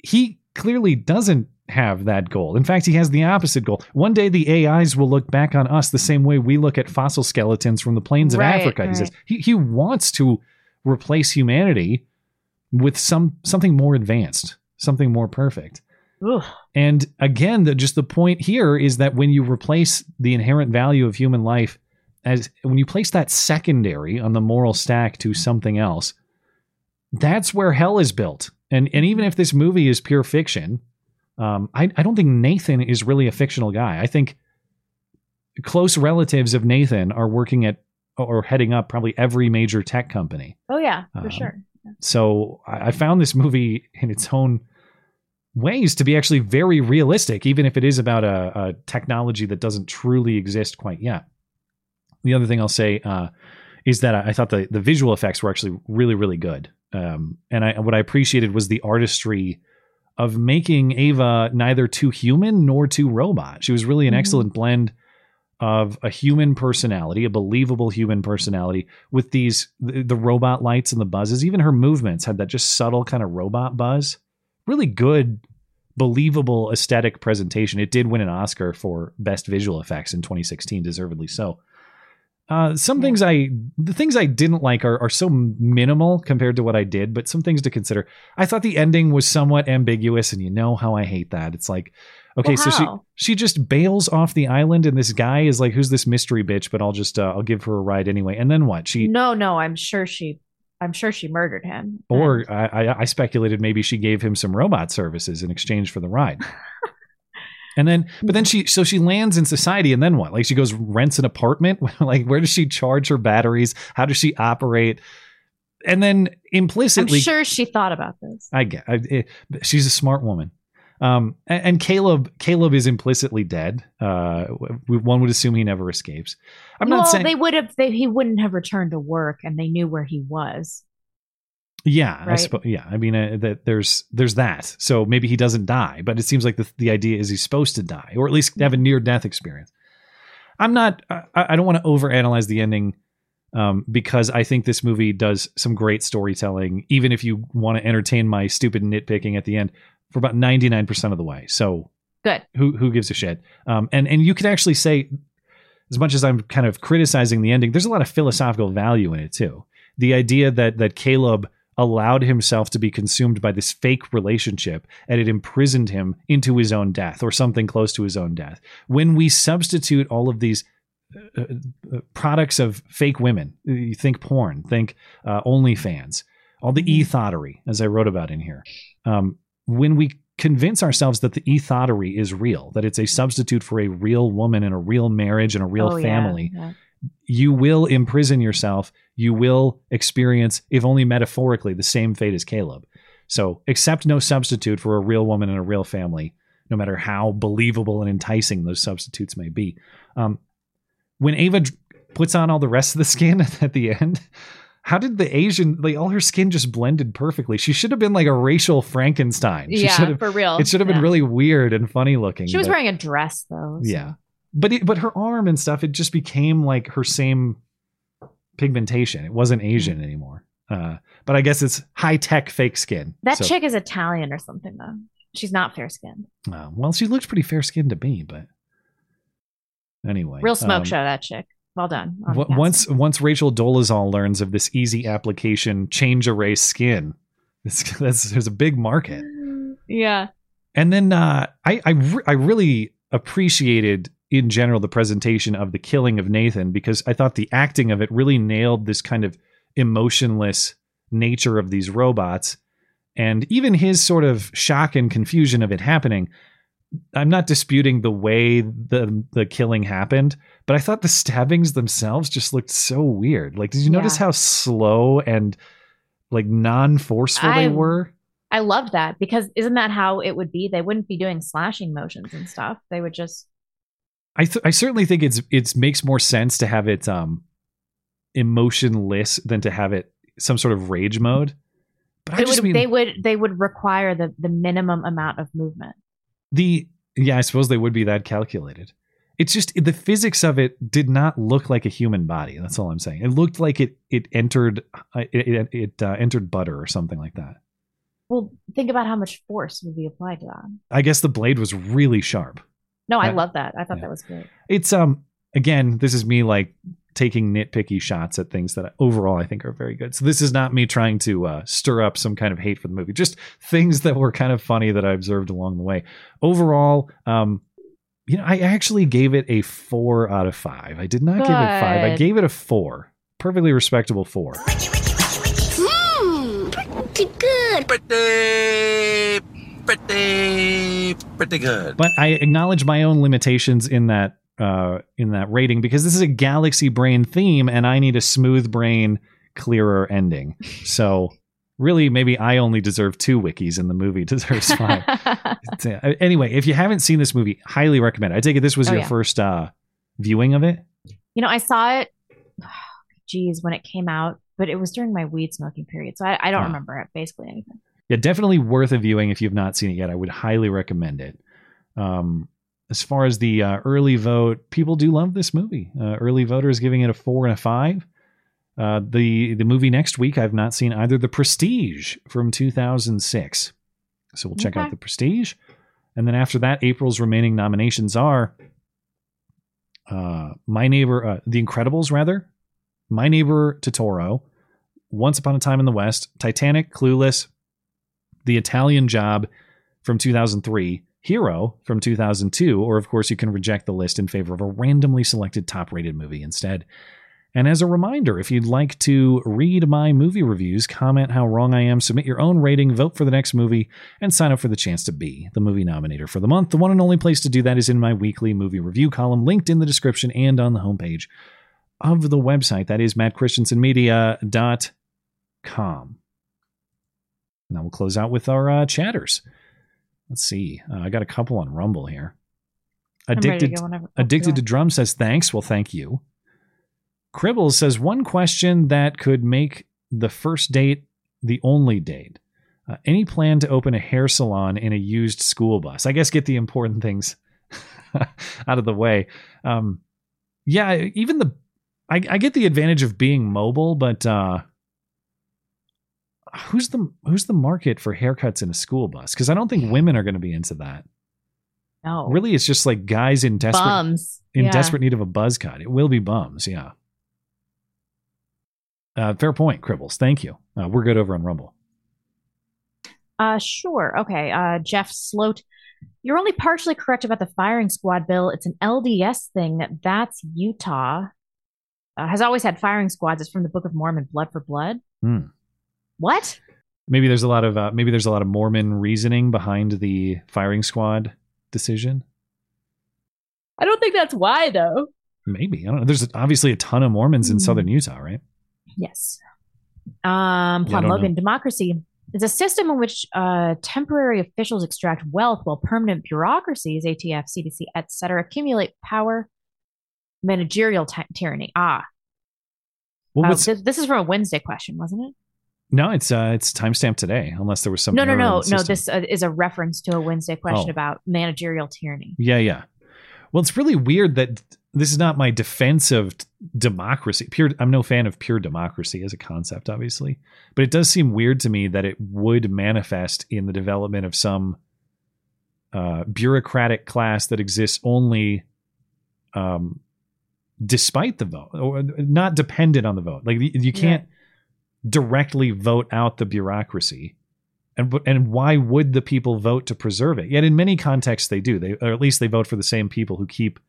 he clearly doesn't have that goal. In fact, he has the opposite goal. One day the AIs will look back on us the same way we look at fossil skeletons from the plains of Right, Africa. He says he, he wants to replace humanity with some something more advanced, something more perfect. Ugh. And again, the, just the point here is that when you replace the inherent value of human life as when you place that secondary on the moral stack to something else, that's where hell is built. And and even if this movie is pure fiction, um, I, I don't think Nathan is really a fictional guy. I think close relatives of Nathan are working at or heading up probably every major tech company. Oh yeah, for Um, sure. So I, I found this movie in its own ways to be actually very realistic, even if it is about a, a technology that doesn't truly exist quite yet. The other thing I'll say uh, is that I, I thought the, the visual effects were actually really, really good. Um, and I, what I appreciated was the artistry of making Ava neither too human nor too robot. She was really an Mhm. excellent blend of a human personality, a believable human personality, with these the, the robot lights and the buzzes. Even her movements had that just subtle kind of robot buzz. Really good, believable aesthetic presentation. It did win an Oscar for best visual effects in 2016, deservedly so. Uh, some things I, the things I didn't like are, are so minimal compared to what I did, but some things to consider. I thought the ending was somewhat ambiguous, and you know how I hate that. It's like, okay, Well, so she she just bails off the island, and this guy is like, "Who's this mystery bitch?" But I'll just uh, I'll give her a ride anyway. And then what? She No, no, I'm sure she I'm sure she murdered him. or I, I I speculated maybe she gave him some robot services in exchange for the ride. *laughs* And then, but then she, so she lands in society, and then what? Like she goes rents an apartment. *laughs* like where does she charge her batteries? How does she operate? And then implicitly, I'm sure she thought about this. I get, I, it, she's a smart woman. Um, and, and Caleb, Caleb is implicitly dead. Uh, one would assume he never escapes. I'm well, not saying they would have they, he wouldn't have returned to work and they knew where he was. Yeah, I Right? suppose. Yeah, I mean uh, that there's there's that. So maybe he doesn't die, but it seems like the the idea is he's supposed to die, or at least have a near death experience. I'm not. I, I don't want to overanalyze the ending, um, because I think this movie does some great storytelling, even if you want to entertain my stupid nitpicking at the end for about 99 percent of the way. So Good. who who gives a shit? Um, and and you could actually say, as much as I'm kind of criticizing the ending, there's a lot of philosophical value in it too. The idea that that Caleb allowed himself to be consumed by this fake relationship and it imprisoned him into his own death or something close to his own death. When we substitute all of these uh, uh, products of fake women, you think porn, think uh, OnlyFans, all the e-thottery, as I wrote about in here. Um, when we convince ourselves that the e-thottery is real, that it's a substitute for a real woman and a real marriage and a real Oh, yeah, family, yeah. you will imprison yourself. You will experience, if only metaphorically, the same fate as Caleb. So accept no substitute for a real woman and a real family, no matter how believable and enticing those substitutes may be. Um, when Ava d- puts on all the rest of the skin *laughs* at the end, how did the Asian like all her skin just blended perfectly? She should have been like a racial Frankenstein. She Yeah, should have- for real. It should have been really weird and funny looking. She was but- wearing a dress though. so- yeah, but it, but her arm and stuff, it just became like her same pigmentation. It wasn't Hmm. Asian anymore. Uh, but I guess it's high tech fake skin. That So- chick is Italian or something though. She's not fair skinned. Uh, well, she looks pretty fair skinned to me, but anyway, Real smoke um, show that chick. Well done. w- once once Rachel Dolezal learns of this easy application, change erase skin, *laughs* it's, that's, there's a big market. Yeah. And then uh, I I, re- I really appreciated in general the presentation of the killing of Nathan because I thought the acting of it really nailed this kind of emotionless nature of these robots and even his sort of shock and confusion of it happening. I'm not disputing the way the the killing happened, but I thought the stabbings themselves just looked so weird. Like, did you notice how slow and like non-forceful they were? I loved that because isn't that how it would be? They wouldn't be doing slashing motions and stuff. They would just I th- I certainly think it's it's makes more sense to have it um emotionless than to have it some sort of rage mode. But I just would mean they would they would require the the minimum amount of movement. the yeah, I suppose they would be that calculated. It's just the physics of it did not look like a human body. That's all I'm saying. It looked like it it entered uh, it it, it uh, entered butter or something like that. Well, think about how much force would be applied to that. I guess the blade was really sharp. No, I Uh, love that. I thought that was great. It's um again, this is me like taking nitpicky shots at things that overall I think are very good. So this is not me trying to uh, stir up some kind of hate for the movie. Just things that were kind of funny that I observed along the way. Overall, um, you know, I actually gave it a four out of five. I did not give it five. I gave it a four. Perfectly respectable four. Mmm, pretty good. Pretty, pretty, pretty good. But I acknowledge my own limitations in that uh, in that rating because this is a galaxy brain theme, and I need a smooth brain, clearer ending. So really, maybe I only deserve two wikis, and the movie *laughs* deserves five. *laughs* Uh, anyway, if you haven't seen this movie, highly recommend. it. I take it this was Oh, your yeah. first uh, viewing of it. You know, I saw it *sighs* geez, when it came out, but it was during my weed smoking period. So I, I don't Ah. remember it, basically anything. Yeah, definitely worth a viewing if you've not seen it yet. I would highly recommend it. Um, as far as the uh, early vote, people do love this movie. Uh, early voters giving it a four and a five. Uh, the the movie next week, I've not seen either. The Prestige from 2006. So we'll check out The Prestige. And then after that, April's remaining nominations are uh, My Neighbor, uh, The Incredibles, rather, My Neighbor Totoro, Once Upon a Time in the West, Titanic, Clueless, The Italian Job from 2003, Hero from 2002, or of course, you can reject the list in favor of a randomly selected top rated movie instead. And as a reminder, if you'd like to read my movie reviews, comment how wrong I am, submit your own rating, vote for the next movie, and sign up for the chance to be the movie nominator for the month, the one and only place to do that is in my weekly movie review column, linked in the description and on the homepage of the website. That is Now we'll close out with our uh, chatters. Let's see. Uh, I got a couple on Rumble here. I'm to Addicted, oh, addicted to drum says thanks. Well, thank you. Cribbles says one question that could make the first date the only date. Uh, any plan to open a hair salon in a used school bus? I guess get the important things *laughs* out of the way. Um, yeah, even the I, I get the advantage of being mobile, but uh, who's the who's the market for haircuts in a school bus? Because I don't think women are going to be into that. No. Really, it's just like guys in desperate Bums. in Yeah. desperate need of a buzz cut. It will be bums, yeah. Uh, fair point, Cribbles. Thank you. Uh, we're good over on Rumble. Uh, sure. Okay. Uh, Jeff Sloat, you're only partially correct about the firing squad bill. It's an LDS thing. That that's Utah. Uh, has always had firing squads. It's from the Book of Mormon, Blood for Blood. Hmm. What? Maybe there's a lot of uh, maybe there's a lot of Mormon reasoning behind the firing squad decision. I don't think that's why, though. Maybe I don't know. There's obviously a ton of Mormons in Hmm. southern Utah, right? Yes. Um, Yeah, Plum don't Logan, know. democracy is a system in which uh, temporary officials extract wealth while permanent bureaucracies, ATF, CDC, etc., accumulate power, managerial ty- tyranny. Ah. Well, Uh, this is from a Wednesday question, wasn't it? No, it's uh, it's timestamped today, unless there was some. no, no, no, no. This uh, is a reference to a Wednesday question Oh. about managerial tyranny. Yeah, yeah. Well, it's really weird that this is not my defense of t- democracy. Pure, I'm no fan of pure democracy as a concept, obviously, but it does seem weird to me that it would manifest in the development of some uh, bureaucratic class that exists only um, despite the vote, or not dependent on the vote. Like you you can't directly vote out the bureaucracy. And, and why would the people vote to preserve it? Yet in many contexts they do. They or at least they vote for the same people who keep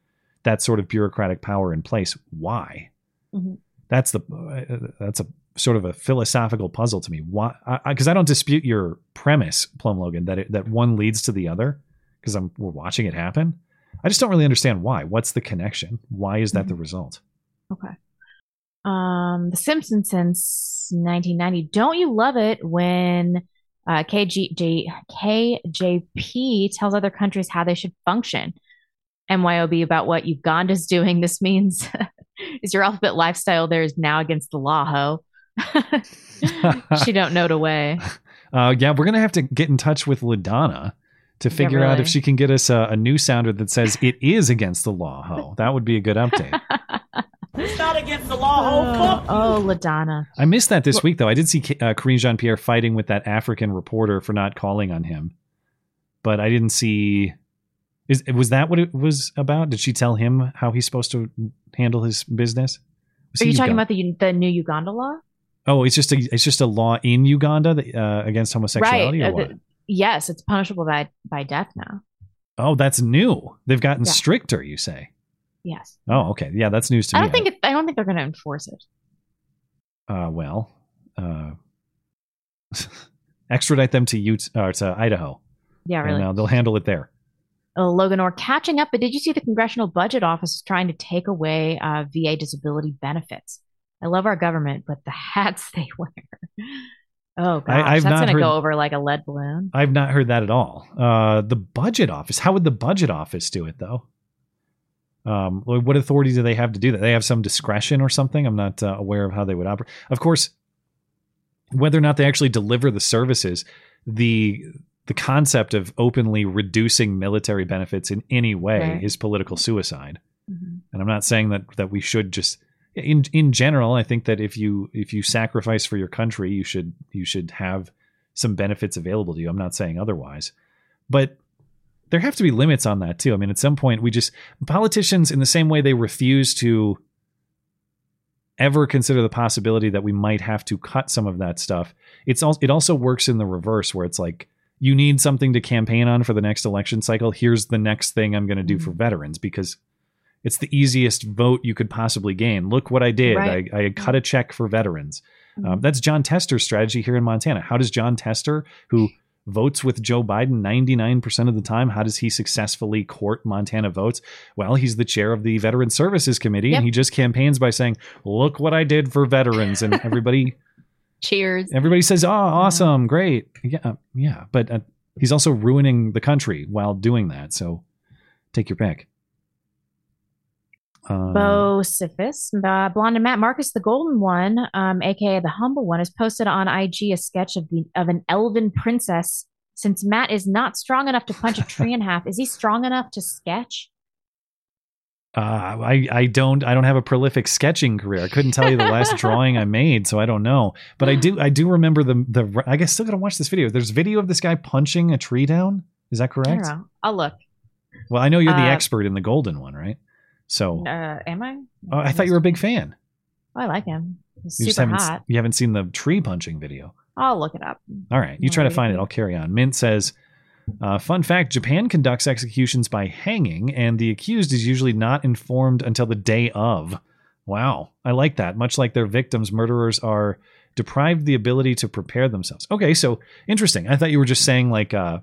that sort of bureaucratic power in place. Why? Mhm. That's the uh, that's a sort of a philosophical puzzle to me. Why? Because I, don't dispute your premise, Plum Logan, that it, that one leads to the other. Because I'm we're watching it happen. I just don't really understand why. What's the connection? Why is that the result? Okay. Um, The Simpsons since 1990. Don't you love it when uh, KGJ, KJP tells other countries how they should function? MYOB about what Uganda's doing. This means *laughs* is your alphabet lifestyle there is now against the law, ho. *laughs* she don't know the way. *laughs* Uh, yeah, we're gonna have to get in touch with Ladonna to figure out really. if she can get us a, a new sounder that says it is against the law. Ho, that would be a good update. It's not against the law, Oh, oh LaDonna. I missed that this week though. I did see uh, Karine Jean Pierre fighting with that African reporter for not calling on him, but I didn't see. Is was that what it was about? Did she tell him how he's supposed to handle his business? Was Are you talking Ugan- about the the new Uganda law? Oh, it's just a it's just a law in Uganda that, uh, against homosexuality, right. or uh, what? the- yes, it's punishable by by death now. oh, that's new. They've gotten Yeah. stricter. You say? Yes. Oh, okay. Yeah, that's news to I me. don't think it, I don't think they're going to enforce it. uh, well, uh, *laughs* extradite them to Utah or to Idaho. Yeah, really. And, uh, they'll handle it there. uh, Logan Orr catching up, but did you see the Congressional Budget Office is trying to take away uh, VA disability benefits? I love our government, but the *laughs* hats they wear. Oh gosh, I've that's going to go over like a lead balloon. I've not heard that at all. Uh, the budget office. How would the budget office do it though? Um, what authority do they have to do that? They have some discretion or something. I'm not uh, aware of how they would operate. Of course, whether or not they actually deliver the services, the the concept of openly reducing military benefits in any way Right. is political suicide. Mhm. And I'm not saying that that we should just in in general, I think that if you if you sacrifice for your country, you should you should have some benefits available to you. I'm not saying otherwise. But there have to be limits on that too. I mean, at some point we just politicians in the same way they refuse to ever consider the possibility that we might have to cut some of that stuff. It's also it also works in the reverse where it's like you need something to campaign on for the next election cycle. Here's the next thing I'm going to do for mm-hmm. veterans because it's the easiest vote you could possibly gain. Look what I did. Right. I, I mm-hmm. cut a check for veterans. Um, mm-hmm. that's Jon Tester's strategy here in Montana. How does Jon Tester, who votes with Joe Biden 99% of the time, how does he successfully court Montana votes? Well, he's the chair of the Veteran Services Committee, Yep. and he just campaigns by saying, "Look what I did for veterans," and everybody *laughs* Cheers. everybody says, "Oh, awesome, great, yeah, yeah." But uh, he's also ruining the country while doing that. So, take your pick. Um, Bocephus, uh, Blonde and Matt Marcus, the golden one, um, aka the humble one, has posted on IG a sketch of the of an elven princess. Since Matt is not strong enough to punch a tree in half, is he strong enough to sketch? Uh, I I don't I don't have a prolific sketching career. I couldn't tell you the last *laughs* drawing I made, so I don't know. But I do *gasps* I do remember the the I guess still gotta watch this video. There's video of this guy punching a tree down. Is that I correct? don't know. I'll look. Well, I know you're the Uh, expert in the golden one, right? So Uh, am I? oh, I thought you were a big fan. Oh, I like him. He's You super haven't hot. you haven't seen the tree punching video. I'll look it up. All right, you try to find it. I'll carry on. Mint says, uh, "Fun fact: Japan conducts executions by hanging, and the accused is usually not informed until the day of." Wow, I like that. Much like their victims, murderers are deprived the ability to prepare themselves. Okay, so interesting. I thought you were just saying like uh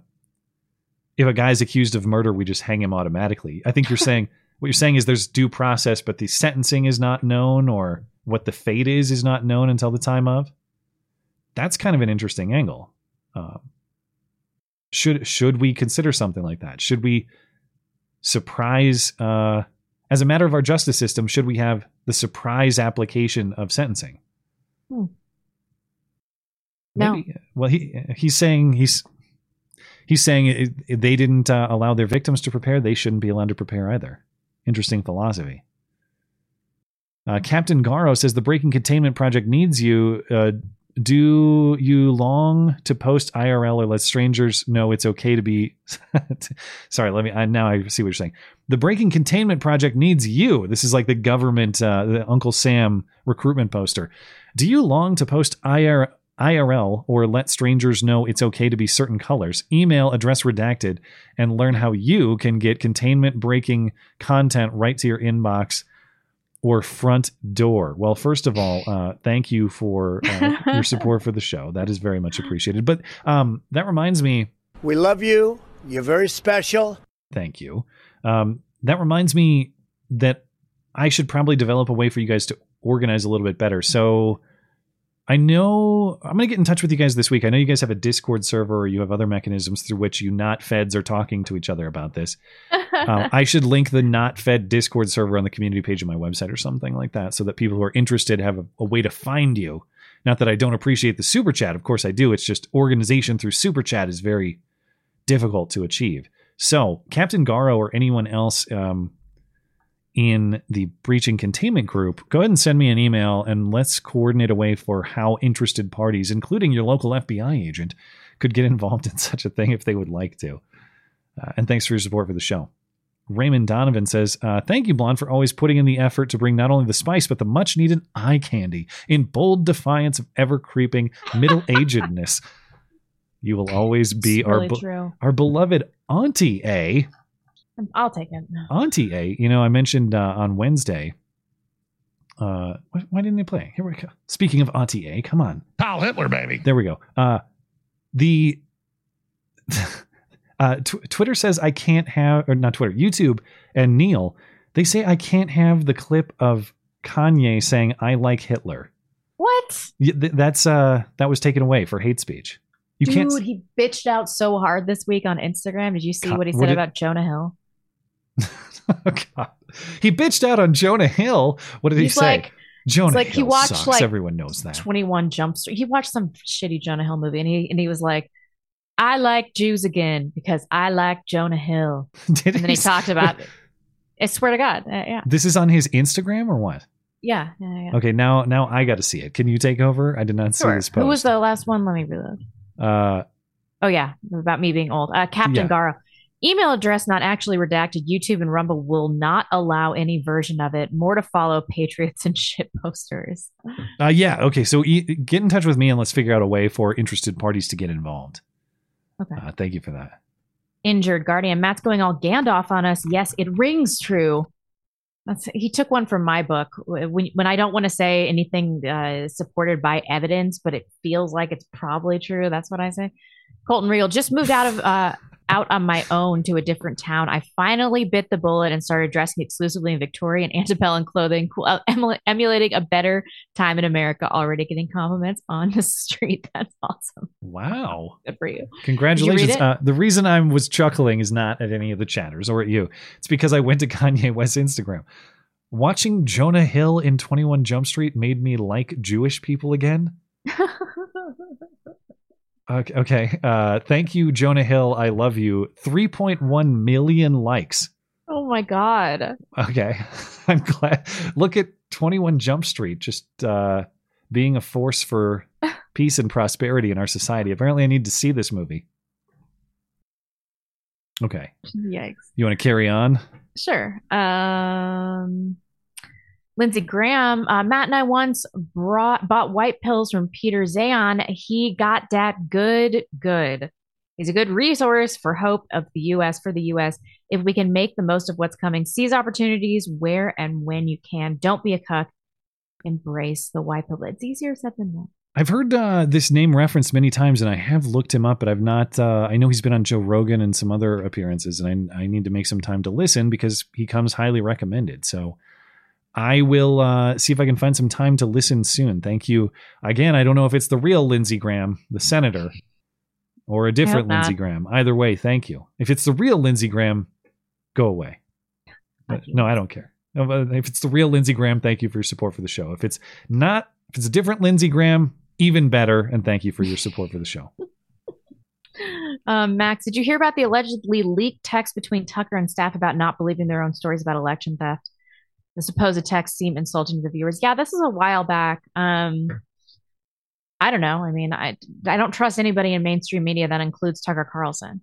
if a guy's accused of murder, we just hang him automatically. I think you're *laughs* saying what you're saying is there's due process, but the sentencing is not known or what the fate is is not known until the time of. That's kind of an interesting angle. Um, should should we consider something like that? Should we surprise uh, as a matter of our justice system? Should we have the surprise application of sentencing? Hmm. No. Maybe, well, he he's saying he's he's saying it, it- they didn't uh, allow their victims to prepare. They shouldn't be allowed to prepare either. Interesting philosophy. Uh, Captain Garo says the Breaking Containment Project needs you. Uh, do you long to post IRL or let strangers know it's okay to be? *laughs* Sorry, let me. I, now I see what you're saying. The Breaking Containment Project needs you. This is like the government, uh, the Uncle Sam recruitment poster. Do you long to post IR, IRL or let strangers know it's okay to be certain colors? Email address redacted and learn how you can get containment breaking content right to your inbox or front door. Well, first of all, uh, thank you for uh, *laughs* your support for the show. That is very much appreciated. But um, that reminds me. We love you. You're very special. Thank you. Um, that reminds me that I should probably develop a way for you guys to organize a little bit better. So I know I'm going to get in touch with you guys this week. I know you guys have a Discord server or you have other mechanisms through which you not feds are talking to each other about this. *laughs* Um, I should link the not fed Discord server on the community page of my website or something like that so that people who are interested have a, a way to find you. Not that I don't appreciate the super chat. Of course I do. It's just organization through super chat is very difficult to achieve. So, Captain Garo or anyone else um, in the breaching containment group, go ahead and send me an email and let's coordinate a way for how interested parties, including your local FBI agent, could get *laughs* involved in such a thing if they would like to. Uh, and thanks for your support for the show. Raymond Donovan says, uh, Thank you, Blonde, for always putting in the effort to bring not only the spice, but the much needed eye candy in bold defiance of ever creeping middle agedness. You will *laughs* always be our, really be- our beloved Auntie A. I'll take it. Auntie A, you know, I mentioned uh, on Wednesday. Uh, why, why didn't they play? Here we go. Speaking of Auntie A, come on. Pal Hitler, baby. There we go. Uh, the *laughs* uh, tw- Twitter says I can't have, or not Twitter, YouTube and Neal, they say I can't have the clip of Kanye saying I like Hitler. What? Y- th- That's uh, that was taken away for hate speech. You Dude, can't. he bitched out so hard this week on Instagram. Did you see what he what said did- about Jonah Hill? *laughs* He bitched out on Jonah Hill. What did he say? like- Jonah like he Hill watched, sucks. like, Everyone knows that. 21 Jump Street. He watched some shitty Jonah Hill movie and he and he was like, I like Jews again because I like Jonah Hill. *laughs* Did and then he he? talked about it. I swear to God. Uh, yeah. This is on his Instagram or what? Yeah. yeah, yeah. Okay, now now I got to see it. Can you take over? I did not see this post. Who was the last one? Let me reload. uh, Oh yeah, about me being old. Uh, Captain Yeah. Garo. Email address not actually redacted. YouTube and Rumble will not allow any version of it. More to follow. *laughs* Patriots and shit posters. uh, yeah. Okay, so e- get in touch with me and let's figure out a way for interested parties to get involved. Okay. Uh, thank you for that. Injured Guardian. Matt's going all Gandalf on us. Yes, it rings true. That's, he took one from my book. When, when I don't want to say anything uh, supported by evidence, but it feels like it's probably true, that's what I say. Colton Real just moved out of uh, out on my own to a different town. I finally bit the bullet and started dressing exclusively in Victorian *laughs* antebellum clothing, cool, uh, emulating a better time in America. Already getting compliments on the *laughs* street. That's awesome. Wow. Good for you. Congratulations. it? Uh, the reason I was chuckling is not at any of the chatters or at you. It's because I went to *laughs* Kanye West's Instagram. Watching Jonah Hill in 21 Jump Street made me like Jewish people again. Okay. okay. Uh, thank you, Jonah Hill. I love you. 3.1 million likes. Oh my god. Okay. *laughs* I'm glad. Look at 21 Jump Street just uh, being a force for *laughs* peace and prosperity in our society. Apparently, I need to see this movie. Okay. Yikes. You want to carry on? Sure. Um, Lindsey Graham, uh, Matt and I once brought bought white pills from Peter Zeihan. He got that good, good. He's a good resource for hope of the U.S. for the U.S. If we can make the most of what's coming, seize opportunities where and when you can. Don't be a cuck. Embrace the white pill. It's easier said than done. I've heard uh, this name referenced many times, and I have looked him up, but I've not. Uh, I know he's been on Joe Rogan and some other appearances, and I, I need to make some time to listen because he comes highly recommended. So I will uh, see if I can find some time to listen soon. Thank you again. I don't know if it's the real Lindsey Graham, the senator, or a different. Lindsey Graham. Either way, thank you. If it's the real Lindsey Graham, go away. But, no, I don't care. No, If it's the real Lindsey Graham, thank you for your support for the show. If it's not, if it's a different Lindsey Graham, even better. And thank you for your support for the show. *laughs* Um, Max, did you hear about the allegedly leaked text between Tucker and staff about not believing their own stories about election theft? The supposed text seemed insulting to the viewers. Yeah, this is a while back. Um, I don't know. I mean, I I don't trust anybody in mainstream media that includes Tucker Carlson.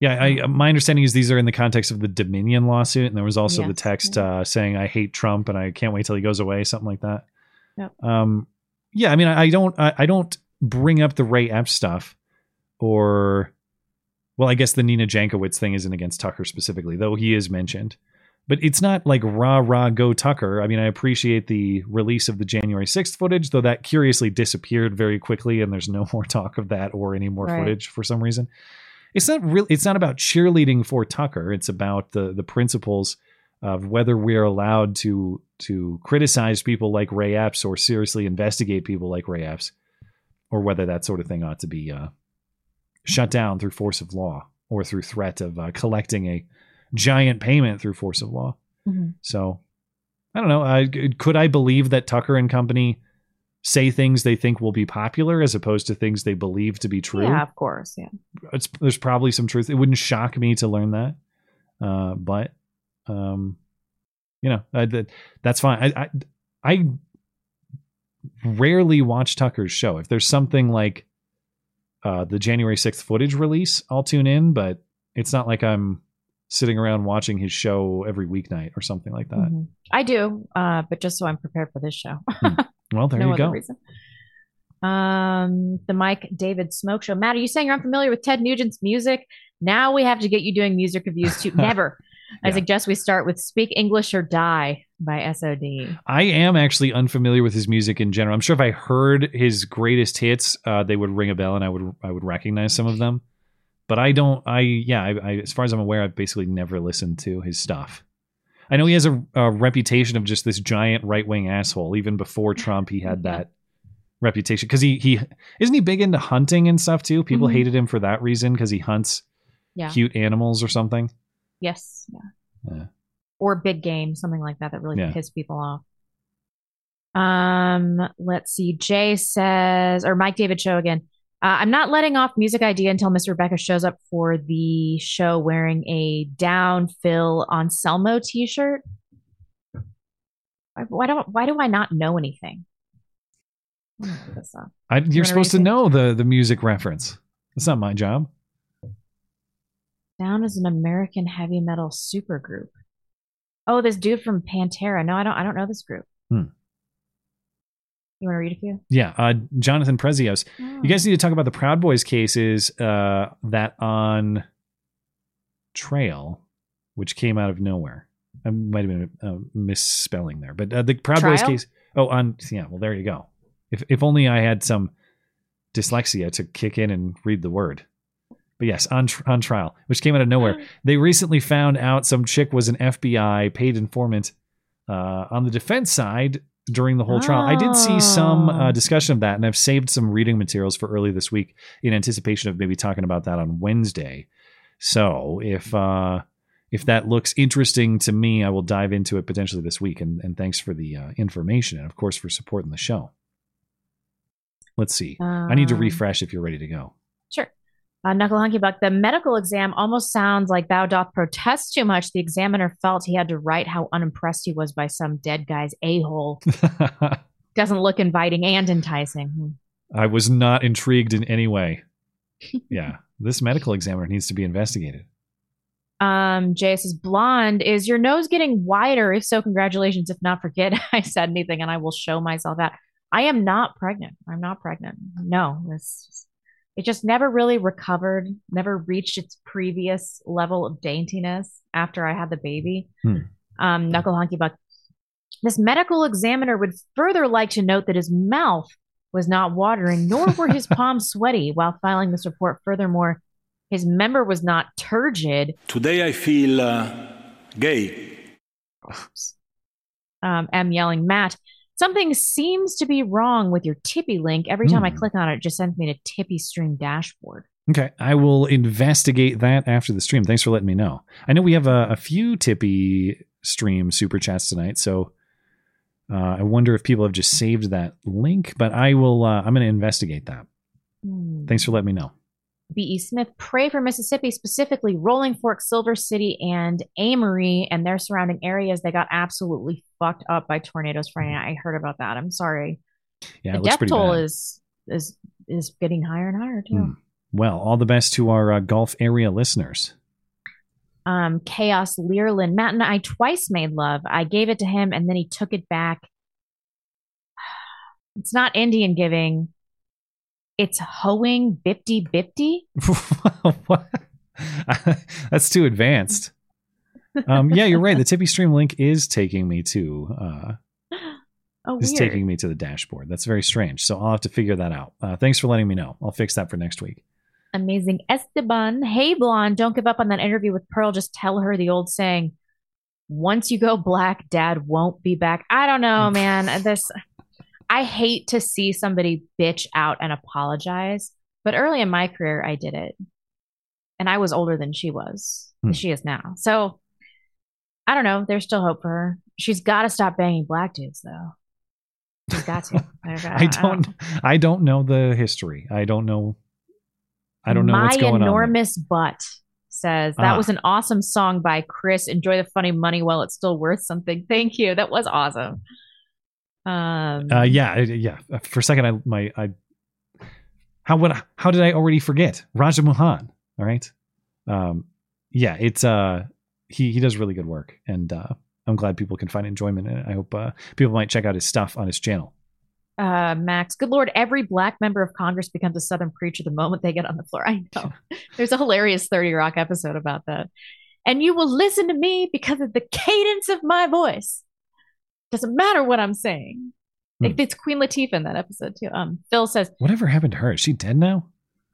Yeah, I, my understanding is these are in the context of the Dominion lawsuit, and there was also the text uh, saying "I hate Trump" and I can't wait till he goes away, something like that. Yep. Um, yeah, I mean, I, I don't, I, I don't bring up the Ray Epps stuff, or, well, I guess the Nina Jankowicz thing isn't against Tucker specifically, though he is mentioned. But it's not like rah rah go Tucker. I mean, I appreciate the release of the January sixth footage, though that curiously disappeared very quickly, and there's no *laughs* more talk of that or any more Right. footage for some reason. It's not real. It's not about cheerleading for Tucker. It's about the the principles of whether we're allowed to to criticize people like Ray Epps or seriously investigate people like Ray Epps, or whether that sort of thing ought to be uh, shut down through force of law or through threat of uh, collecting a giant payment through force of law. Mhm. So I don't know. I, could I believe that Tucker and company say things they think will be popular as opposed to things they believe to be true? Yeah, of course. Yeah. it's, there's probably some truth. It wouldn't shock me to learn that, uh, but um, you know, I, that that's fine. I, I I rarely watch Tucker's show. If there's something like uh, the January sixth footage release, I'll tune in. But it's not like I'm sitting around watching his show every weeknight or something like that. Mhm. I do, uh, but just so I'm prepared for this show. Well, there *laughs* no you go. reason. Um, the Mike David Smoke Show. Matt, are you saying you're unfamiliar with Ted Nugent's music? Now we have to get you doing music reviews too. *laughs* Never. I Yeah. suggest we start with "Speak English or Die" by SOD. I am actually unfamiliar with his music in general. I'm sure if I heard his greatest hits, uh, they would ring a bell and I would I would recognize some of them. But I don't. I yeah. I, I, as far as I'm aware, I've basically never listened to his stuff. I know he has a, a reputation of just this giant right wing asshole. Even before Trump, he had that reputation because he he isn't he big into hunting and stuff too. People Mhm. hated him for that reason because he hunts Yeah. cute animals or something. Yes. Yeah. Yeah. Or big game, something like that that really Yeah. pissed people off. Um, let's see. Jay says, or Mike David show again. Uh, I'm not letting off music idea until Miss Rebecca shows up for the show wearing a down Phil Anselmo t-shirt. Why, why don't why do I not know anything? I'm gonna look this up. I, You you're supposed to know the the music reference. It's not my job. Down is an American heavy metal supergroup. Oh, this dude from Pantera. No, I don't. I don't know this group. Hmm. You want to read a few? Yeah, uh, Jonathan Prezios. You guys need to talk about the Proud Boys cases uh, that on Trail, which came out of nowhere. I might have been a misspelling there, but uh, the Proud Boys case. Oh, on yeah. Well, there you go. If if only I had some dyslexia to kick in and read the word. But yes, on tr- on trial, which came out of nowhere. They recently found out some chick was an FBI paid informant uh, on the defense side during the whole trial. I did see some uh, Oh. discussion of that, and I've saved some reading materials for early this week in anticipation of maybe talking about that on Wednesday. So if uh, if that looks interesting to me, I will dive into it potentially this week. And, and thanks for the uh, information, and of course for supporting the show. Let's see. I need to Um, refresh if you're ready to go. Sure. Uh, Knuckle Hunky Buck, the medical exam almost sounds like thou doth protest too much. The examiner felt he had to write how unimpressed he was by some dead guy's a hole. *laughs* Doesn't look inviting and enticing. Hmm. I was not intrigued in any way. yeah, this medical examiner needs to be investigated. *laughs* Um, Jay says, Blonde, is your nose getting wider? If so, congratulations. If not, forget *laughs* I said anything and I will show myself out. I am not pregnant. I'm not pregnant. No, this it just never really recovered, never reached its previous level of daintiness after I had the baby. Hmm. Um, Knuckle Honky Buck. This medical examiner would further like to note that his mouth was not watering, nor were his *laughs* palms sweaty while filing this report. Furthermore, his member was not turgid. Today I feel uh, gay. Um, M yelling, Matt, something seems to be wrong with your Tippy link. Every time I Hmm. click on it, it just sends me to Tippy Stream dashboard. Okay, I will investigate that after the stream. Thanks for letting me know. I know we have a, a few Tippy stream super chats tonight, so uh, I wonder if people have just saved that link. But I will. Uh, I'm going to investigate that. Hmm. Thanks for letting me know. B.E. Smith, pray for Mississippi, specifically Rolling Fork, Silver City, and Amory and their surrounding areas. They got absolutely fucked up by tornadoes Friday night. I heard about that. I'm sorry. Yeah, the death toll bad. is is is getting higher and higher too. Hmm. Well, all the best to our uh, Gulf area listeners. Um, Chaos Learlin, Matt and I twice made love. I gave it to him and then he took it back. *sighs* It's not Indian giving. It's hoeing bipty. *laughs* what? *laughs* That's too advanced. Um, yeah, you're right. The Tippy Stream link is taking me to uh, *gasps* Oh, is weird. taking me to the dashboard. That's very strange. So I'll have to figure that out. Uh, thanks for letting me know. I'll fix that for next week. Amazing. Esteban, hey blonde, don't give up on that interview with Pearl. Just tell her the old saying, once you go black, dad won't be back. I don't know, *laughs* man. This I hate to see somebody bitch out and apologize. But early in my career, I did it. And I was older than she was, Hmm. she is now. So I don't know. There's still hope for her. She's got to stop banging black dudes, though. She's got to. *laughs* There's- I don't. I don't know the history. I don't know. I don't know My what's going on. enormous butt says that Ah. was an awesome song by Chris. Enjoy the funny money while it's still worth something. Thank you. That was awesome. Um, Uh, yeah, yeah. For a second, I my I. How would I, how did I already forget Raja Mohan? All right. Um. Yeah, it's uh he he does really good work, and uh, I'm glad people can find enjoyment in it. I hope uh, people might check out his stuff on his channel. uh, Max, good lord, every black member of Congress becomes a Southern preacher the moment they get on the floor. *laughs* I know. *laughs* There's a hilarious 30 Rock episode about that. And you will listen to me because of the cadence of my voice. Doesn't matter what I'm saying. Hmm. It's Queen Latifah in that episode too. Um, Phil says, Whatever happened to her? Is she dead now?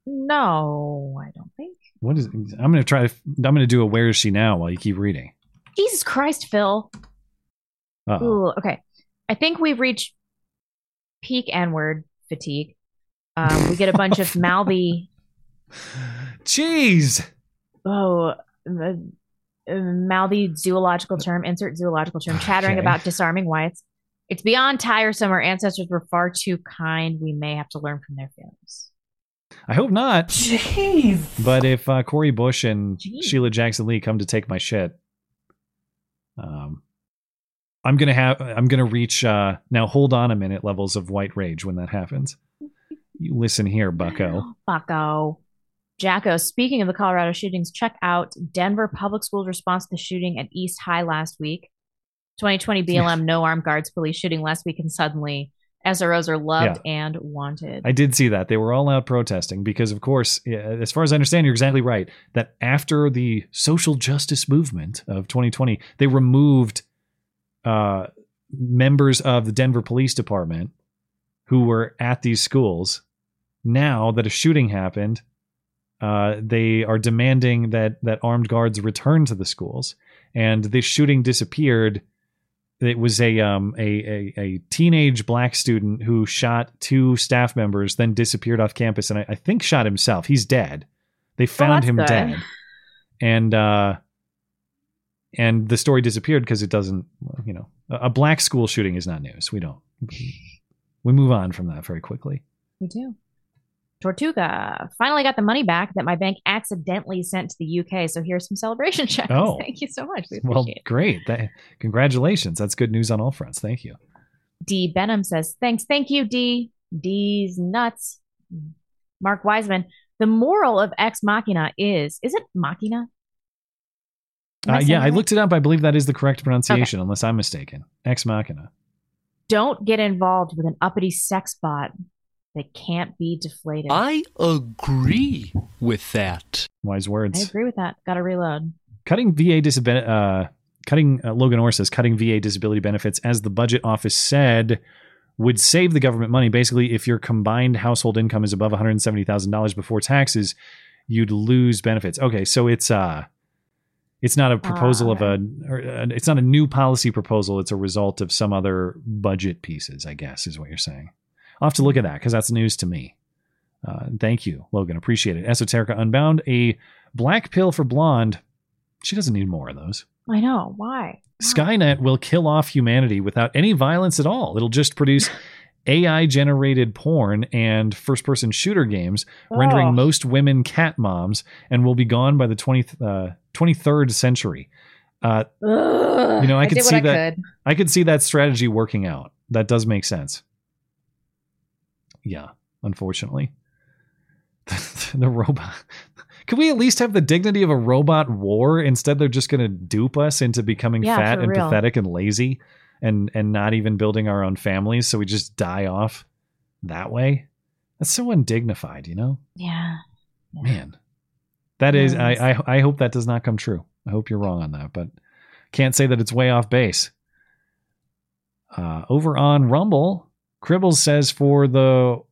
"No, I don't think." What is? I'm gonna try. to I'm gonna do a where is she now while you keep reading. Jesus Christ, Phil. Ooh, okay. I think we've reached peak N word fatigue. Um, we get a bunch of *laughs* mouthy, Jeez. oh, mouthy zoological term, insert zoological term, chattering Okay. about disarming whites. It's beyond tiresome. Our ancestors were far too kind. We may have to learn from their failures. I hope not. Jeez. But if uh, Cori Bush and Jeez. Sheila Jackson Lee come to take my shit, um, I'm gonna have I'm gonna reach uh, now. Hold on a minute. Levels of white rage when that happens. You listen here, Bucko. *gasps* Bucko. Jacko, speaking of the Colorado shootings, check out Denver Public Schools response to the shooting at East High last week. 2020 BLM no armed guards police shooting last week, and suddenly SROs are loved and wanted. I did see that they were all out protesting because, of course, as far as I understand, you're exactly right. That after the social justice movement of 2020, they removed uh, members of the Denver Police Department who were at these schools. Now that a shooting happened, uh, they are demanding that that armed guards return to the schools, and this shooting disappeared. It was a um a, a a teenage black student who shot two staff members, then disappeared off campus, and I, I think shot himself. He's dead. They found that's him good. dead, and uh, and the story disappeared because it doesn't. You know, a, a black school shooting is not news. We don't. We move on from that very quickly. We do. Tortuga finally got the money back that my bank accidentally sent to the UK. So here's some celebration *laughs* checks. Oh. Thank you so much. We Well, it. great. That, congratulations. That's good news on all fronts. Thank you. D Benham says, thanks. Thank you, D. D's nuts. Mark Wiseman, the moral of Ex Machina is, is it Machina? I Uh, yeah, I right? looked it up. I believe that is the correct pronunciation, unless I'm mistaken. Ex Machina. Don't get involved with an uppity sex bot that can't be deflated. I agree with that. Wise words. I agree with that. Got to reload. Cutting VA disability. Uh, cutting uh, Logan Orr says cutting VA disability benefits, as the budget office said, would save the government money. Basically, if your combined household income is above $170,000 before taxes, you'd lose benefits. Okay, so it's uh it's not a proposal of a, or, uh, it's not a new policy proposal. It's a result of some other budget pieces, I guess, is what you're saying. I'll have to look at that because that's news to me. Uh, thank you, Logan. Appreciate it. Esoterica Unbound, a black pill for blonde. She doesn't need more of those. I know. Why? Skynet will kill off humanity without any violence at all. It'll just produce *laughs* AI generated porn and first person shooter games, rendering Oh. most women cat moms, and will be gone by the 20th, uh, 23rd century. Uh, you know, I, I could see I that. could. I could see that strategy working out. That does make sense. Yeah, unfortunately, *laughs* the robot. Could we at least have the dignity of a robot war? Instead, they're just going to dupe us into becoming Yeah, fat and real. pathetic and lazy, and and not even building our own families. So we just die off that way. That's so undignified, you know. Yeah. Man, that is. I, I I hope that does not come true. I hope you're wrong on that, but can't say that it's way off base. Uh, over on Rumble, Cribbles says for the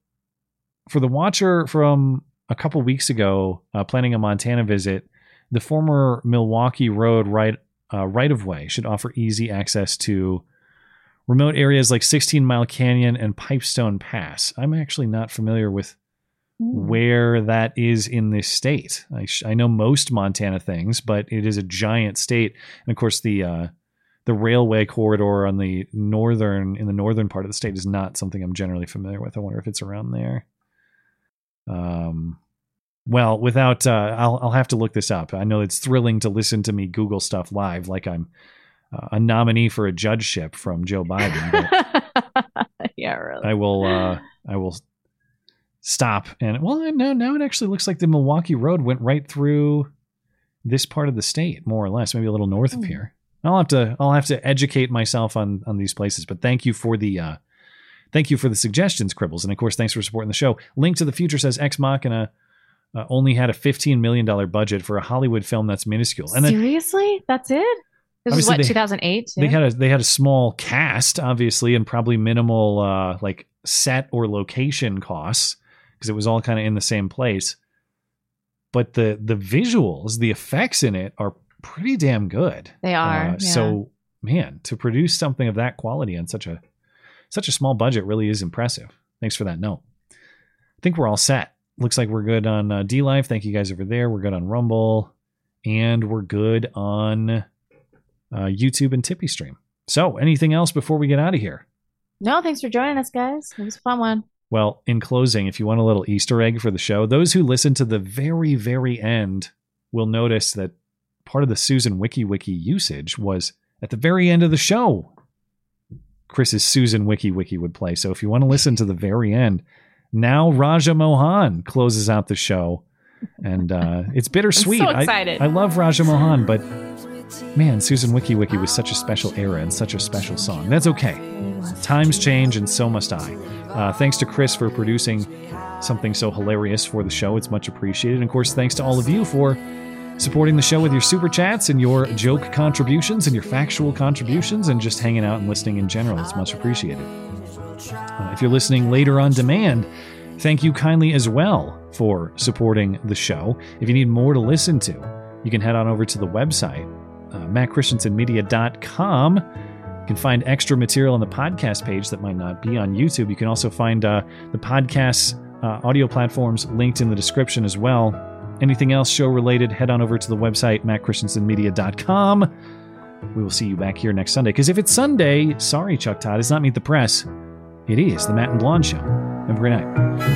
for the watcher from a couple weeks ago, uh, planning a Montana visit, the former Milwaukee Road right uh, right of way should offer easy access to remote areas like 16 Mile Canyon and Pipestone Pass. I'm actually not familiar with where that is in this state. I, sh- I know most Montana things, but it is a giant state, and of course the uh, the railway corridor on the northern in the northern part of the state is not something I'm generally familiar with. I wonder if it's around there. Um, well, without uh, I'll I'll have to look this up. I know it's thrilling to listen to me Google stuff live, like I'm uh, a nominee for a judgeship from Joe Biden. *laughs* Yeah, really. I will uh I will stop and well no now it actually looks like the Milwaukee Road went right through this part of the state more or less maybe a little north of here. I'll have to I'll have to educate myself on on these places but thank you for the uh thank you for the suggestions Cribbles and of course thanks for supporting the show. Link to the Future says Ex Machina uh, only had a 15 million dollar budget for a Hollywood film that's minuscule. And Seriously? That's it? This was what, they- 2008? they had a they had a small cast, obviously, and probably minimal uh, like set or location costs because it was all kind of in the same place. But the the visuals, the effects in it are pretty damn good. They are, Uh, yeah. So man, to produce something of that quality on such a such a small budget really is impressive. Thanks for that note. I think we're all set. Looks like we're good on uh, DLive. Thank you guys over there. We're good on Rumble, and we're good on uh, YouTube and Tippy Stream. So, anything else before we get out of here? No, thanks for joining us, guys. It was a fun one. Well, in closing, if you want a little Easter egg for the show, those who listen to the very, very end will notice that part of the Susan Wiki Wiki usage was at the very end of the show. Chris's Susan Wiki Wiki would play. So if you want to listen to the very end, now Raja Mohan closes out the show. And uh, it's *laughs* bittersweet. so I- I, love Raja Mohan, but man, Susan Wiki Wiki was such a special era and such a special song. That's okay. Times change, and so must I. Uh, thanks to Chris for producing something so hilarious for the show. It's much appreciated. And of course, thanks to all of you for supporting the show with your super chats and your joke contributions and your factual contributions and just hanging out and listening in general. It's much appreciated. Uh, if you're listening later on demand, thank you kindly as well for supporting the show. If you need more to listen to, you can head on over to the website, uh, mattchristiansenmedia.com. You can find extra material on the podcast page that might not be on YouTube. You can also find uh, the podcast's uh, audio platforms linked in the description as well. Anything else show related, head on over to the website, mattchristiansenmedia.com. We will see you back here next Sunday. Because if it's Sunday, sorry, Chuck Todd, it's not Meet the Press. It is the Matt and Blonde Show. Have a great night.